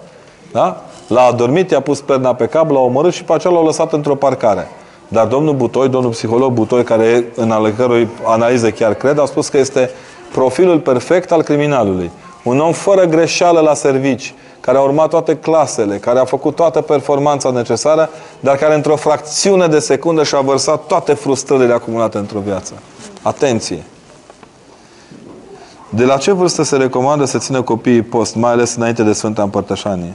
Da? L-a adormit, i-a pus perna pe cap, l-a omorât și pe aceea l-a lăsat într-o parcare. Dar domnul Butoi, domnul psiholog Butoi, care în ale cărui analize chiar cred, a spus că este profilul perfect al criminalului. Un om fără greșeală la servici, care a urmat toate clasele, care a făcut toată performanța necesară, dar care într-o fracțiune de secundă și-a vărsat toate frustrările acumulate într-o viață. Atenție! De la ce vârstă se recomandă să țină copiii post, mai ales înainte de Sfânta Împărtășanie?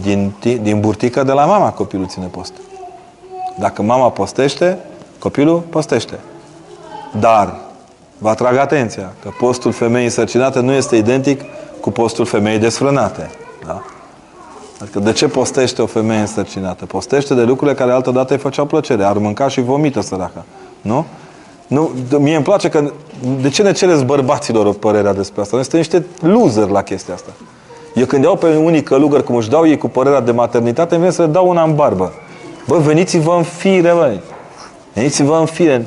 Din, din burtică de la mama copilul ține post. Dacă mama postește, copilul postește. Dar, vă atrag atenția că postul femeii însărcinate nu este identic cu postul femeii desfrânate. Da? Adică de ce postește o femeie însărcinată? Postește de lucrurile care altădată îi făceau plăcere. Ar mânca și vomită săraca. Nu? Nu, de- mie îmi place că... De ce ne cereți bărbaților o părerea despre asta? Noi suntem niște loser la chestia asta. Eu când iau pe unii călugări, cum își dau ei cu părerea de maternitate, îmi vine să le dau una în barbă. Bă, veniți-vă în fire, băi. Veniți-vă în fire.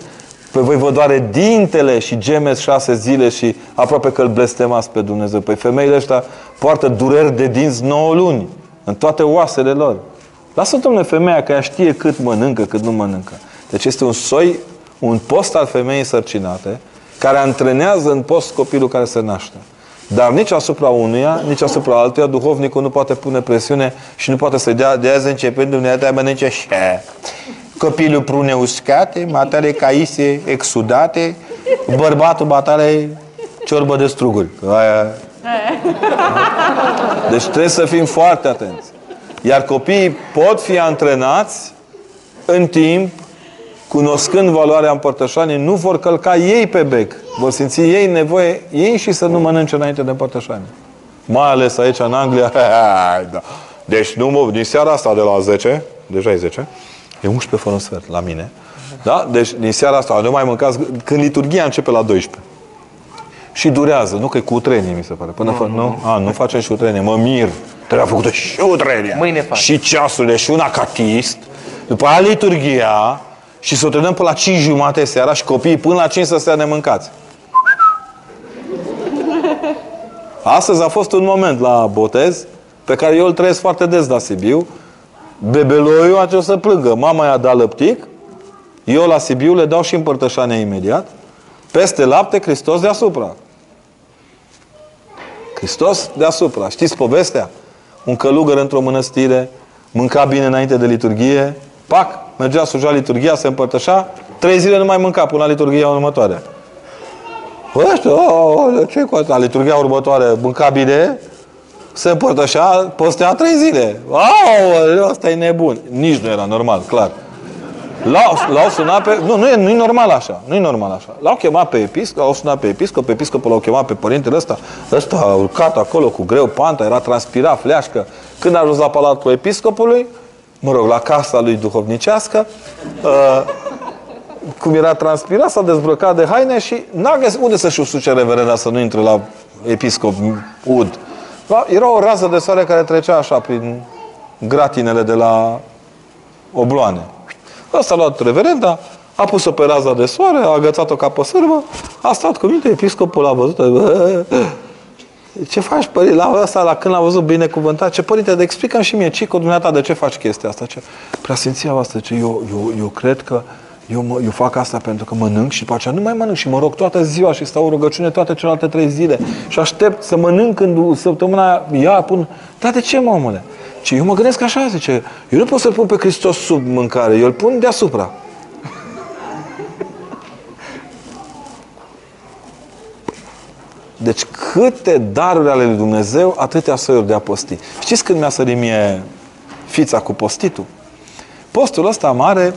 Pe voi vă doare dintele și gemeți șase zile și aproape că îl blestemați pe Dumnezeu. Păi femeile ăștia poartă dureri de dinți 9 luni în toate oasele lor. Lasă, domnule, femeia că ea știe cât mănâncă, cât nu mănâncă. Deci este un soi, un post al femeii sărcinate care antrenează în post copilul care se naște. Dar nici asupra unuia, nici asupra altuia, duhovnicul nu poate pune presiune și nu poate să dea de azi începând dumneavoastră mănânce așa. Copilul prune uscate, matale caise exudate, bărbatul batale ciorbă de struguri. Că Aia... Deci trebuie să fim foarte atenți. Iar copiii pot fi antrenați în timp, cunoscând valoarea împărtășanii, nu vor călca ei pe bec. Vor simți ei nevoie, ei și să nu mănânce înainte de împărtășanie. Mai ales aici în Anglia. da. Deci nu mă, din seara asta de la 10, deja e 10, e 11 fără un sfert la mine. Da? Deci din seara asta nu mai mâncați, când liturgia începe la 12. Și durează, nu că e cu utrenie, mi se pare. Până nu, nu? A, nu facem și utrenie. Mă mir. Trebuia făcută și utrenia. Mâine fac. Și ceasurile, și un acatist. După aia liturgia. Și să o terminăm până la 5 jumate seara și copiii până la 5 să stea nemâncați. Astăzi a fost un moment la botez pe care eu îl trăiesc foarte des la Sibiu. Bebeloiul a să plângă. Mama i-a dat lăptic. Eu la Sibiu le dau și împărtășania imediat. Peste lapte, Hristos deasupra. Hristos deasupra. Știți povestea? Un călugăr într-o mănăstire, mânca bine înainte de liturghie, pac, mergea suja liturghia, se împărtășa, trei zile nu mai mânca până la liturghia următoare. Ăștia, oh, oh, ce cu asta? La liturghia următoare mânca bine, se împărtășea, postea trei zile. Au, ăsta e nebun. Nici nu era normal, clar. L-au, l-au sunat pe... Nu, nu e, nu e normal așa. Nu e normal așa. L-au chemat pe episcop, l-au sunat pe episcop, pe episcopul l-au chemat pe părintele ăsta. Ăsta a urcat acolo cu greu panta, era transpirat, fleașcă. Când a ajuns la palatul episcopului, mă rog, la casa lui duhovnicească, uh, cum era transpirat, s-a dezbrăcat de haine și n-a găsit unde să-și usuce reverenda să nu intre la episcop ud. Da? Era o rază de soare care trecea așa prin gratinele de la obloane. Ăsta a luat reverenda, a pus-o pe raza de soare, a agățat-o ca pe sârbă, a stat cu minte, episcopul a văzut ce faci, părinte, la ăsta, la când l-a văzut binecuvântat, ce părinte, de explică și mie, Cico, dumneata, de ce faci chestia asta? Ce, preasfinția voastră, ce eu, eu, eu cred că eu, mă, eu fac asta pentru că mănânc și după aceea nu mai mănânc și mă rog toată ziua și stau în rugăciune toate celelalte trei zile și aștept să mănânc când săptămâna aia, ia pun... Dar de ce, mă, omule? Ce eu mă gândesc așa, zice, eu nu pot să-l pun pe Hristos sub mâncare, eu îl pun deasupra. Deci câte daruri ale lui Dumnezeu, atâtea soiuri de a posti. Știți când mi-a sărit mie fița cu postitul? Postul ăsta mare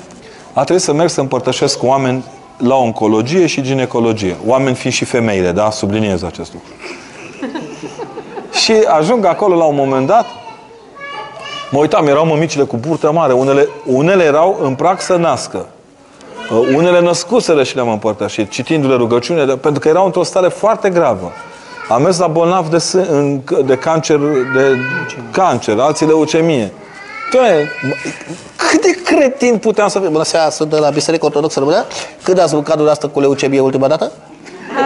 a trebuit să merg să împărtășesc cu oameni la oncologie și ginecologie. Oameni fiind și femeile, da? Subliniez acest lucru. și ajung acolo la un moment dat, mă uitam, erau mămicile cu burtă mare, unele, unele erau în prag să nască. Uh, Unele născuseră și le-am împărtășit, citindu-le rugăciune, de- pentru că erau într-o stare foarte gravă. Am mers la bolnav de, sân- în- de cancer, de cancer, alții leucemie. Doamne, cât de cretin puteam să fim? Bună seara, sunt de la Biserica Ortodoxă Română. Când ați mâncat dumneavoastră cu leucemie ultima dată?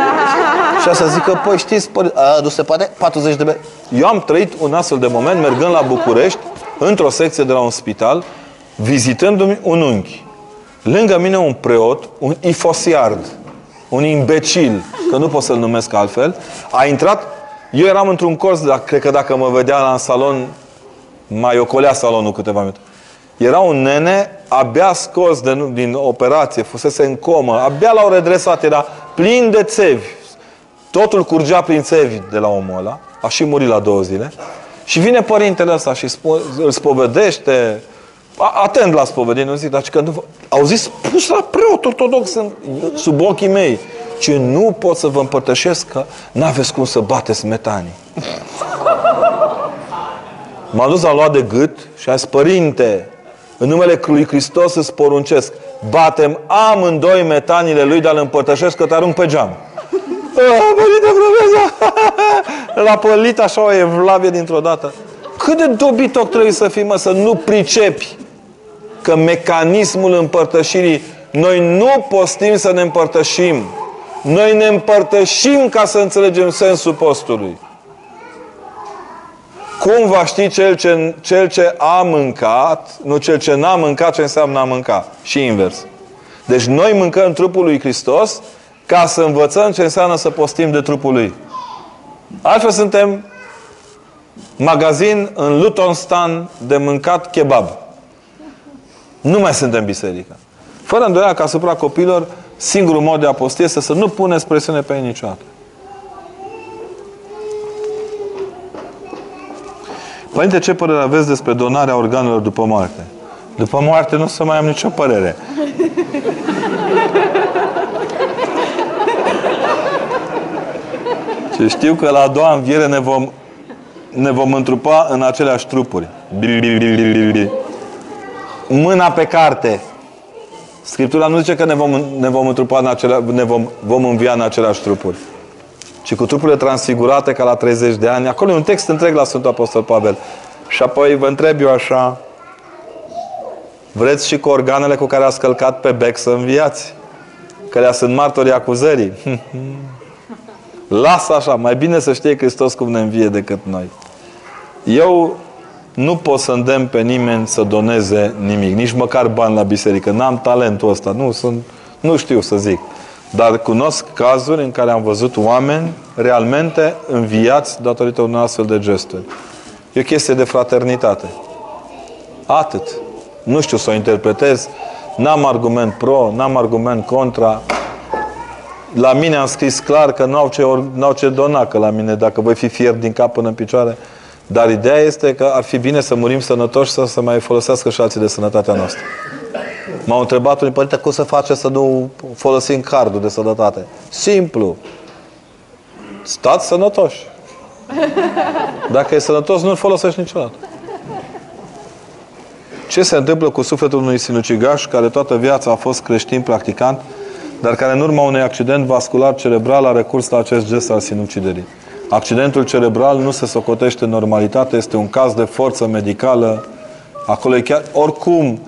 Și să zică, păi știți, păr- A, nu se poate? 40 de metri. eu am trăit un astfel de moment mergând la București, într-o secție de la un spital, vizitându-mi un unchi. Lângă mine un preot, un ifosiard, un imbecil, că nu pot să-l numesc altfel, a intrat, eu eram într-un colț, dar cred că dacă mă vedea la în salon, mai ocolea salonul câteva minute. Era un nene, abia scos de, din operație, fusese în comă, abia l-au redresat, era plin de țevi. Totul curgea prin țevi de la omul ăla, a și murit la două zile. Și vine părintele ăsta și spo- îl spovedește, a- atent la spovedenie, nu zic, dar că nu vă... Au zis, pus la preot ortodox în, sub ochii mei, ce nu pot să vă împărtășesc că n-aveți cum să bateți metanii. M-a dus, a luat de gât și a zis, Părinte, în numele lui Hristos îți poruncesc, batem amândoi metanile lui, dar îl împărtășesc că te arunc pe geam. Ah, Părinte Profesor! L-a pălit așa o evlavie dintr-o dată. Cât de dobitoc trebuie să fii, mă, să nu pricepi că mecanismul împărtășirii, noi nu postim să ne împărtășim. Noi ne împărtășim ca să înțelegem sensul postului. Cum va ști cel ce, cel ce a mâncat, nu cel ce n-a mâncat, ce înseamnă a mânca? Și invers. Deci noi mâncăm trupul lui Hristos ca să învățăm ce înseamnă să postim de trupul lui. Altfel suntem magazin în Lutonstan de mâncat kebab. Nu mai suntem biserică. Fără îndoială că asupra copilor, singurul mod de a posti este să nu puneți presiune pe ei niciodată. Părinte, ce părere aveți despre donarea organelor după moarte? După moarte nu o să mai am nicio părere. Ce știu că la a doua înviere ne vom, ne vom întrupa în aceleași trupuri. Mâna pe carte. Scriptura nu zice că ne vom, ne vom întrupa în acelea, ne vom, vom învia în aceleași trupuri. Ci cu trupurile transfigurate ca la 30 de ani. Acolo e un text întreg la Sfântul Apostol Pavel. Și apoi vă întreb eu așa, vreți și cu organele cu care ați călcat pe bec să înviați? Că le sunt martorii acuzării. Lasă așa, mai bine să știe Hristos cum ne învie decât noi. Eu nu pot să îndemn pe nimeni să doneze nimic, nici măcar bani la biserică. N-am talentul ăsta, nu, sunt, nu știu să zic. Dar cunosc cazuri în care am văzut oameni realmente înviați datorită unui astfel de gesturi. E o chestie de fraternitate. Atât. Nu știu să o interpretez. N-am argument pro, n-am argument contra. La mine am scris clar că n-au ce, n-au ce dona, că la mine, dacă voi fi fier din cap până în picioare. Dar ideea este că ar fi bine să murim sănătoși să, să mai folosească și alții de sănătatea noastră. M-au întrebat unii părinte cum să face să nu folosim cardul de sănătate. Simplu. Stați sănătoși. Dacă e sănătos, nu-l folosești niciodată. Ce se întâmplă cu sufletul unui sinucigaș care toată viața a fost creștin practicant, dar care în urma unui accident vascular cerebral a recurs la acest gest al sinuciderii? Accidentul cerebral nu se socotește în normalitate, este un caz de forță medicală. Acolo e chiar, oricum,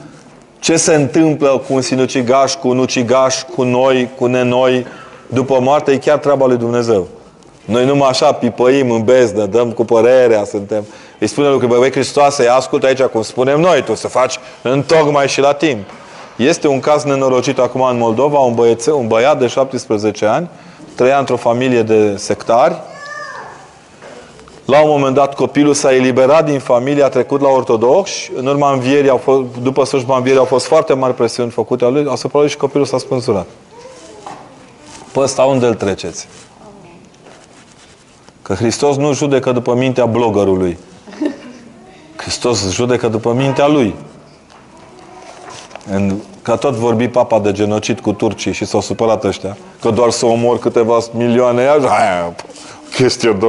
ce se întâmplă cu un sinucigaș, cu un ucigaș, cu noi, cu nenoi, după moarte, e chiar treaba lui Dumnezeu. Noi numai așa pipăim în beznă, dăm cu părerea, suntem... Îi spune lucruri, băi Hristoase, ascultă aici cum spunem noi, tu să faci în tocmai și la timp. Este un caz nenorocit acum în Moldova, un, băiețe, un băiat de 17 ani, trăia într-o familie de sectari, la un moment dat copilul s-a eliberat din familie, a trecut la ortodoxi, în urma învierii, au fost, după slujba învierii au fost foarte mari presiuni făcute lui, asupra lui și copilul s-a spânzurat. Pe ăsta unde îl treceți? Că Hristos nu judecă după mintea bloggerului. Hristos judecă după mintea lui. În, ca tot vorbi papa de genocid cu turcii și s-au supărat ăștia. Că doar să omor câteva milioane, aia, chestie de,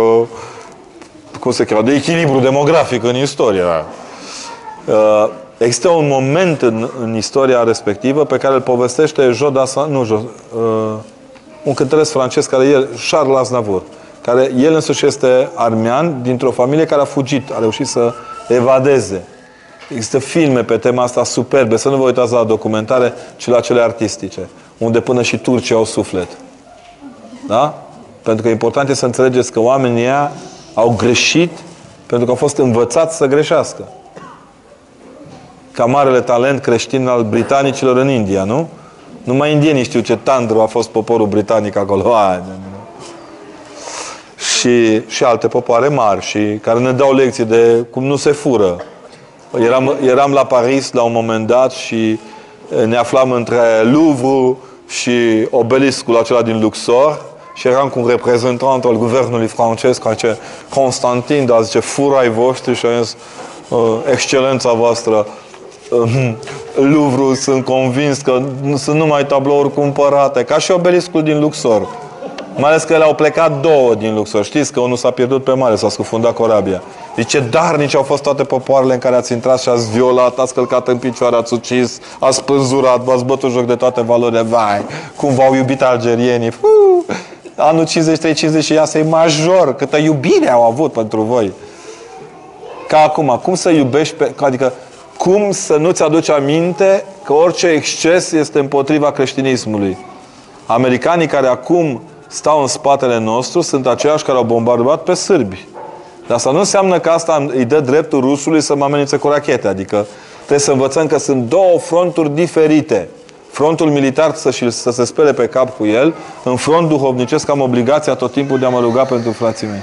cum se cheamă, de echilibru demografic în istoria. Uh, există un moment în, în istoria respectivă pe care îl povestește Jodas, nu, uh, un cântăresc francez care e Charles Aznavour care el însuși este armean, dintr-o familie care a fugit, a reușit să evadeze. Există filme pe tema asta superbe, să nu vă uitați la documentare, ci la cele artistice, unde până și turcii au suflet. Da? Pentru că important este să înțelegeți că oamenii ăia au greșit pentru că au fost învățați să greșească. Ca marele talent creștin al britanicilor în India, nu? Numai indienii știu ce tandru a fost poporul britanic acolo. Ai, și, și alte popoare mari și care ne dau lecții de cum nu se fură. Eram, eram la Paris la un moment dat și ne aflam între Louvre și obeliscul acela din Luxor și eram cu un reprezentant al guvernului francez care zice Constantin, dar zice fura ai voștri și a zis excelența voastră Louvre sunt convins că sunt numai tablouri cumpărate ca și obeliscul din Luxor Mai ales că le-au plecat două din Luxor. Știți că unul s-a pierdut pe mare, s-a scufundat corabia. Zice, darnici au fost toate popoarele în care ați intrat și ați violat, ați călcat în picioare, ați ucis, ați spânzurat, v-ați bătut joc de toate valorile. Vai, cum v-au iubit algerienii. Fuu! Anul 53-56 e major, câtă iubire au avut pentru voi. Ca acum, cum să iubești, pe, adică cum să nu-ți aduci aminte că orice exces este împotriva creștinismului. Americanii care acum stau în spatele nostru sunt aceiași care au bombardat pe sârbi. Dar asta nu înseamnă că asta îi dă dreptul rusului să mă amenințe cu rachete. Adică trebuie să învățăm că sunt două fronturi diferite. Frontul militar să, și, să se spele pe cap cu el, în front duhovnicesc am obligația tot timpul de a mă ruga pentru frații mei.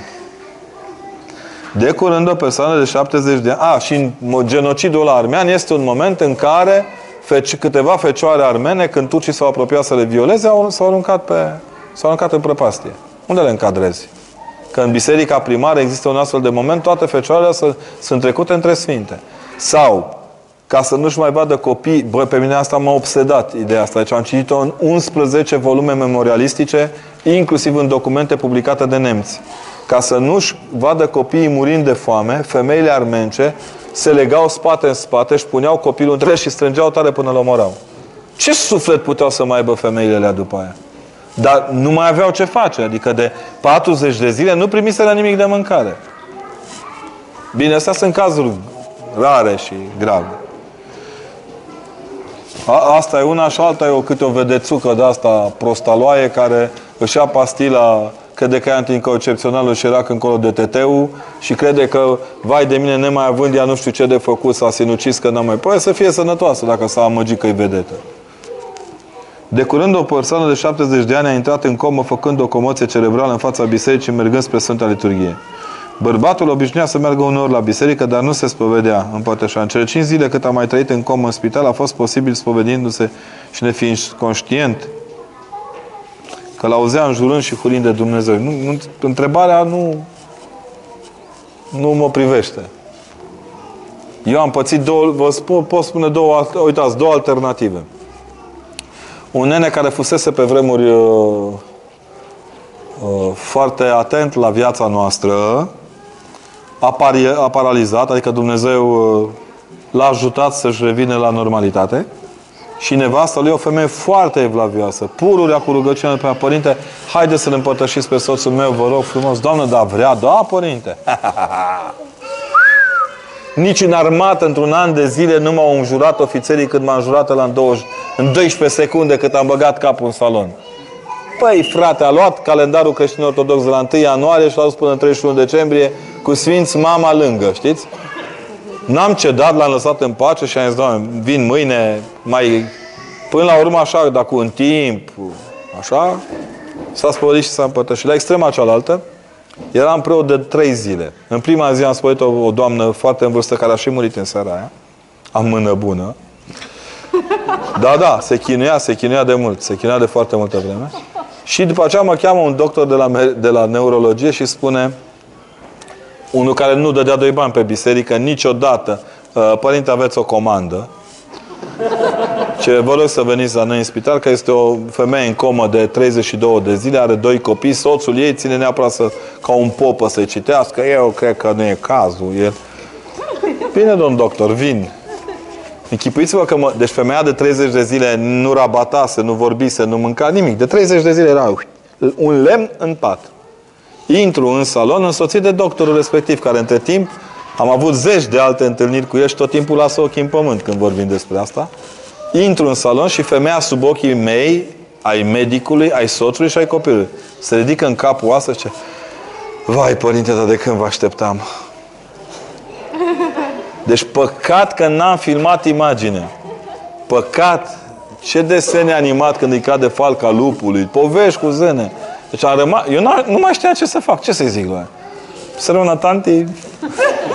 De curând o persoană de 70 de ani, a, și în genocidul la armean este un moment în care feci, câteva fecioare armene, când turcii s-au apropiat să le violeze, au, s-au aruncat, pe, s-au aruncat în prăpastie. Unde le încadrezi? Că în biserica primară există un astfel de moment, toate fecioarele sunt trecute între sfinte. Sau, ca să nu-și mai vadă copii, băi, pe mine asta m-a obsedat, ideea asta. Deci am citit-o în 11 volume memorialistice, inclusiv în documente publicate de nemți. Ca să nu-și vadă copiii murind de foame, femeile armence se legau spate în spate, își puneau copilul între și strângeau tare până l morau. Ce suflet puteau să mai aibă femeile alea după aia? Dar nu mai aveau ce face. Adică de 40 de zile nu primiseră nimic de mâncare. Bine, astea sunt cazuri rare și grave. A, asta e una și alta e o câte o vedețucă de asta prostaloaie care își ia pastila crede că e anticoncepțională și era încolo de teteu și crede că, vai de mine, nemai având ea nu știu ce de făcut, s-a sinucis că n-a mai... Poate să fie sănătoasă dacă s-a amăgit că e vedetă. De curând, o persoană de 70 de ani a intrat în comă făcând o comoție cerebrală în fața bisericii, mergând spre Sfânta Liturghie. Bărbatul obișnuia să meargă uneori la biserică, dar nu se spovedea în Pătășan. Cele 5 zile cât a mai trăit în comă în spital a fost posibil spovedindu-se și nefiind conștient că l-auzea înjurând și furind de Dumnezeu. Nu, nu, întrebarea nu, nu mă privește. Eu am pățit două, vă spun, pot spune două, uitați, două alternative. Un nene care fusese pe vremuri uh, uh, foarte atent la viața noastră, a, pari, a paralizat, adică Dumnezeu uh, l-a ajutat să-și revină la normalitate. Și nevasta lui e o femeie foarte evlavioasă. Pururea cu rugăciune pe Părinte, haide să-l împărtășiți pe soțul meu, vă rog frumos. Doamnă, da vrea? Da, Părinte. Nici în armată, într-un an de zile, nu m-au înjurat ofițerii cât m-a înjurat la în, 20, în 12 secunde cât am băgat capul în salon. Păi, frate, a luat calendarul creștin ortodox de la 1 ianuarie și l-a dus până în 31 decembrie cu Sfinți Mama lângă, știți? N-am cedat, l-am lăsat în pace și am zis, doamne, vin mâine, mai... Până la urmă, așa, dar cu un timp, așa, s-a spălit și s-a împărtășit. La extrema cealaltă, eram preot de trei zile. În prima zi am spălit o, o doamnă foarte în vârstă care a și murit în seara aia. Am mână bună. Da, da, se chinuia, se chinuia de mult. Se chinuia de foarte multă vreme. Și după aceea mă cheamă un doctor de la, de la neurologie și spune unul care nu dădea doi bani pe biserică niciodată. Uh, părinte, aveți o comandă. Ce vă rog să veniți la noi în spital, că este o femeie în comă de 32 de zile, are doi copii, soțul ei ține neapărat să, ca un popă să-i citească. Eu cred că nu e cazul. El... Bine, domn doctor, vin. Închipuiți-vă că mă... Deci femeia de 30 de zile nu rabatase, nu vorbise, nu mânca nimic. De 30 de zile era un lemn în pat. Intru în salon însoțit de doctorul respectiv, care între timp am avut zeci de alte întâlniri cu el și tot timpul lasă ochii în pământ când vorbim despre asta. Intru în salon și femeia sub ochii mei, ai medicului, ai soțului și ai copilului. Se ridică în capul oasă și ce Vai, părinte, dar de când vă așteptam? Deci păcat că n-am filmat imagine. Păcat. Ce desene animat când îi cade falca lupului. Povești cu zâne. Deci am rămas, eu nu mai știam ce să fac, ce să-i zic la Să rămână tanti,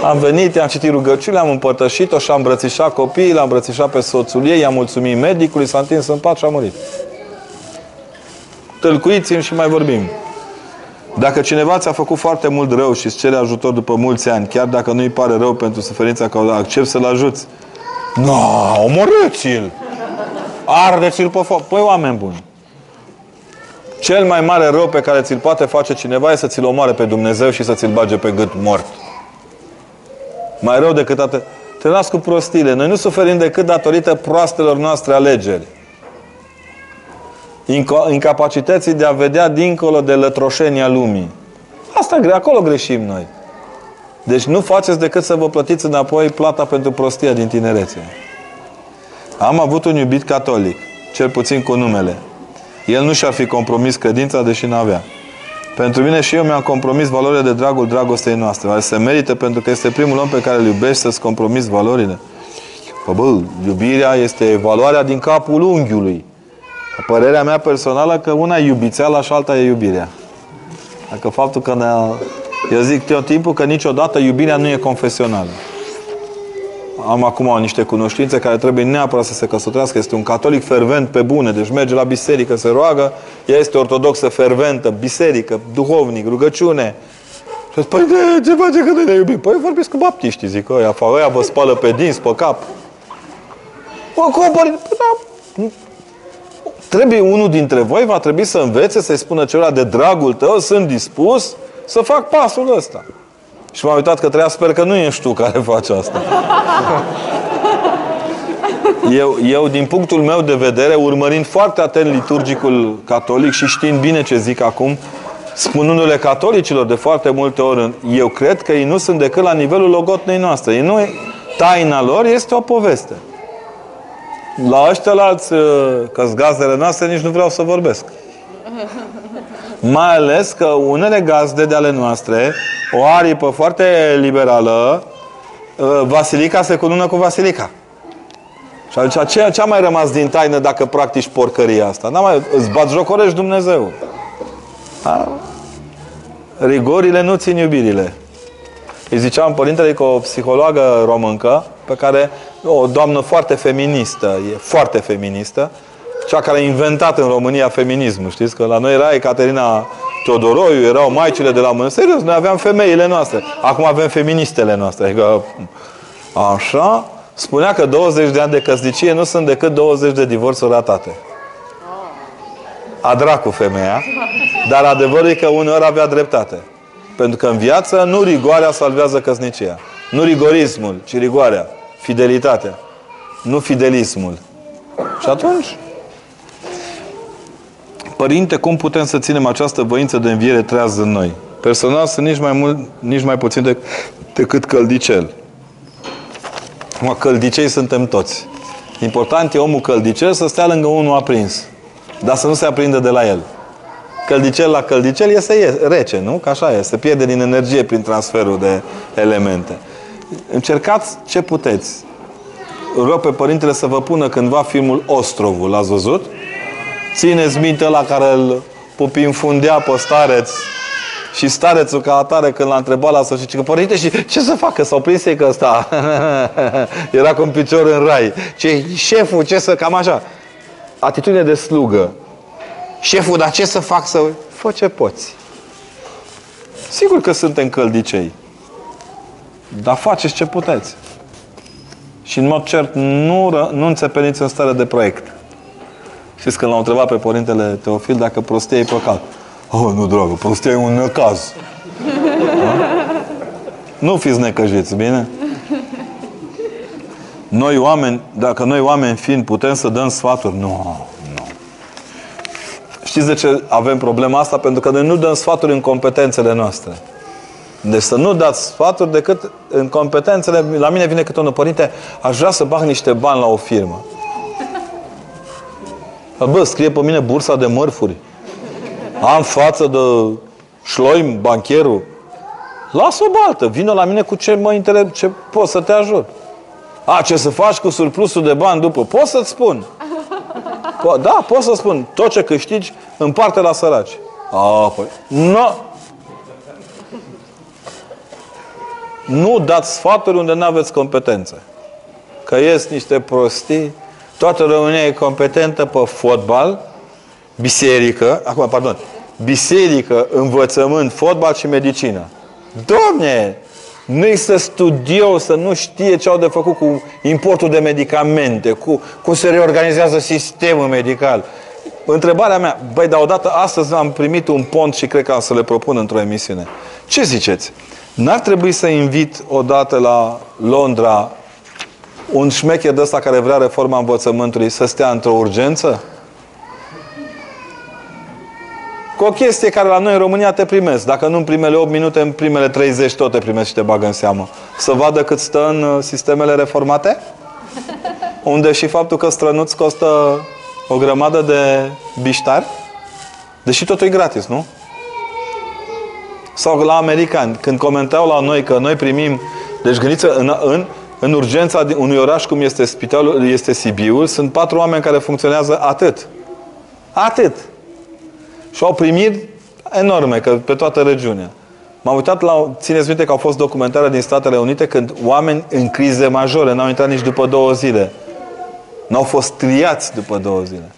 am venit, i-am citit rugăciunile, am împărtășit-o și am îmbrățișat copiii, l-am îmbrățișat pe soțul ei, i-am mulțumit medicului, s-a întins în pat și a murit. Tălcuiți-mi și mai vorbim. Dacă cineva ți-a făcut foarte mult rău și îți cere ajutor după mulți ani, chiar dacă nu-i pare rău pentru suferința că accept să-l ajuți, nu, omorâți-l! Ardeți-l pe foc. Păi, oameni buni, Cel mai mare rău pe care ți-l poate face cineva e să ți-l omoare pe Dumnezeu și să ți-l bage pe gât mort. Mai rău decât atât. Te las cu prostile. Noi nu suferim decât datorită proastelor noastre alegeri. Inco- incapacității de a vedea dincolo de lătroșenia lumii. Asta gre, acolo greșim noi. Deci nu faceți decât să vă plătiți înapoi plata pentru prostia din tinerețe. Am avut un iubit catolic, cel puțin cu numele. El nu și-ar fi compromis credința, deși n-avea. Pentru mine și eu mi-am compromis valorile de dragul dragostei noastre. Oare se merită pentru că este primul om pe care îl iubești să-ți compromis valorile? Bă, bă, iubirea este valoarea din capul unghiului. Părerea mea personală că una e iubițeala și alta e iubirea. Dacă faptul că ne Eu zic tot timpul că niciodată iubirea nu e confesională. Am acum niște cunoștințe care trebuie neapărat să se căsătorească. Este un catolic fervent pe bune, deci merge la biserică, se roagă. Ea este ortodoxă ferventă, biserică, duhovnic, rugăciune. Și zic, păi de, ce face că ne iubim? Păi vorbiți cu baptiștii, zic, ăia, fa, ăia vă spală pe dinți, pe cap. Bă, cum, părinte? Păi, da, trebuie unul dintre voi, va trebui să învețe, să-i spună celălalt de dragul tău, sunt dispus să fac pasul ăsta. Și m-am uitat că treia, sper că nu ești tu care faci asta. Eu, eu, din punctul meu de vedere, urmărind foarte atent liturgicul catolic și știind bine ce zic acum, spunându-le catolicilor de foarte multe ori, eu cred că ei nu sunt decât la nivelul logotnei noastre. Ei nu, taina lor este o poveste. La ăștia alți, că gazdele noastre, nici nu vreau să vorbesc. Mai ales că unele gazde de ale noastre, o aripă foarte liberală, uh, Vasilica se cunună cu Vasilica. Și atunci, ce, ce a mai rămas din taină dacă practici porcăria asta? N-a mai, îți bat jocorești Dumnezeu. A? Rigorile nu țin iubirile. Îi ziceam părintele că o psihologă româncă, pe care, o doamnă foarte feministă, e foarte feministă, cea care a inventat în România feminismul. Știți că la noi era Ecaterina Teodoroiu, erau maicile de la mână. Serios, noi aveam femeile noastre. Acum avem feministele noastre. Adică, așa, spunea că 20 de ani de căsnicie nu sunt decât 20 de divorțuri ratate. A dracu femeia, dar adevărul e că uneori avea dreptate. Pentru că în viață nu rigoarea salvează căsnicia. Nu rigorismul, ci rigoarea. Fidelitatea. Nu fidelismul. Și atunci, Părinte, cum putem să ținem această voință de înviere trează în noi? Personal sunt nici mai, mult, nici mai puțin de, decât căldicel. Mă, căldicei suntem toți. Important e omul căldicel să stea lângă unul aprins. Dar să nu se aprindă de la el. Căldicel la căldicel este rece, nu? Că așa e. Se pierde din energie prin transferul de elemente. Încercați ce puteți. Rog pe părintele să vă pună cândva filmul Ostrovul. L-ați văzut? Țineți minte la care îl pupinfundea pe stareț și starețul ca atare când l-a întrebat la sfârșit, că părinte, și ce să facă? S-au prins că ăsta era cu un picior în rai. Ce, șeful, ce să, cam așa. Atitudine de slugă. Șeful, dar ce să fac să... Fă ce poți. Sigur că suntem căldicei. Dar faceți ce puteți. Și în mod cert nu, nu înțepeniți în stare de proiect. Știți când l-au întrebat pe Părintele Teofil dacă prostia e păcat. Oh, nu, dragă, prostia e un necaz. Nu fiți necăjiți, bine? Noi oameni, dacă noi oameni fiind putem să dăm sfaturi, nu, nu. Știți de ce avem problema asta? Pentru că noi nu dăm sfaturi în competențele noastre. Deci să nu dați sfaturi decât în competențele... La mine vine câte unul, părinte, aș vrea să bag niște bani la o firmă. Bă, scrie pe mine bursa de mărfuri. Am față de șloim, bancherul. Lasă o baltă, vină la mine cu ce mă interes, ce pot să te ajut. A, ce să faci cu surplusul de bani după? Pot să-ți spun. Po- da, pot să spun. Tot ce câștigi, împarte la săraci. A, păi, nu. Nu dați sfaturi unde nu aveți competențe. Că ies niște prostii Toată România e competentă pe fotbal, biserică, acum, pardon, biserică, învățământ, fotbal și medicină. Domne, nu există studio să nu știe ce au de făcut cu importul de medicamente, cu cum se reorganizează sistemul medical. întrebarea mea, băi, dar odată astăzi am primit un pont și cred că am să le propun într-o emisiune. Ce ziceți? N-ar trebui să invit odată la Londra un șmecher de ăsta care vrea reforma învățământului să stea într-o urgență? Cu o chestie care la noi în România te primesc. Dacă nu în primele 8 minute, în primele 30 tot te primesc și te bagă în seamă. Să vadă cât stă în uh, sistemele reformate? Unde și faptul că strănuți costă o grămadă de biștari? Deși totul e gratis, nu? Sau la americani, când comentau la noi că noi primim... Deci gândiți în, în, în urgența unui oraș cum este spitalul, este Sibiul, sunt patru oameni care funcționează atât. Atât. Și au primiri enorme că pe toată regiunea. M-am uitat la, țineți minte că au fost documentare din Statele Unite când oameni în crize majore n-au intrat nici după două zile. N-au fost triați după două zile.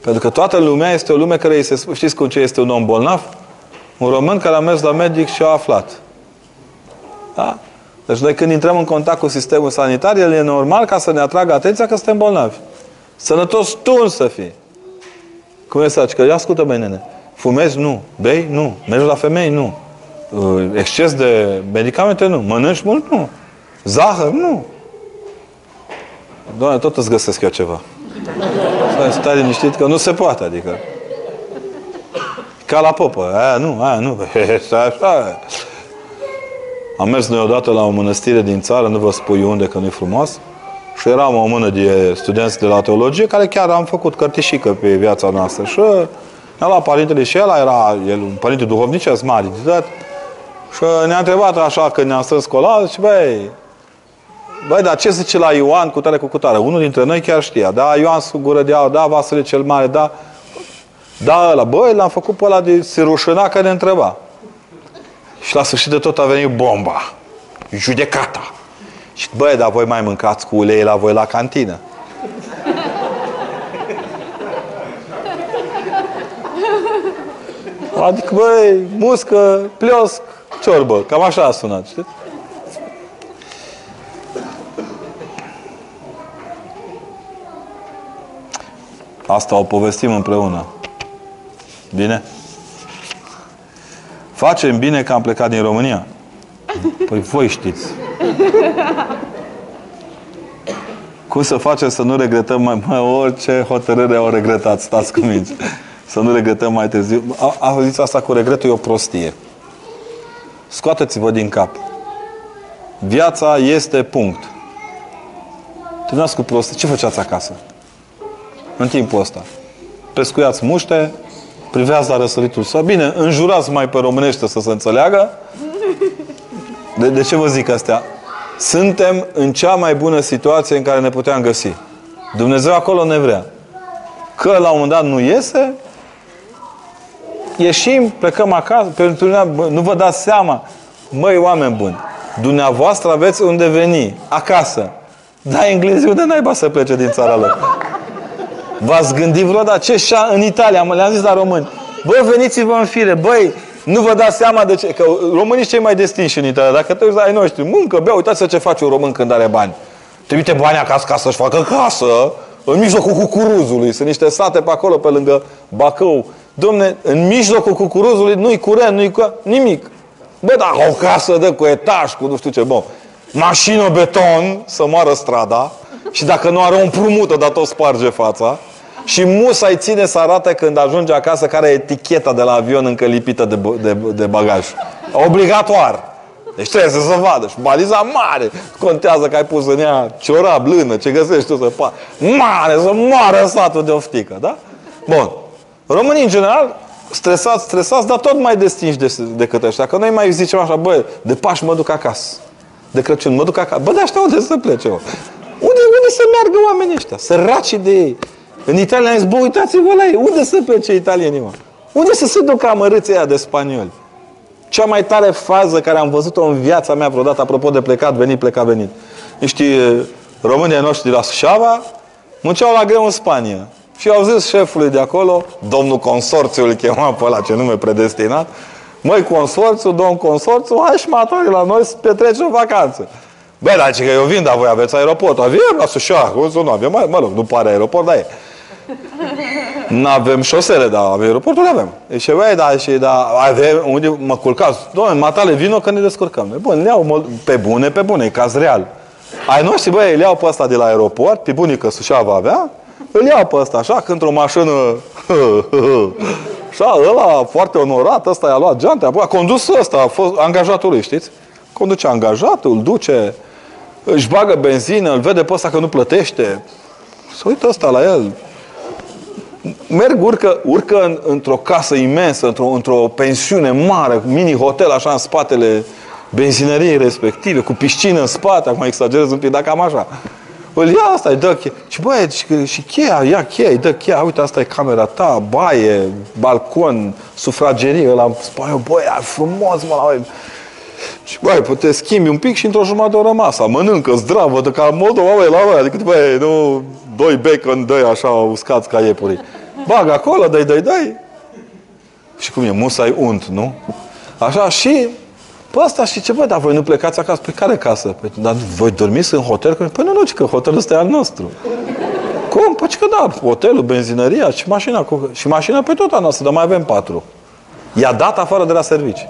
Pentru că toată lumea este o lume care îi se spune, știți cum ce este un om bolnav? Un român care a mers la medic și a aflat. Da? Deci noi când intrăm în contact cu sistemul sanitar, el e normal ca să ne atragă atenția că suntem bolnavi. Sănătos tu să fii. Cum e să Că ia ascultă bine, nene. Fumezi? Nu. Bei? Nu. Mergi la femei? Nu. Uh, exces de medicamente? Nu. Mănânci mult? Nu. Zahăr? Nu. Doamne, tot îți găsesc eu ceva. Stai, stai liniștit că nu se poate, adică. Ca la popă. Aia nu, aia nu. Așa. Am mers noi odată la o mănăstire din țară, nu vă spui unde, că nu-i frumos. Și eram o mână de studenți de la teologie care chiar am făcut cărtișică pe viața noastră. Și ne-a luat părintele și el era el un părinte duhovnicesc mare de Și ne-a întrebat așa când ne-am strâns cola și băi, băi, dar ce zice la Ioan cu tare cu cutare? Unul dintre noi chiar știa. Da, Ioan cu gură de aur, da, Vasile cel mare, da. Da, ăla, băi, l-am făcut pe ăla de se rușina că ne întreba. Și la sfârșit de tot a venit bomba. Judecata. Și băi, dar voi mai mâncați cu ulei la voi la cantină. Adică, băi, muscă, pliosc, ciorbă. Cam așa a sunat, știți? Asta o povestim împreună. Bine? Facem bine că am plecat din România. Păi voi știți. Cum să facem să nu regretăm mai, mai orice hotărâre au regretat, stați cu minți. Să nu regretăm mai târziu. A, zis asta cu regretul e o prostie. Scoateți-vă din cap. Viața este punct. Terminați cu prostie. Ce făceați acasă? În timpul ăsta. Pescuiați muște, priveați la răsăritul sau bine, înjurați mai pe românește să se înțeleagă. De, de ce vă zic astea? Suntem în cea mai bună situație în care ne puteam găsi. Dumnezeu acolo ne vrea. Că la un moment dat nu iese, ieșim, plecăm acasă, pentru nu vă dați seama, măi oameni buni, dumneavoastră aveți unde veni, acasă. Da, englezii unde naiba să plece din țara lor? V-ați gândit vreodată ce șa în Italia, mă le-am zis la români. Bă, veniți-vă în fire, băi, nu vă dați seama de ce, că românii cei mai destinși în Italia. Dacă te uiți la ai noștri, mâncă, bea, uitați ce face un român când are bani. Trimite bani acasă ca să-și facă casă, în mijlocul cucuruzului. Sunt niște sate pe acolo, pe lângă Bacău. Domne, în mijlocul cucuruzului nu-i curent, nu-i cu... nimic. Bă, dar o casă de cu etaj, cu nu știu ce, bun. Mașină beton, să moară strada. Și dacă nu are o împrumută, dar tot sparge fața. Și musai ține să arate când ajunge acasă care e eticheta de la avion încă lipită de, de, de bagaj. Obligatoar. Deci trebuie să se vadă. Și baliza mare. Contează că ai pus în ea ciorap, lână, ce găsești tu să faci. Mare, să moară satul de oftică. Da? Bun. Românii, în general, stresați, stresați, dar tot mai destinși de, decât ăștia. Că noi mai zicem așa, bă, de Paști mă duc acasă. De Crăciun mă duc acasă. Bă, de ăștia unde să plece? Unde, unde să meargă oamenii ăștia? Săraci de ei. În Italia am zis, bă, uitați-vă la ei. Unde să plece italienii, mă? Unde să se ducă amărâții aia de spanioli? Cea mai tare fază care am văzut-o în viața mea vreodată, apropo de plecat, venit, plecat, venit. Niște românii noștri de la Suceava munceau la greu în Spania. Și au zis șefului de acolo, domnul consorțiu îl chema pe ăla, ce nume predestinat, măi consorțiu, domn consorțiu, hai și matare la noi să petrecem vacanță. Bă, dar ce că eu vin, dar voi aveți aeroport. Avem la Suceava, nu avem, mă, mă rog, nu pare aeroport, dar e. Nu avem șosele, dar aeroportul avem. E și băi, da, și da, avem, unde mă culcați? Doamne, matale, vino că ne descurcăm. E bun, le iau pe bune, pe bune, e caz real. Ai noștri, băi, îl iau pe ăsta de la aeroport, pe bunică Suceava avea, îl iau pe ăsta așa, că într-o mașină, așa, ăla foarte onorat, ăsta i-a luat geante, apoi a condus ăsta, a fost angajatul lui, știți? Conduce angajatul, îl duce, își bagă benzină, îl vede pe ăsta că nu plătește. Să uită ăsta la el. Merg, urcă, urcă în, într-o casă imensă, într-o, într-o pensiune mare, mini-hotel, așa, în spatele benzinăriei respective, cu piscină în spate, acum exagerez un pic, dar cam așa. Îl ia asta, îi dă cheia. Și băie, și, și cheia, ia cheia, îi dă cheia. Uite, asta e camera ta, baie, balcon, sufragerie, ăla în spate. Băi, frumos, mă, la și băi, puteți schimbi un pic și într-o jumătate de oră masa. Mănâncă, zdravă, de ca modul, băi, la băi, adică, băi, nu, doi bacon, doi așa uscați ca iepurii. Bag acolo, dai, dai, dai. Și cum e, musai unt, nu? Așa și pe asta și ce, băi, dar voi nu plecați acasă? Pe care casă? Păi, dar voi dormiți în hotel? Păi nu, nu, că hotelul ăsta e al nostru. Cum? Păi că da, hotelul, benzinăria și mașina. Cu... Și mașina pe tot a noastră, dar mai avem patru. I-a dat afară de la servici.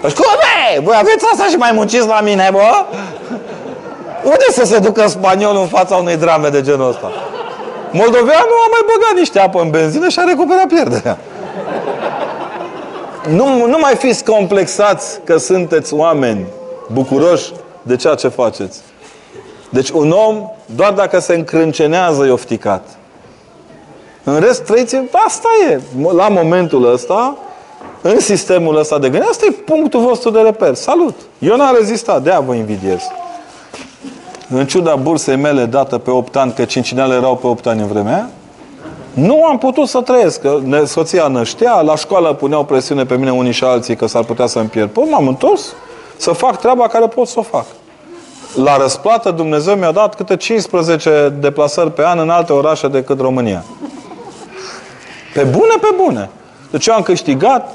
Păi cum e? Voi aveți asta și mai munciți la mine, bă? Unde să se ducă spaniolul în fața unei drame de genul ăsta? Moldoveanul a mai băgat niște apă în benzină și a recuperat pierderea. Nu, nu mai fiți complexați că sunteți oameni bucuroși de ceea ce faceți. Deci un om, doar dacă se încrâncenează, e ofticat. În rest, trăiți, asta e. La momentul ăsta, în sistemul ăsta de gândire, asta e punctul vostru de reper. Salut! Eu n-am rezistat, de-aia vă invidiez. În ciuda bursei mele dată pe 8 ani, că cincinele erau pe 8 ani în vremea nu am putut să trăiesc. Că soția năștea, la școală puneau presiune pe mine unii și alții că s-ar putea să-mi pierd. Păi m-am întors să fac treaba care pot să o fac. La răsplată Dumnezeu mi-a dat câte 15 deplasări pe an în alte orașe decât România. Pe bune, pe bune. Deci eu am câștigat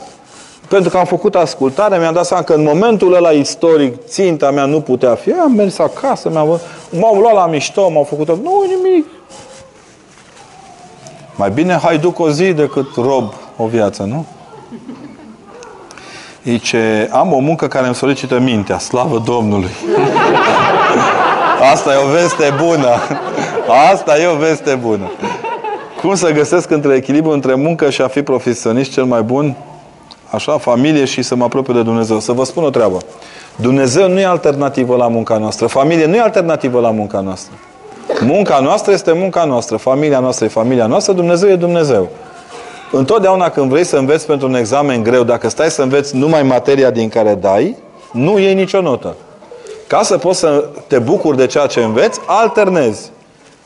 pentru că am făcut ascultare, mi-am dat seama că în momentul ăla istoric ținta mea nu putea fi. Eu am mers acasă, m-am, m-au luat la mișto, m-au făcut Nu, nimic. Mai bine haiduc o zi decât rob o viață, nu? Zice, am o muncă care îmi solicită mintea, slavă Domnului. Asta e o veste bună. Asta e o veste bună. Cum să găsesc între echilibru între muncă și a fi profesionist cel mai bun? Așa, familie și să mă apropie de Dumnezeu. Să vă spun o treabă. Dumnezeu nu e alternativă la munca noastră. Familie nu e alternativă la munca noastră. Munca noastră este munca noastră, familia noastră e familia noastră, Dumnezeu e Dumnezeu. Întotdeauna când vrei să înveți pentru un examen greu, dacă stai să înveți numai materia din care dai, nu iei nicio notă. Ca să poți să te bucuri de ceea ce înveți, alternezi.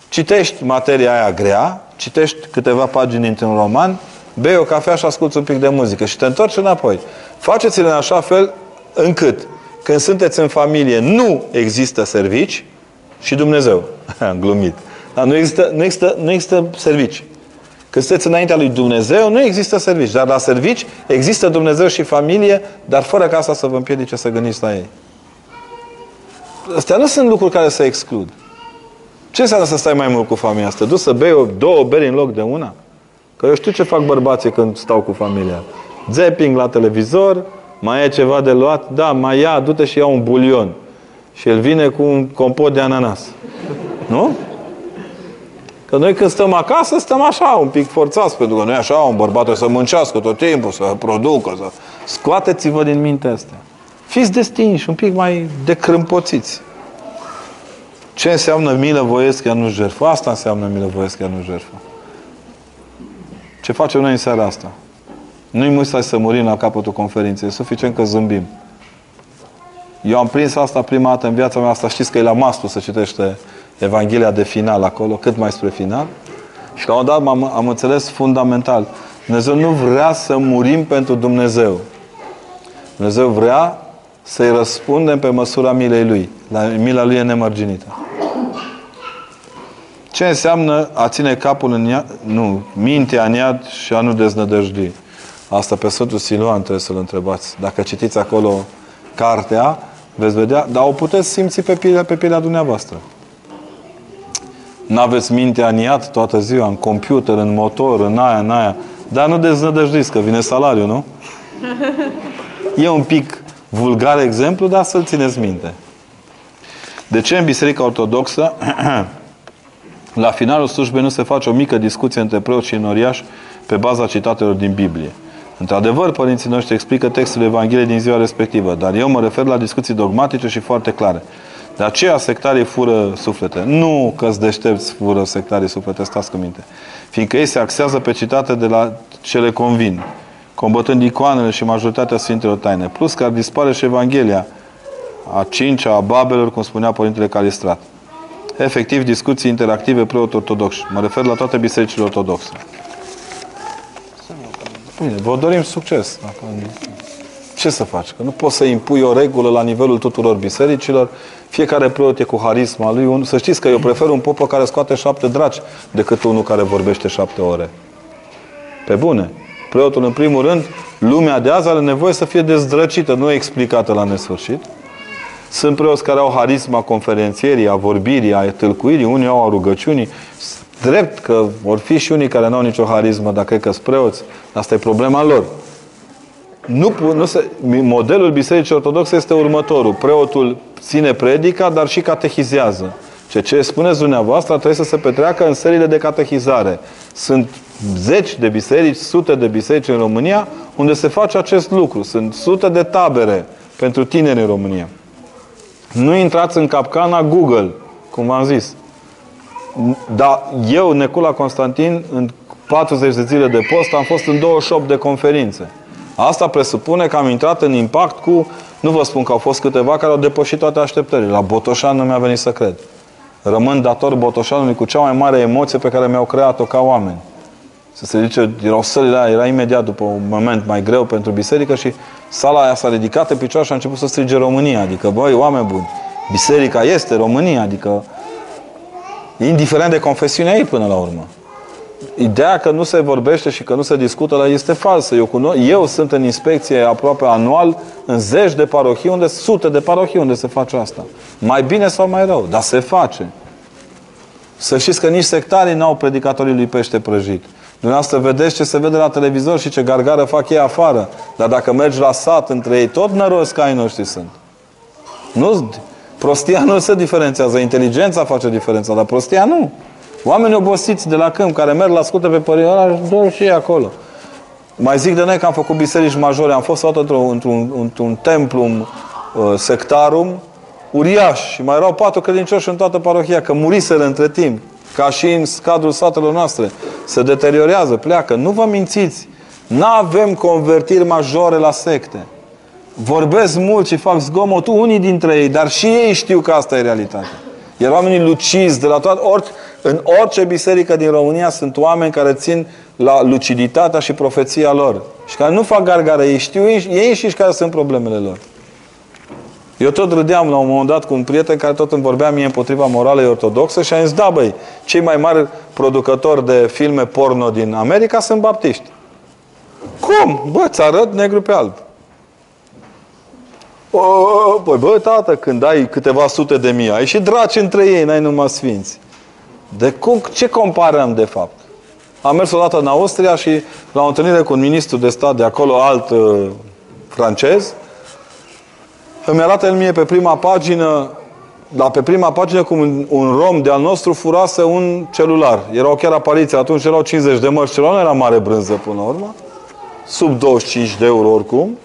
Citești materia aia grea, citești câteva pagini dintr-un roman, bei o cafea și asculți un pic de muzică și te întorci înapoi. Faceți-le în așa fel încât când sunteți în familie nu există servici, și Dumnezeu. Am glumit. Dar nu există, nu există, nu există servici. Când sunteți înaintea lui Dumnezeu, nu există servici. Dar la servici există Dumnezeu și familie, dar fără ca asta să vă împiedice să gândiți la ei. Astea nu sunt lucruri care să exclud. Ce înseamnă să stai mai mult cu familia? Să te duci să bei o, două beri în loc de una? Că eu știu ce fac bărbații când stau cu familia. Zapping la televizor, mai e ceva de luat? Da, mai ia, du-te și ia un bulion și el vine cu un compot de ananas. Nu? Că noi când stăm acasă, stăm așa, un pic forțați, pentru că noi așa, un bărbat să muncească tot timpul, să producă, să... Scoateți-vă din minte astea. Fiți destinși, un pic mai decrâmpoțiți. Ce înseamnă milă voiesc, ea nu jertfă? Asta înseamnă milă voiesc, ea nu jertfă. Ce facem noi în seara asta? Nu-i musai să murim la capătul conferinței, e suficient că zâmbim. Eu am prins asta prima dată în viața mea, asta știți că e la mastru să citește Evanghelia de final acolo, cât mai spre final. Și la un dat am, am înțeles fundamental. Dumnezeu nu vrea să murim pentru Dumnezeu. Dumnezeu vrea să-i răspundem pe măsura milei Lui. La mila Lui e nemărginită. Ce înseamnă a ține capul în iad, nu, mintea în iad și a nu deznădăjdui? Asta pe Sfântul Siluan trebuie să-l întrebați. Dacă citiți acolo cartea, veți vedea, dar o puteți simți pe pielea, pe pielea dumneavoastră. N-aveți mintea în iad toată ziua, în computer, în motor, în aia, în aia. Dar nu deznădăjduiți, că vine salariul, nu? E un pic vulgar exemplu, dar să-l țineți minte. De ce în Biserica Ortodoxă, la finalul slujbei nu se face o mică discuție între preot și înoriaș pe baza citatelor din Biblie? Într-adevăr, părinții noștri explică textul Evangheliei din ziua respectivă, dar eu mă refer la discuții dogmatice și foarte clare. De aceea sectarii fură suflete. Nu că-ți deștepți fură sectarii suflete, stați cu minte. Fiindcă ei se axează pe citate de la ce le convin, combătând icoanele și majoritatea Sfintelor Taine. Plus că ar dispare și Evanghelia, a cincea, a Babelor, cum spunea Părintele Calistrat. Efectiv, discuții interactive preot-ortodoxe. Mă refer la toate bisericile ortodoxe. Bine, vă dorim succes. Ce să faci? Că nu poți să impui o regulă la nivelul tuturor bisericilor. Fiecare preot e cu harisma lui. Să știți că eu prefer un popă care scoate șapte draci decât unul care vorbește șapte ore. Pe bune. Preotul, în primul rând, lumea de azi are nevoie să fie dezdracită, nu explicată la nesfârșit. Sunt preoți care au harisma conferențierii, a vorbirii, a tâlcuirii, unii au a rugăciunii. Drept că vor fi și unii care nu au nicio harismă, dar cred că sunt preoți. Asta e problema lor. Nu, nu se, modelul Bisericii Ortodoxe este următorul. Preotul ține predica, dar și catehizează. Ce ce spuneți dumneavoastră trebuie să se petreacă în seriile de catehizare. Sunt zeci de biserici, sute de biserici în România unde se face acest lucru. Sunt sute de tabere pentru tineri în România. Nu intrați în capcana Google, cum v-am zis. Dar eu, Necula Constantin, în 40 de zile de post, am fost în 28 de conferințe. Asta presupune că am intrat în impact cu, nu vă spun că au fost câteva care au depășit toate așteptările. La Botoșan nu mi-a venit să cred. Rămân dator Botoșanului cu cea mai mare emoție pe care mi-au creat-o ca oameni. Să se zice, erau sălile aia, era imediat după un moment mai greu pentru biserică și sala aia s-a ridicat în picioare și a început să strige România. Adică, băi, oameni buni, biserica este România, adică indiferent de confesiunea ei până la urmă. Ideea că nu se vorbește și că nu se discută la este falsă. Eu, cunosc, eu sunt în inspecție aproape anual în zeci de parohii, unde sute de parohii unde se face asta. Mai bine sau mai rău, dar se face. Să știți că nici sectarii n-au predicatorii lui pește prăjit. Dumneavoastră vedeți ce se vede la televizor și ce gargară fac ei afară. Dar dacă mergi la sat între ei, tot năroși ca ai noștri sunt. Nu, prostia nu se diferențiază. Inteligența face diferența, dar prostia nu. Oameni obosiți de la câmp, care merg la scute pe părinte, dor și ei acolo. Mai zic de noi că am făcut biserici majore. Am fost într-un, într-un, într-un templu uh, sectarum uriaș și mai erau patru credincioși în toată parohia, că muriseră între timp ca și în cadrul satelor noastre, se deteriorează, pleacă. Nu vă mințiți. Nu avem convertiri majore la secte. Vorbesc mult și fac zgomot unii dintre ei, dar și ei știu că asta e realitatea. Iar oamenii lucizi de la toate, ori, în orice biserică din România sunt oameni care țin la luciditatea și profeția lor. Și care nu fac gargare, ei știu ei, ei și care sunt problemele lor. Eu tot râdeam la un moment dat cu un prieten care tot îmi vorbea mie împotriva moralei ortodoxe și am zis, da băi, cei mai mari producători de filme porno din America sunt baptiști. Cum? Bă, ți arăt negru pe alb. O, păi bă, tată, când ai câteva sute de mii, ai și draci între ei, n-ai numai sfinți. De cum, ce comparăm de fapt? Am mers o dată în Austria și la o întâlnire cu un ministru de stat de acolo, alt uh, francez, îmi arată el mie pe prima pagină, dar pe prima pagină cum un, un rom de al nostru furase un celular. Erau chiar apariții, atunci erau 50 de mărci celular, nu era mare brânză până la urmă. Sub 25 de euro oricum.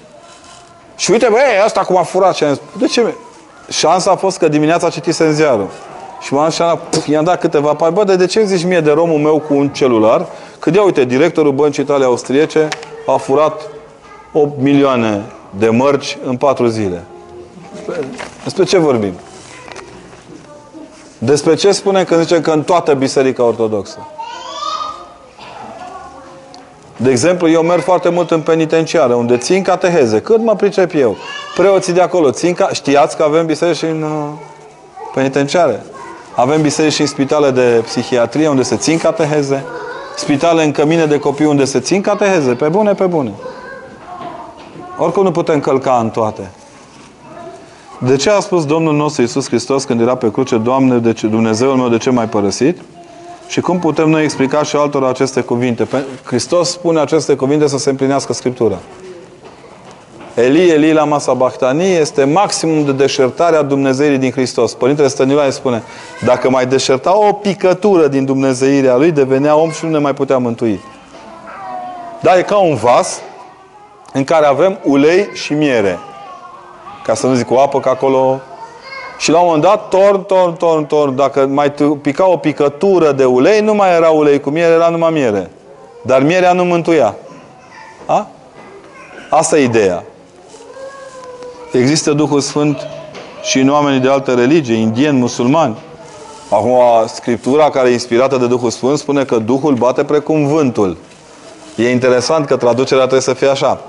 Și uite, băi, asta cum a furat. Și am zis, de ce? Șansa a fost că dimineața citise în ziarul. Și m-am și i-am dat câteva pagini. Bă, de, de ce zici mie de romul meu cu un celular? Când ia, uite, directorul băncii tale austriece a furat 8 milioane de mărci în 4 zile. Despre ce vorbim? Despre ce spune când zice că în toată Biserica Ortodoxă? De exemplu, eu merg foarte mult în penitenciară, unde țin cateheze. Cât mă pricep eu? Preoții de acolo țin ca... Știați că avem biserici și în uh, penitenciare? Avem biserici și în spitale de psihiatrie, unde se țin cateheze. Spitale în cămine de copii, unde se țin cateheze. Pe bune, pe bune. Oricum nu putem călca în toate. De ce a spus Domnul nostru Iisus Hristos când era pe cruce, Doamne, de ce, Dumnezeul meu, de ce m-ai părăsit? Și cum putem noi explica și altora aceste cuvinte? Pe- Hristos spune aceste cuvinte să se împlinească Scriptura. Eli, Eli, la masa Bahtani este maximum de deșertare a Dumnezeirii din Hristos. Părintele Stăniloae spune, dacă mai deșerta o picătură din Dumnezeirea lui, devenea om și nu ne mai putea mântui. Dar e ca un vas în care avem ulei și miere. Ca să nu zic cu apă, că acolo... Și la un moment dat, torn, torn, torn, torn. Dacă mai tu- pica o picătură de ulei, nu mai era ulei cu miere, era numai miere. Dar mierea nu mântuia. A? Asta e ideea. Există Duhul Sfânt și în oamenii de altă religie, indieni, musulmani. Acum, Scriptura care e inspirată de Duhul Sfânt spune că Duhul bate precum vântul. E interesant că traducerea trebuie să fie așa.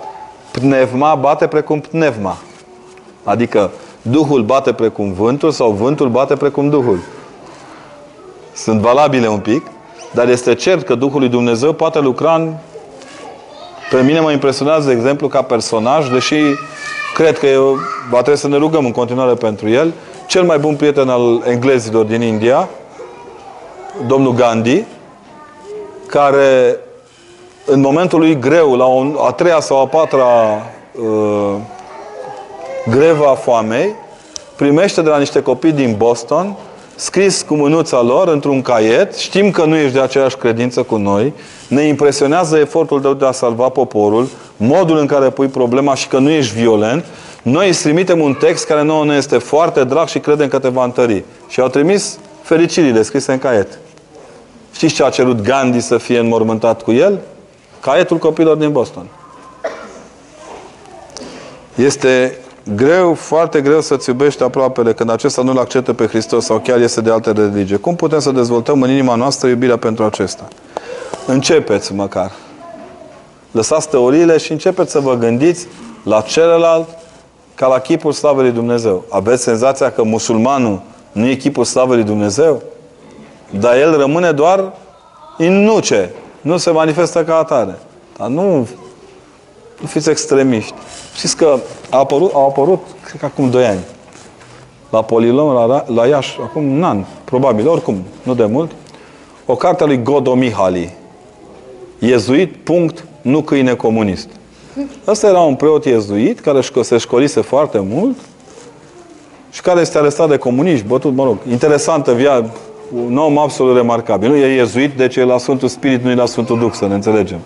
Pnevma bate precum pnevma. Adică Duhul bate precum vântul sau vântul bate precum Duhul. Sunt valabile un pic, dar este cert că Duhul lui Dumnezeu poate lucra în... Pe mine mă impresionează, de exemplu, ca personaj, deși cred că eu, va trebui să ne rugăm în continuare pentru el, cel mai bun prieten al englezilor din India, domnul Gandhi, care în momentul lui greu, la o, a treia sau a patra uh, greva foamei, primește de la niște copii din Boston, scris cu mânuța lor într-un caiet, știm că nu ești de aceeași credință cu noi, ne impresionează efortul tău de a salva poporul, modul în care pui problema și că nu ești violent, noi îți trimitem un text care nouă ne este foarte drag și credem că te va întări. Și au trimis fericirile scrise în caiet. Știți ce a cerut Gandhi să fie înmormântat cu el? Caietul copilor din Boston. Este greu, foarte greu să-ți iubești aproapele când acesta nu-L acceptă pe Hristos sau chiar este de altă religie. Cum putem să dezvoltăm în inima noastră iubirea pentru acesta? Începeți măcar. Lăsați teoriile și începeți să vă gândiți la celălalt ca la chipul slavei lui Dumnezeu. Aveți senzația că musulmanul nu e chipul slavei lui Dumnezeu? Dar el rămâne doar în nuce. Nu se manifestă ca atare. Dar nu, nu fiți extremiști. Știți că a apărut, au apărut, cred că acum 2 ani, la Polilon, la, la Iași, acum un an, probabil, oricum, nu de mult, o carte a lui Godo Mihali. Iezuit, punct, nu câine comunist. Ăsta era un preot iezuit care se școlise foarte mult și care este arestat de comuniști, bătut, mă rog. Interesantă via, un om absolut remarcabil. Nu e iezuit, deci e la Sfântul Spirit, nu e la Sfântul Duh, să ne înțelegem.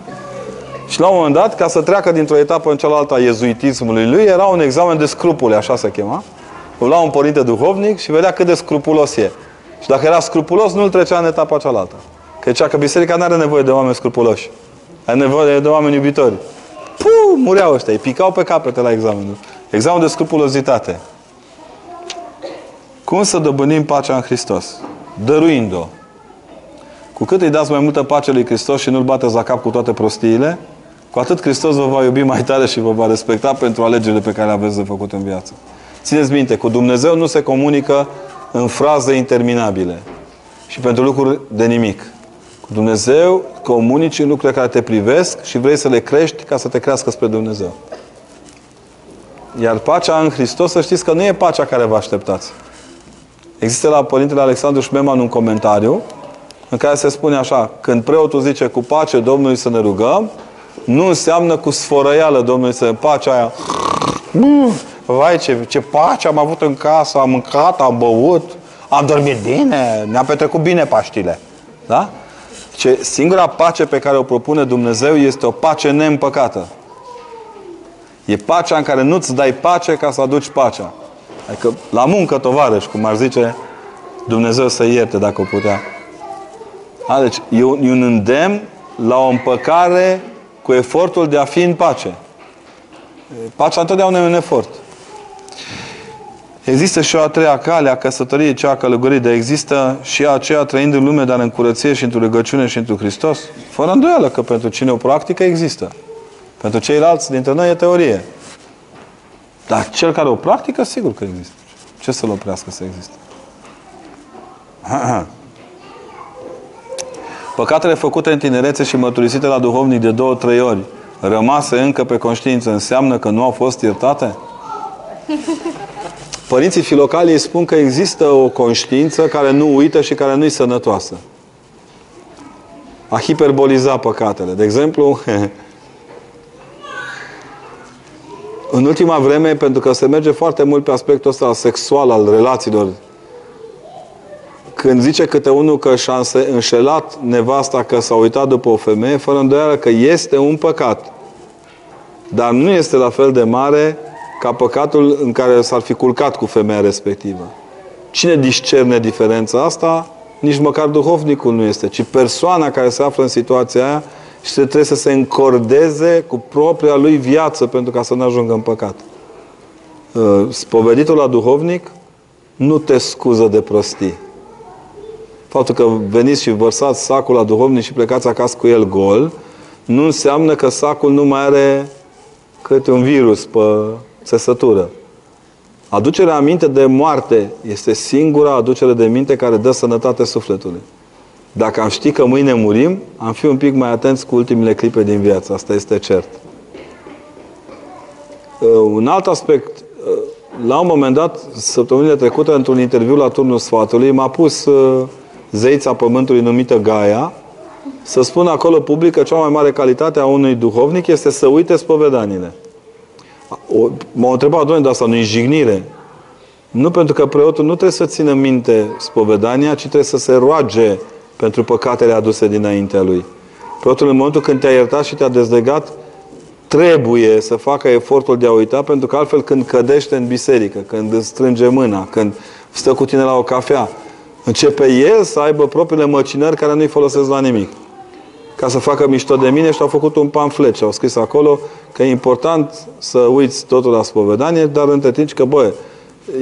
Și la un moment dat, ca să treacă dintr-o etapă în cealaltă a iezuitismului lui, era un examen de scrupule, așa se chema. Îl lua un părinte duhovnic și vedea cât de scrupulos e. Și dacă era scrupulos, nu îl trecea în etapa cealaltă. Că zicea că biserica nu are nevoie de oameni scrupuloși. Are nevoie de oameni iubitori. Puh, mureau ăștia, îi picau pe capete la examenul. Examen de scrupulozitate. Cum să dobândim pacea în Hristos? Dăruind-o. Cu cât îi dați mai multă pace lui Hristos și nu-L bateți la cap cu toate prostiile, cu atât Hristos vă va iubi mai tare și vă va respecta pentru alegerile pe care le aveți de făcut în viață. Țineți minte, cu Dumnezeu nu se comunică în fraze interminabile și pentru lucruri de nimic. Cu Dumnezeu comunici în lucrurile care te privesc și vrei să le crești ca să te crească spre Dumnezeu. Iar pacea în Hristos, să știți că nu e pacea care vă așteptați. Există la Părintele Alexandru Șmeman un comentariu în care se spune așa, când preotul zice cu pace Domnului să ne rugăm, nu înseamnă cu sfărăială Domnului să ne pacea aia. Vai, ce, ce pace am avut în casă, am mâncat, am băut, am dormit bine, ne-am petrecut bine Paștile. Da? Ce singura pace pe care o propune Dumnezeu este o pace neîmpăcată. E pacea în care nu-ți dai pace ca să aduci pacea. Adică la muncă, tovarăș, cum ar zice Dumnezeu să ierte dacă o putea. A, deci e un, e un îndemn la o împăcare cu efortul de a fi în pace. Pacea întotdeauna e un efort. Există și o a treia cale a căsătoriei, cea a călugării, dar există și aceea trăind în lume, dar în curăție și într-o rugăciune și într Hristos? Fără îndoială că pentru cine o practică există. Pentru ceilalți dintre noi e teorie. Dar cel care o practică, sigur că există. Ce să-l oprească să existe? Păcatele făcute în tinerețe și mărturisite la duhovnic de două, trei ori, rămase încă pe conștiință, înseamnă că nu au fost iertate? Părinții filocalii spun că există o conștiință care nu uită și care nu-i sănătoasă. a hiperboliza păcatele. De exemplu, în ultima vreme, pentru că se merge foarte mult pe aspectul ăsta sexual al relațiilor, când zice câte unul că și-a înșelat nevasta că s-a uitat după o femeie, fără îndoială că este un păcat. Dar nu este la fel de mare ca păcatul în care s-ar fi culcat cu femeia respectivă. Cine discerne diferența asta? Nici măcar duhovnicul nu este, ci persoana care se află în situația aia și se trebuie să se încordeze cu propria lui viață pentru ca să nu ajungă în păcat. Uh, spoveditul la duhovnic nu te scuză de prostii. Faptul că veniți și vărsați sacul la duhovnic și plecați acasă cu el gol, nu înseamnă că sacul nu mai are câte un virus pe țesătură. Aducerea aminte de moarte este singura aducere de minte care dă sănătate sufletului. Dacă am ști că mâine murim, am fi un pic mai atenți cu ultimele clipe din viață. Asta este cert. Uh, un alt aspect, uh, la un moment dat, săptămânile trecute, într-un interviu la Turnul Sfatului, m-a pus uh, zeița pământului numită Gaia să spun acolo public că cea mai mare calitate a unui duhovnic este să uite spovedanile. M-au întrebat, doamne, dar asta nu e jignire? Nu, pentru că preotul nu trebuie să țină minte spovedania, ci trebuie să se roage pentru păcatele aduse dinaintea lui. Preotul, în momentul când te-a iertat și te-a dezlegat, trebuie să facă efortul de a uita, pentru că altfel când cădește în biserică, când îți strânge mâna, când stă cu tine la o cafea, începe el să aibă propriile măcinări care nu-i folosesc la nimic. Ca să facă mișto de mine și au făcut un pamflet și au scris acolo că e important să uiți totul la spovedanie, dar între timp că, bă,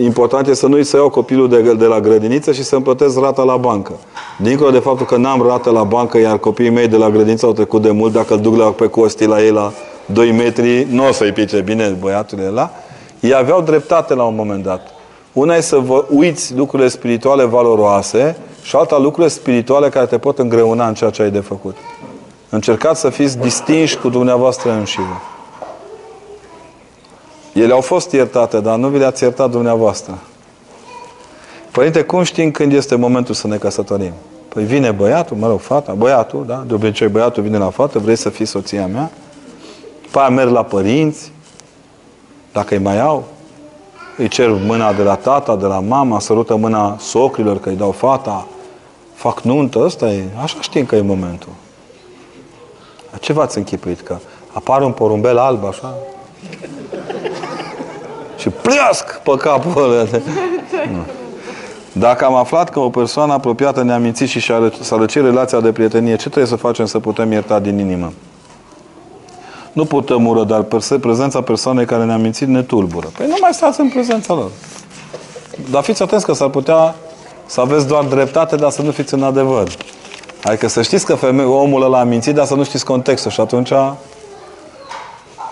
important e să nu-i să iau copilul de, de la grădiniță și să-mi plătesc rata la bancă. Dincolo de faptul că n-am rată la bancă, iar copiii mei de la grădiniță au trecut de mult, dacă îl duc la, pe Costi la ei la 2 metri, nu o să-i pice bine băiatul ăla. Ei aveau dreptate la un moment dat. Una e să vă uiți lucrurile spirituale valoroase și alta lucrurile spirituale care te pot îngreuna în ceea ce ai de făcut. Încercați să fiți distinși cu dumneavoastră înșivă. Ele au fost iertate, dar nu vi le-ați iertat dumneavoastră. Părinte, cum știm când este momentul să ne căsătorim? Păi vine băiatul, mă rog, fata, băiatul, da? De obicei băiatul vine la fată, vrei să fii soția mea? După aia merg la părinți, dacă îi mai au, îi cer mâna de la tata, de la mama, sărută mâna socrilor că îi dau fata, fac nuntă, ăsta e, așa știm că e momentul. Ce v-ați închipuit? Că apare un porumbel alb, așa? și pliasc pe capul ăla. Dacă am aflat că o persoană apropiată ne-a mințit și s-a răcit relația de prietenie, ce trebuie să facem să putem ierta din inimă? Nu putem ură, dar prezența persoanei care ne-a mințit ne tulbură. Păi nu mai stați în prezența lor. Dar fiți atenți că s-ar putea să aveți doar dreptate, dar să nu fiți în adevăr. Adică să știți că femeie, omul ăla a mințit, dar să nu știți contextul. Și atunci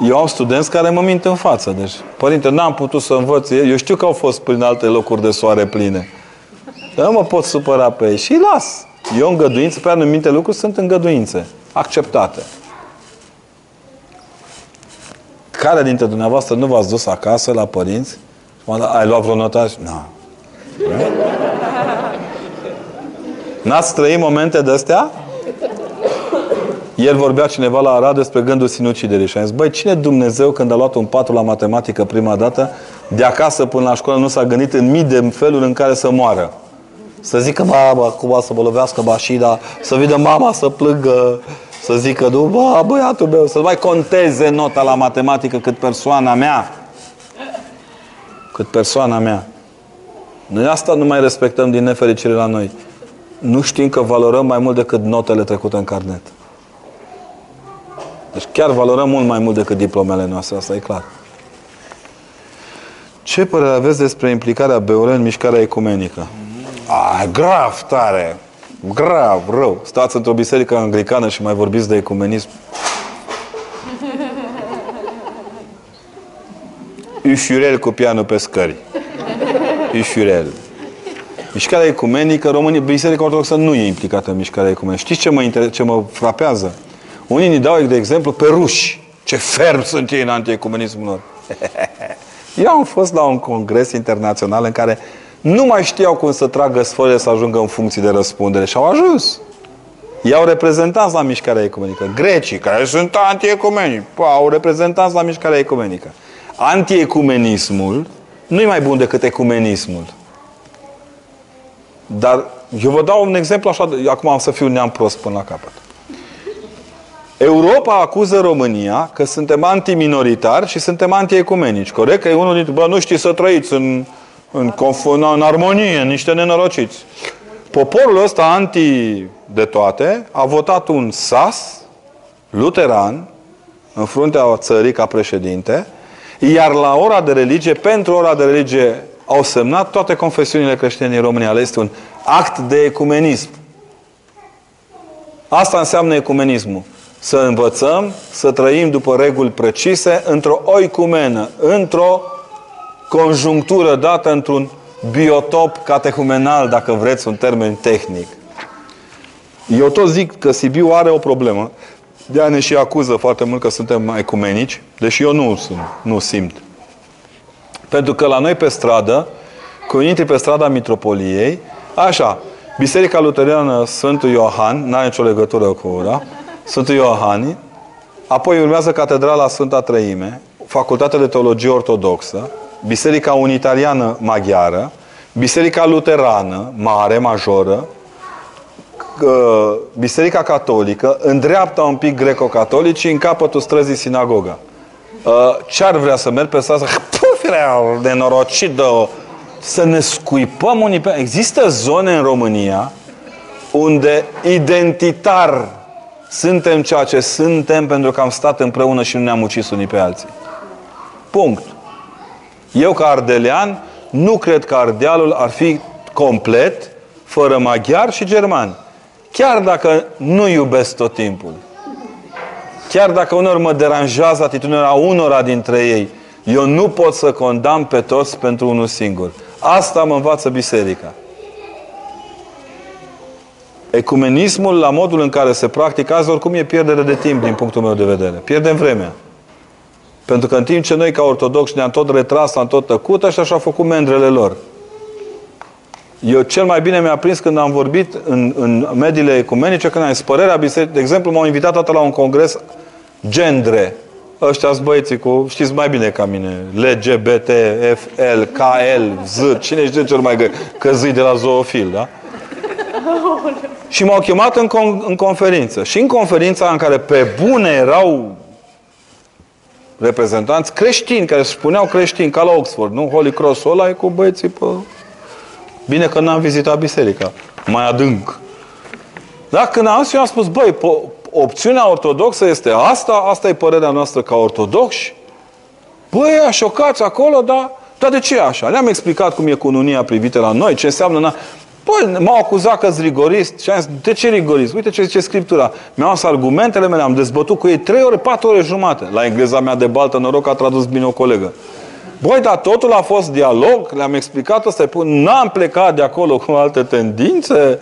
eu am studenți care mă mint în față. Deci, părinte, n-am putut să învăț. Eu știu că au fost prin alte locuri de soare pline. Dar nu mă pot supăra pe ei. Și las. Eu îngăduință, pe anumite lucruri sunt îngăduințe. Acceptate. Care dintre dumneavoastră nu v-ați dus acasă la părinți? Ai luat vreo notaj? Nu. N-ați trăit momente de astea? El vorbea cineva la Arad despre gândul sinuciderii și a zis, băi, cine Dumnezeu când a luat un patru la matematică prima dată, de acasă până la școală nu s-a gândit în mii de feluri în care să moară? Să zică, bă, acum să mă lovească mașina, să vină mama să plângă, să zică, nu, bă, băiatul meu, să mai conteze nota la matematică cât persoana mea. Cât persoana mea. Noi asta nu mai respectăm din nefericire la noi. Nu știm că valorăm mai mult decât notele trecute în carnet. Deci chiar valorăm mult mai mult decât diplomele noastre, asta e clar. Ce părere aveți despre implicarea BOR în mișcarea ecumenică? A, grav tare! Grav, rău. Stați într-o biserică anglicană și mai vorbiți de ecumenism. Ușurel cu pianul pe scări. Ușurel. Mișcarea ecumenică, românii, Biserica Ortodoxă nu e implicată în mișcarea ecumenică. Știți ce mă, inter- ce mă frapează? Unii ne dau, de exemplu, pe ruși. Ce ferm sunt ei în antiecumenismul lor. Eu am fost la un congres internațional în care nu mai știau cum să tragă sforile să ajungă în funcții de răspundere și au ajuns. i-au reprezentanți la mișcarea ecumenică. Grecii, care sunt antiecumenici, pă, au reprezentanți la mișcarea ecumenică. Antiecumenismul nu e mai bun decât ecumenismul. Dar eu vă dau un exemplu așa, acum am să fiu neam prost până la capăt. Europa acuză România că suntem antiminoritari și suntem antiecumenici. Corect? Că e unul dintre, bă, nu știți să trăiți în, în, în, în armonie, niște nenorociți. Poporul ăsta anti de toate a votat un sas luteran în fruntea țării ca președinte, iar la ora de religie, pentru ora de religie, au semnat toate confesiunile creștine din România. Este un act de ecumenism. Asta înseamnă ecumenismul. Să învățăm, să trăim după reguli precise, într-o oicumenă, într-o conjunctură dată într-un biotop catehumenal, dacă vreți un termen tehnic. Eu tot zic că Sibiu are o problemă. De a ne și acuză foarte mult că suntem ecumenici, deși eu nu sunt, nu simt. Pentru că la noi pe stradă, când intri pe strada Mitropoliei, așa, Biserica Luteriană Sfântul Iohan, n-are nicio legătură cu ora, Sfântul Iohan, apoi urmează Catedrala Sfânta Trăime, Facultatea de Teologie Ortodoxă, Biserica Unitariană Maghiară, Biserica Luterană, mare, majoră, Biserica Catolică, în dreapta un pic greco-catolici, în capătul străzii sinagoga. Uh, ce ar vrea să merg pe stradă? Puf, de nenorocit de să ne scuipăm unii pe... Există zone în România unde identitar suntem ceea ce suntem pentru că am stat împreună și nu ne-am ucis unii pe alții. Punct. Eu, ca ardelean, nu cred că Ardealul ar fi complet fără maghiar și german. Chiar dacă nu iubesc tot timpul. Chiar dacă unor mă deranjează atitudinea unora dintre ei, eu nu pot să condamn pe toți pentru unul singur. Asta mă învață biserica. Ecumenismul, la modul în care se practică azi, oricum e pierdere de timp din punctul meu de vedere. Pierdem vremea. Pentru că în timp ce noi ca ortodoxi ne-am tot retras, am tot tăcut, așa și-au făcut mendrele lor. Eu cel mai bine mi-a prins când am vorbit în, în mediile ecumenice, când am zis părerea bisericii. De exemplu, m-au invitat toată la un congres gendre. Ăștia băieții cu, știți mai bine ca mine, LGBT, FL, KL, Z, cine știe cel mai greu, că zi de la zoofil, da? și m-au chemat în, con- în conferință. Și în conferința în care pe bune erau reprezentanți creștini, care se spuneau creștini, ca la Oxford, nu? Holy Cross-ul ăla e cu băieții pe... Bine că n-am vizitat biserica. Mai adânc. Da? Când am eu am spus, băi, opțiunea ortodoxă este asta, asta e părerea noastră ca ortodoxi. Băi, șocați acolo, dar, dar de ce așa? Le-am explicat cum e cununia privită la noi, ce înseamnă... Na... Păi, m-au acuzat că rigorist și am zis, de ce rigorist? Uite ce zice Scriptura. Mi-au adus argumentele mele, am dezbătut cu ei trei ore, patru ore jumate. La engleza mea de baltă, noroc, a tradus bine o colegă. Băi, dar totul a fost dialog, le-am explicat asta, n-am plecat de acolo cu alte tendințe.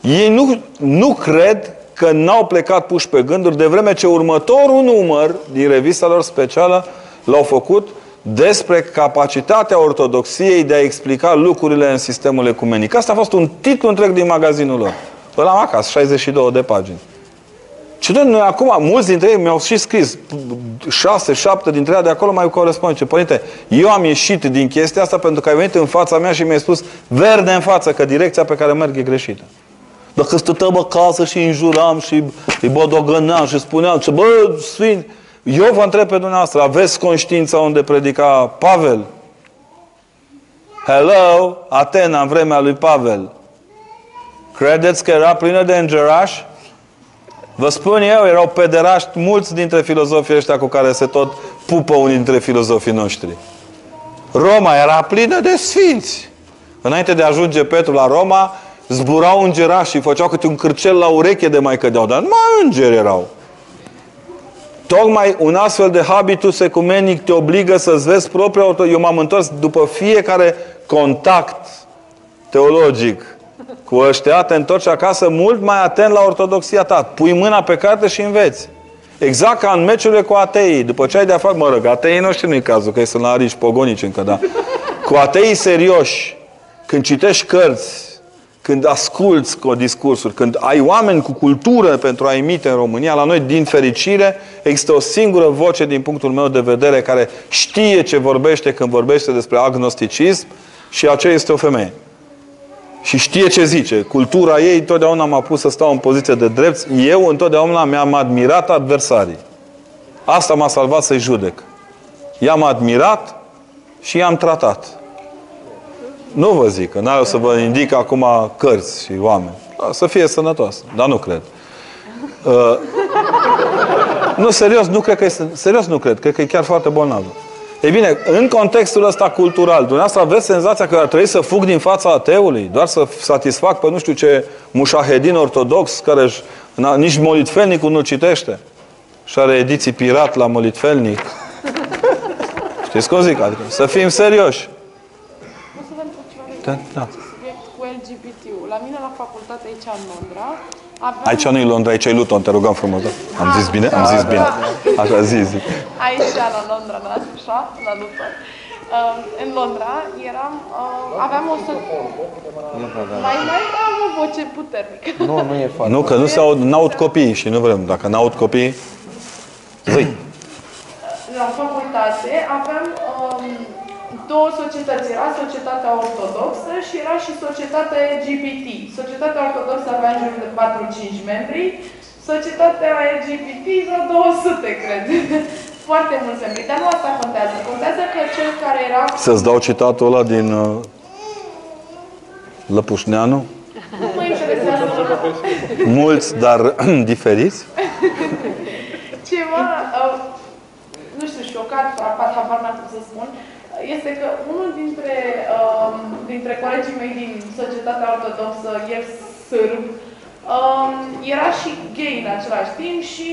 Ei nu, nu cred că n-au plecat puși pe gânduri, de vreme ce următorul număr din revista lor specială l-au făcut despre capacitatea ortodoxiei de a explica lucrurile în sistemul ecumenic. Asta a fost un titlu întreg din magazinul lor. Îl am acasă, 62 de pagini. Și noi acum, mulți dintre ei mi-au și scris, șase, șapte dintre ei de acolo mai corespund. Ce părinte, eu am ieșit din chestia asta pentru că ai venit în fața mea și mi-ai spus verde în față că direcția pe care merg e greșită. Dacă stăteam acasă și înjuram și îi bodogăneam și spuneam ce bă, sfânt, eu vă întreb pe dumneavoastră, aveți conștiința unde predica Pavel? Hello, Atena în vremea lui Pavel. Credeți că era plină de îngerași? Vă spun eu, erau pederaști mulți dintre filozofii ăștia cu care se tot pupă unii dintre filozofii noștri. Roma era plină de sfinți. Înainte de a ajunge Petru la Roma, zburau îngerași și făceau câte un cârcel la ureche de mai cădeau, dar numai îngeri erau. Tocmai un astfel de habitus ecumenic te obligă să-ți vezi propria Eu m-am întors după fiecare contact teologic cu ăștia, te întorci acasă mult mai atent la ortodoxia ta. Pui mâna pe carte și înveți. Exact ca în meciurile cu ateii. După ce ai de-a fac, mă rog, ateii noștri nu-i cazul, că ei sunt la arici pogonici încă, da. Cu ateii serioși, când citești cărți când asculți cu discursuri, când ai oameni cu cultură pentru a emite în România, la noi, din fericire, există o singură voce din punctul meu de vedere care știe ce vorbește când vorbește despre agnosticism și aceea este o femeie. Și știe ce zice. Cultura ei întotdeauna m-a pus să stau în poziție de drept. Eu întotdeauna mi-am admirat adversarii. Asta m-a salvat să-i judec. I-am admirat și i-am tratat. Nu vă zic, că n-are să vă indic acum cărți și oameni. Da, Să fie sănătos, dar nu cred. Uh, nu, serios, nu cred că este, serios nu cred, cred că e chiar foarte bolnavă. Ei bine, în contextul ăsta cultural, dumneavoastră aveți senzația că ar trebui să fug din fața ateului, doar să satisfac pe nu știu ce mușahedin ortodox care își, na, nici molitfelnicul nu citește și are ediții pirat la molitfelnic. Știți cum zic? Adică să fim serioși. O să vă întreb ceva de Da, da. subiect cu LGBT-ul. La mine la facultate aici în Londra aveam... Aici nu e Londra, aici e Luton, te rugăm frumos. Da? Am zis bine? Am zis bine. Așa, zi, zi. Aici la Londra, la așa, la Luton. Uh, în Londra eram, uh, aveam o să... Mai, mai am o voce puternică. Nu, nu e foarte. Nu, că nu se aud, n-aud copiii și nu vrem. Dacă n-aud copiii, zi. La facultate aveam um, două societăți. Era societatea ortodoxă și era și societatea LGBT. Societatea ortodoxă avea în jur de 4-5 membri, societatea LGBT vreo 200, cred. Foarte mulți membri, dar nu asta contează. Contează că cel care era Să-ți dau citatul ăla din uh, Lăpușneanu. nu mă interesează Mulți, dar diferiți. ceva, uh, nu știu, șocat, frapat, habar n-am cum să spun, este că unul dintre, um, dintre colegii mei din societatea ortodoxă, el sârb, um, era și gay în același timp și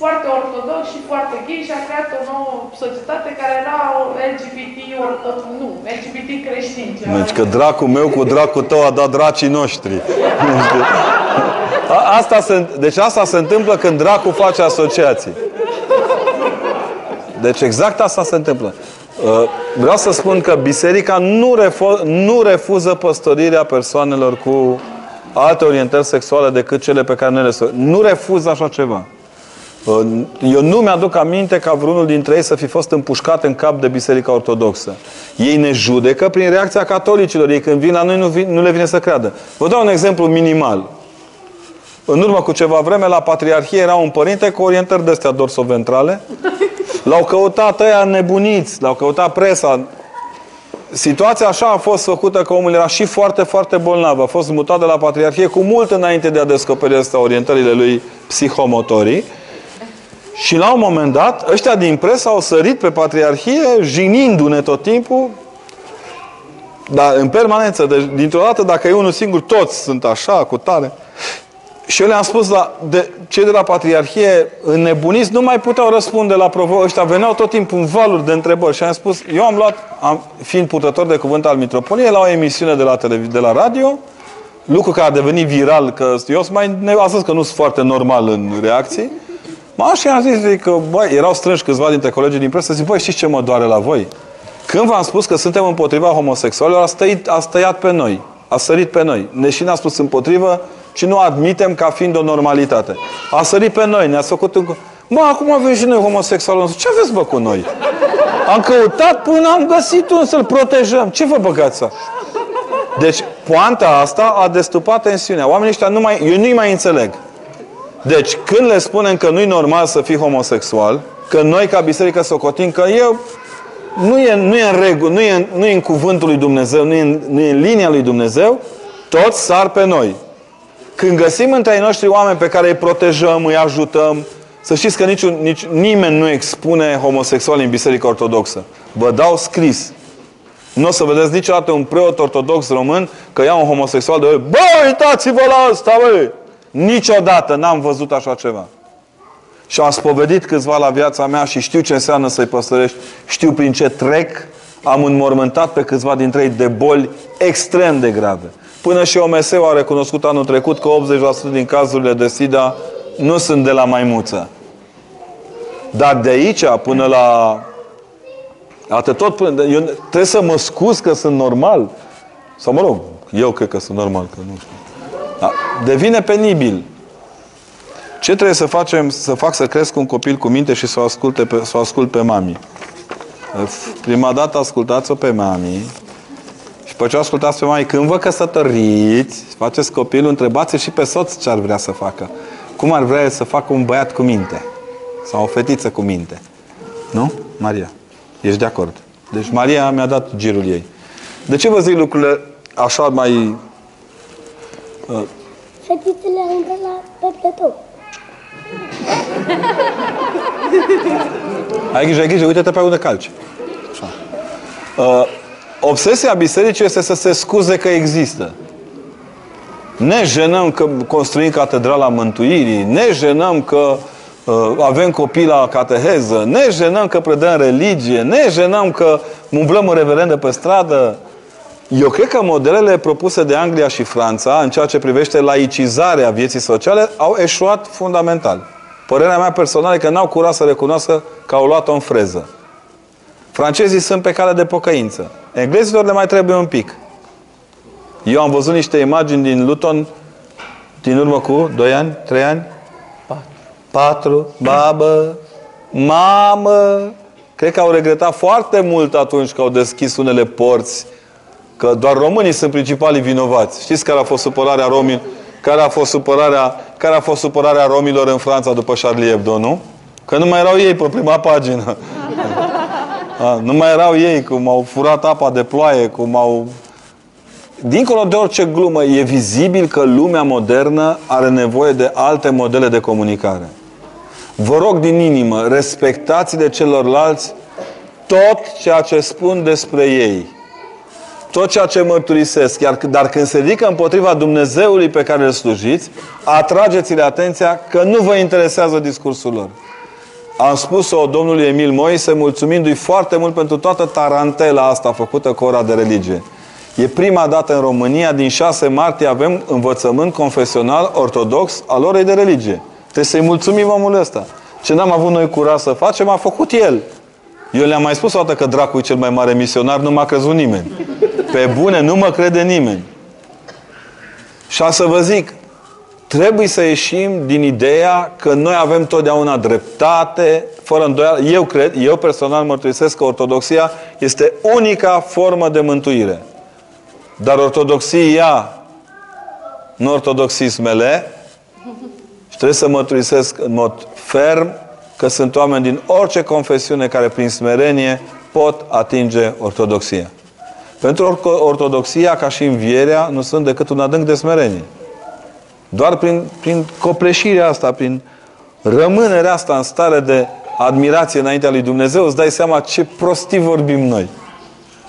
foarte ortodox și foarte gay și a creat o nouă societate care era o LGBT ortodox, nu, LGBT creștin. ceva Deci că dracul meu cu dracul tău a dat dracii noștri. A- Asta se, deci asta se întâmplă când dracul face asociații. Deci exact asta se întâmplă. Uh, Vreau să spun că biserica nu, refo- nu refuză păstorirea persoanelor cu alte orientări sexuale decât cele pe care noi le so- Nu refuză așa ceva. Uh, Eu nu mi-aduc aminte ca vreunul dintre ei să fi fost împușcat în cap de Biserica Ortodoxă. Ei ne judecă prin reacția catolicilor. Ei când vin la noi nu, vin, nu le vine să creadă. Vă dau un exemplu minimal. În urmă cu ceva vreme, la Patriarhie era un părinte cu orientări de-astea dorsoventrale. L-au căutat ăia nebuniți, l-au căutat presa. Situația așa a fost făcută că omul era și foarte, foarte bolnav. A fost mutat de la Patriarhie cu mult înainte de a descoperi astea orientările lui psihomotorii. Și la un moment dat, ăștia din presă au sărit pe Patriarhie, jinindu-ne tot timpul, dar în permanență. Deci, dintr-o dată, dacă e unul singur, toți sunt așa, cu tare. Și eu le-am spus la de, cei de la Patriarhie înnebuniți nu mai puteau răspunde la provocări. Ăștia veneau tot timpul în valuri de întrebări. Și am spus, eu am luat, am, fiind purtător de cuvânt al Mitropoliei, la o emisiune de la, televiz- de la radio, lucru care a devenit viral, că eu sunt mai, ne- a spus că nu sunt foarte normal în reacții. Mă, și am zis zic, că, băi, erau strânși câțiva dintre colegii din presă, zic, băi, știți ce mă doare la voi? Când v-am spus că suntem împotriva homosexualilor, a, stăit, a stăiat pe noi, a sărit pe noi. Ne și ne-a spus împotrivă și nu admitem ca fiind o normalitate. A sărit pe noi, ne-a făcut în... Mă, acum avem și noi homosexual. Ce aveți, bă, cu noi? Am căutat până am găsit un să-l protejăm. Ce vă băgați să? Deci, poanta asta a destupat tensiunea. Oamenii ăștia nu mai... Eu nu-i mai înțeleg. Deci, când le spunem că nu-i normal să fii homosexual, că noi ca biserică socotim că eu nu e, nu e în regulă, nu e, nu e în cuvântul lui Dumnezeu, nu e, în, nu e în linia lui Dumnezeu, toți sar pe noi. Când găsim între ai noștri oameni pe care îi protejăm, îi ajutăm, să știți că niciun, nici, nimeni nu expune homosexuali în Biserica Ortodoxă. Vă dau scris. Nu o să vedeți niciodată un preot ortodox român că ia un homosexual de Bă, uitați-vă la ăsta, băi! Niciodată n-am văzut așa ceva. Și am spovedit câțiva la viața mea și știu ce înseamnă să-i păstărești. Știu prin ce trec. Am înmormântat pe câțiva dintre ei de boli extrem de grave. Până și OMS-ul a recunoscut anul trecut că 80% din cazurile de SIDA nu sunt de la maimuță. Dar de aici până la... Atât tot până... Eu trebuie să mă scuz că sunt normal. Sau mă rog, Eu cred că sunt normal, că nu știu. Da. Devine penibil. Ce trebuie să facem, să fac să cresc un copil cu minte și să o, asculte pe, să o ascult pe mami? Prima dată ascultați-o pe mami și pe ce o ascultați pe mami, când vă căsătoriți, faceți copilul, întrebați și pe soț ce ar vrea să facă. Cum ar vrea el să facă un băiat cu minte? Sau o fetiță cu minte? Nu? Maria, ești de acord. Deci Maria mi-a dat girul ei. De ce vă zic lucrurile așa mai... Uh, Fetițele încă la pe platou. ai grijă, ai grijă, uite-te pe unde calci. Așa. Uh, obsesia bisericii este să se scuze că există. Ne jenăm că construim catedrala mântuirii, ne jenăm că uh, avem copii la cateheză, ne jenăm că predăm religie, ne jenăm că umblăm în reverendă pe stradă. Eu cred că modelele propuse de Anglia și Franța în ceea ce privește laicizarea vieții sociale au eșuat fundamental. Părerea mea personală e că n-au curat să recunoască că au luat-o în freză. Francezii sunt pe cale de pocăință. Englezilor le mai trebuie un pic. Eu am văzut niște imagini din Luton din urmă cu 2 ani, 3 ani, 4, babă, mamă. Cred că au regretat foarte mult atunci că au deschis unele porți Că doar românii sunt principalii vinovați. Știți care a fost supărarea romilor? Care a fost supărarea, care a fost supărarea romilor în Franța după Charlie Hebdo, nu? Că nu mai erau ei pe prima pagină. A, nu mai erau ei cum au furat apa de ploaie, cum au... Dincolo de orice glumă, e vizibil că lumea modernă are nevoie de alte modele de comunicare. Vă rog din inimă, respectați de celorlalți tot ceea ce spun despre ei tot ceea ce mărturisesc, iar, dar când se ridică împotriva Dumnezeului pe care îl slujiți, atrageți-le atenția că nu vă interesează discursul lor. Am spus-o domnului Emil Moise, mulțumindu-i foarte mult pentru toată tarantela asta făcută cu ora de religie. E prima dată în România, din 6 martie, avem învățământ confesional ortodox al orei de religie. Trebuie să-i mulțumim omul ăsta. Ce n-am avut noi curaj să facem, a făcut el. Eu le-am mai spus o dată că dracu e cel mai mare misionar, nu m-a crezut nimeni. Pe bune, nu mă crede nimeni. Și a să vă zic, trebuie să ieșim din ideea că noi avem totdeauna dreptate, fără îndoială. Eu cred, eu personal mărturisesc că ortodoxia este unica formă de mântuire. Dar ortodoxia, nu ortodoxismele, și trebuie să mărturisesc în mod ferm că sunt oameni din orice confesiune care prin smerenie pot atinge ortodoxia. Pentru ortodoxia, ca și învierea, nu sunt decât un adânc de smerenie. Doar prin, prin copleșirea asta, prin rămânerea asta în stare de admirație înaintea lui Dumnezeu, îți dai seama ce prostii vorbim noi.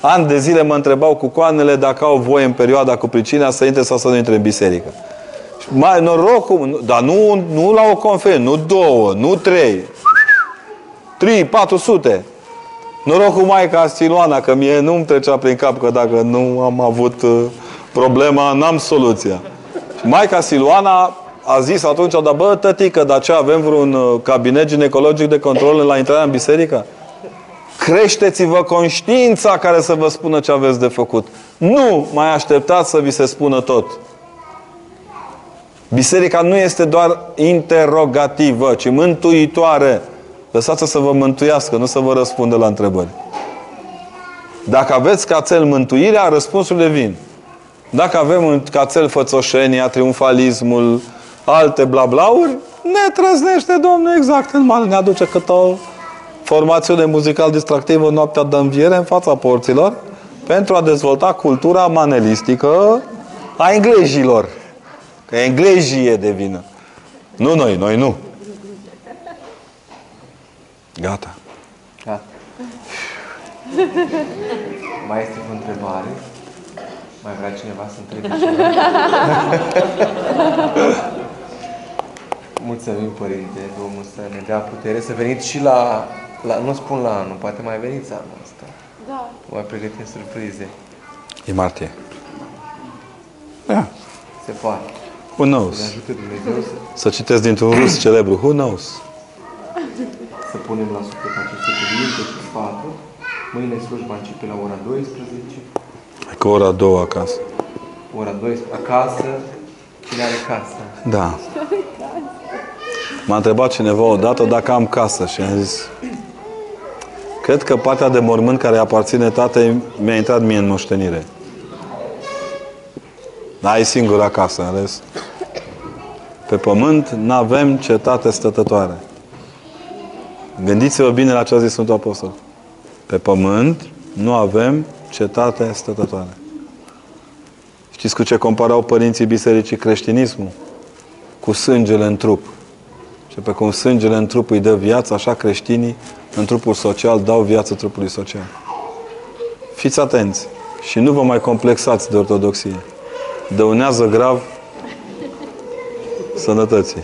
Ani de zile mă întrebau cu coanele dacă au voie în perioada cu pricina să intre sau să nu intre în biserică. Mai norocul, dar nu, nu la o conferință, nu două, nu trei. Trei, patru sute. Noroc cu Maica Siloana, că mie nu-mi trecea prin cap că dacă nu am avut uh, problema, n-am soluția. Și Maica Siloana a zis atunci, dar bă, tătică, dar ce, avem vreun uh, cabinet ginecologic de control la intrarea în biserică? Creșteți-vă conștiința care să vă spună ce aveți de făcut. Nu mai așteptați să vi se spună tot. Biserica nu este doar interogativă, ci mântuitoare. Lăsați-o să vă mântuiască, nu să vă răspundă la întrebări. Dacă aveți ca cel mântuirea, răspunsurile vin. Dacă avem ca cel fățoșenia, triumfalismul, alte blablauri, ne trăznește Domnul exact în mal. Ne aduce cât o formațiune muzical distractivă noaptea de înviere în fața porților pentru a dezvolta cultura manelistică a englezilor. Că englezii e de vină. Nu noi, noi nu. Gata. Gata. Mai este o întrebare? Mai vrea cineva să întrebe ceva? Mulțumim, Părinte, Domnul să ne dea putere să veniți și la, la nu spun la anul, poate mai veniți anul ăsta. Da. Mai pregătim surprize. E martie. Da. Se poate. Who Să knows? ne ajute Dumnezeu să, Să citesc dintr-un rus celebru. Who knows? să punem la suflet aceste cuvinte și sfaturi. Mâine slujba începe la ora 12. Hai că ora două acasă. ora 12, acasă, cine are casă. Da. M-a întrebat cineva odată dacă am casă și am zis Cred că partea de mormânt care aparține tatei mi-a intrat mie în moștenire. Ai singura casă, ales. Pe pământ n-avem cetate stătătoare. Gândiți-vă bine la ce a zis Sfântul Apostol. Pe pământ nu avem cetate stătătoare. Știți cu ce comparau părinții bisericii creștinismul? Cu sângele în trup. Și pe cum sângele în trup îi dă viață, așa creștinii în trupul social dau viață trupului social. Fiți atenți și nu vă mai complexați de ortodoxie. Dăunează grav sănătății.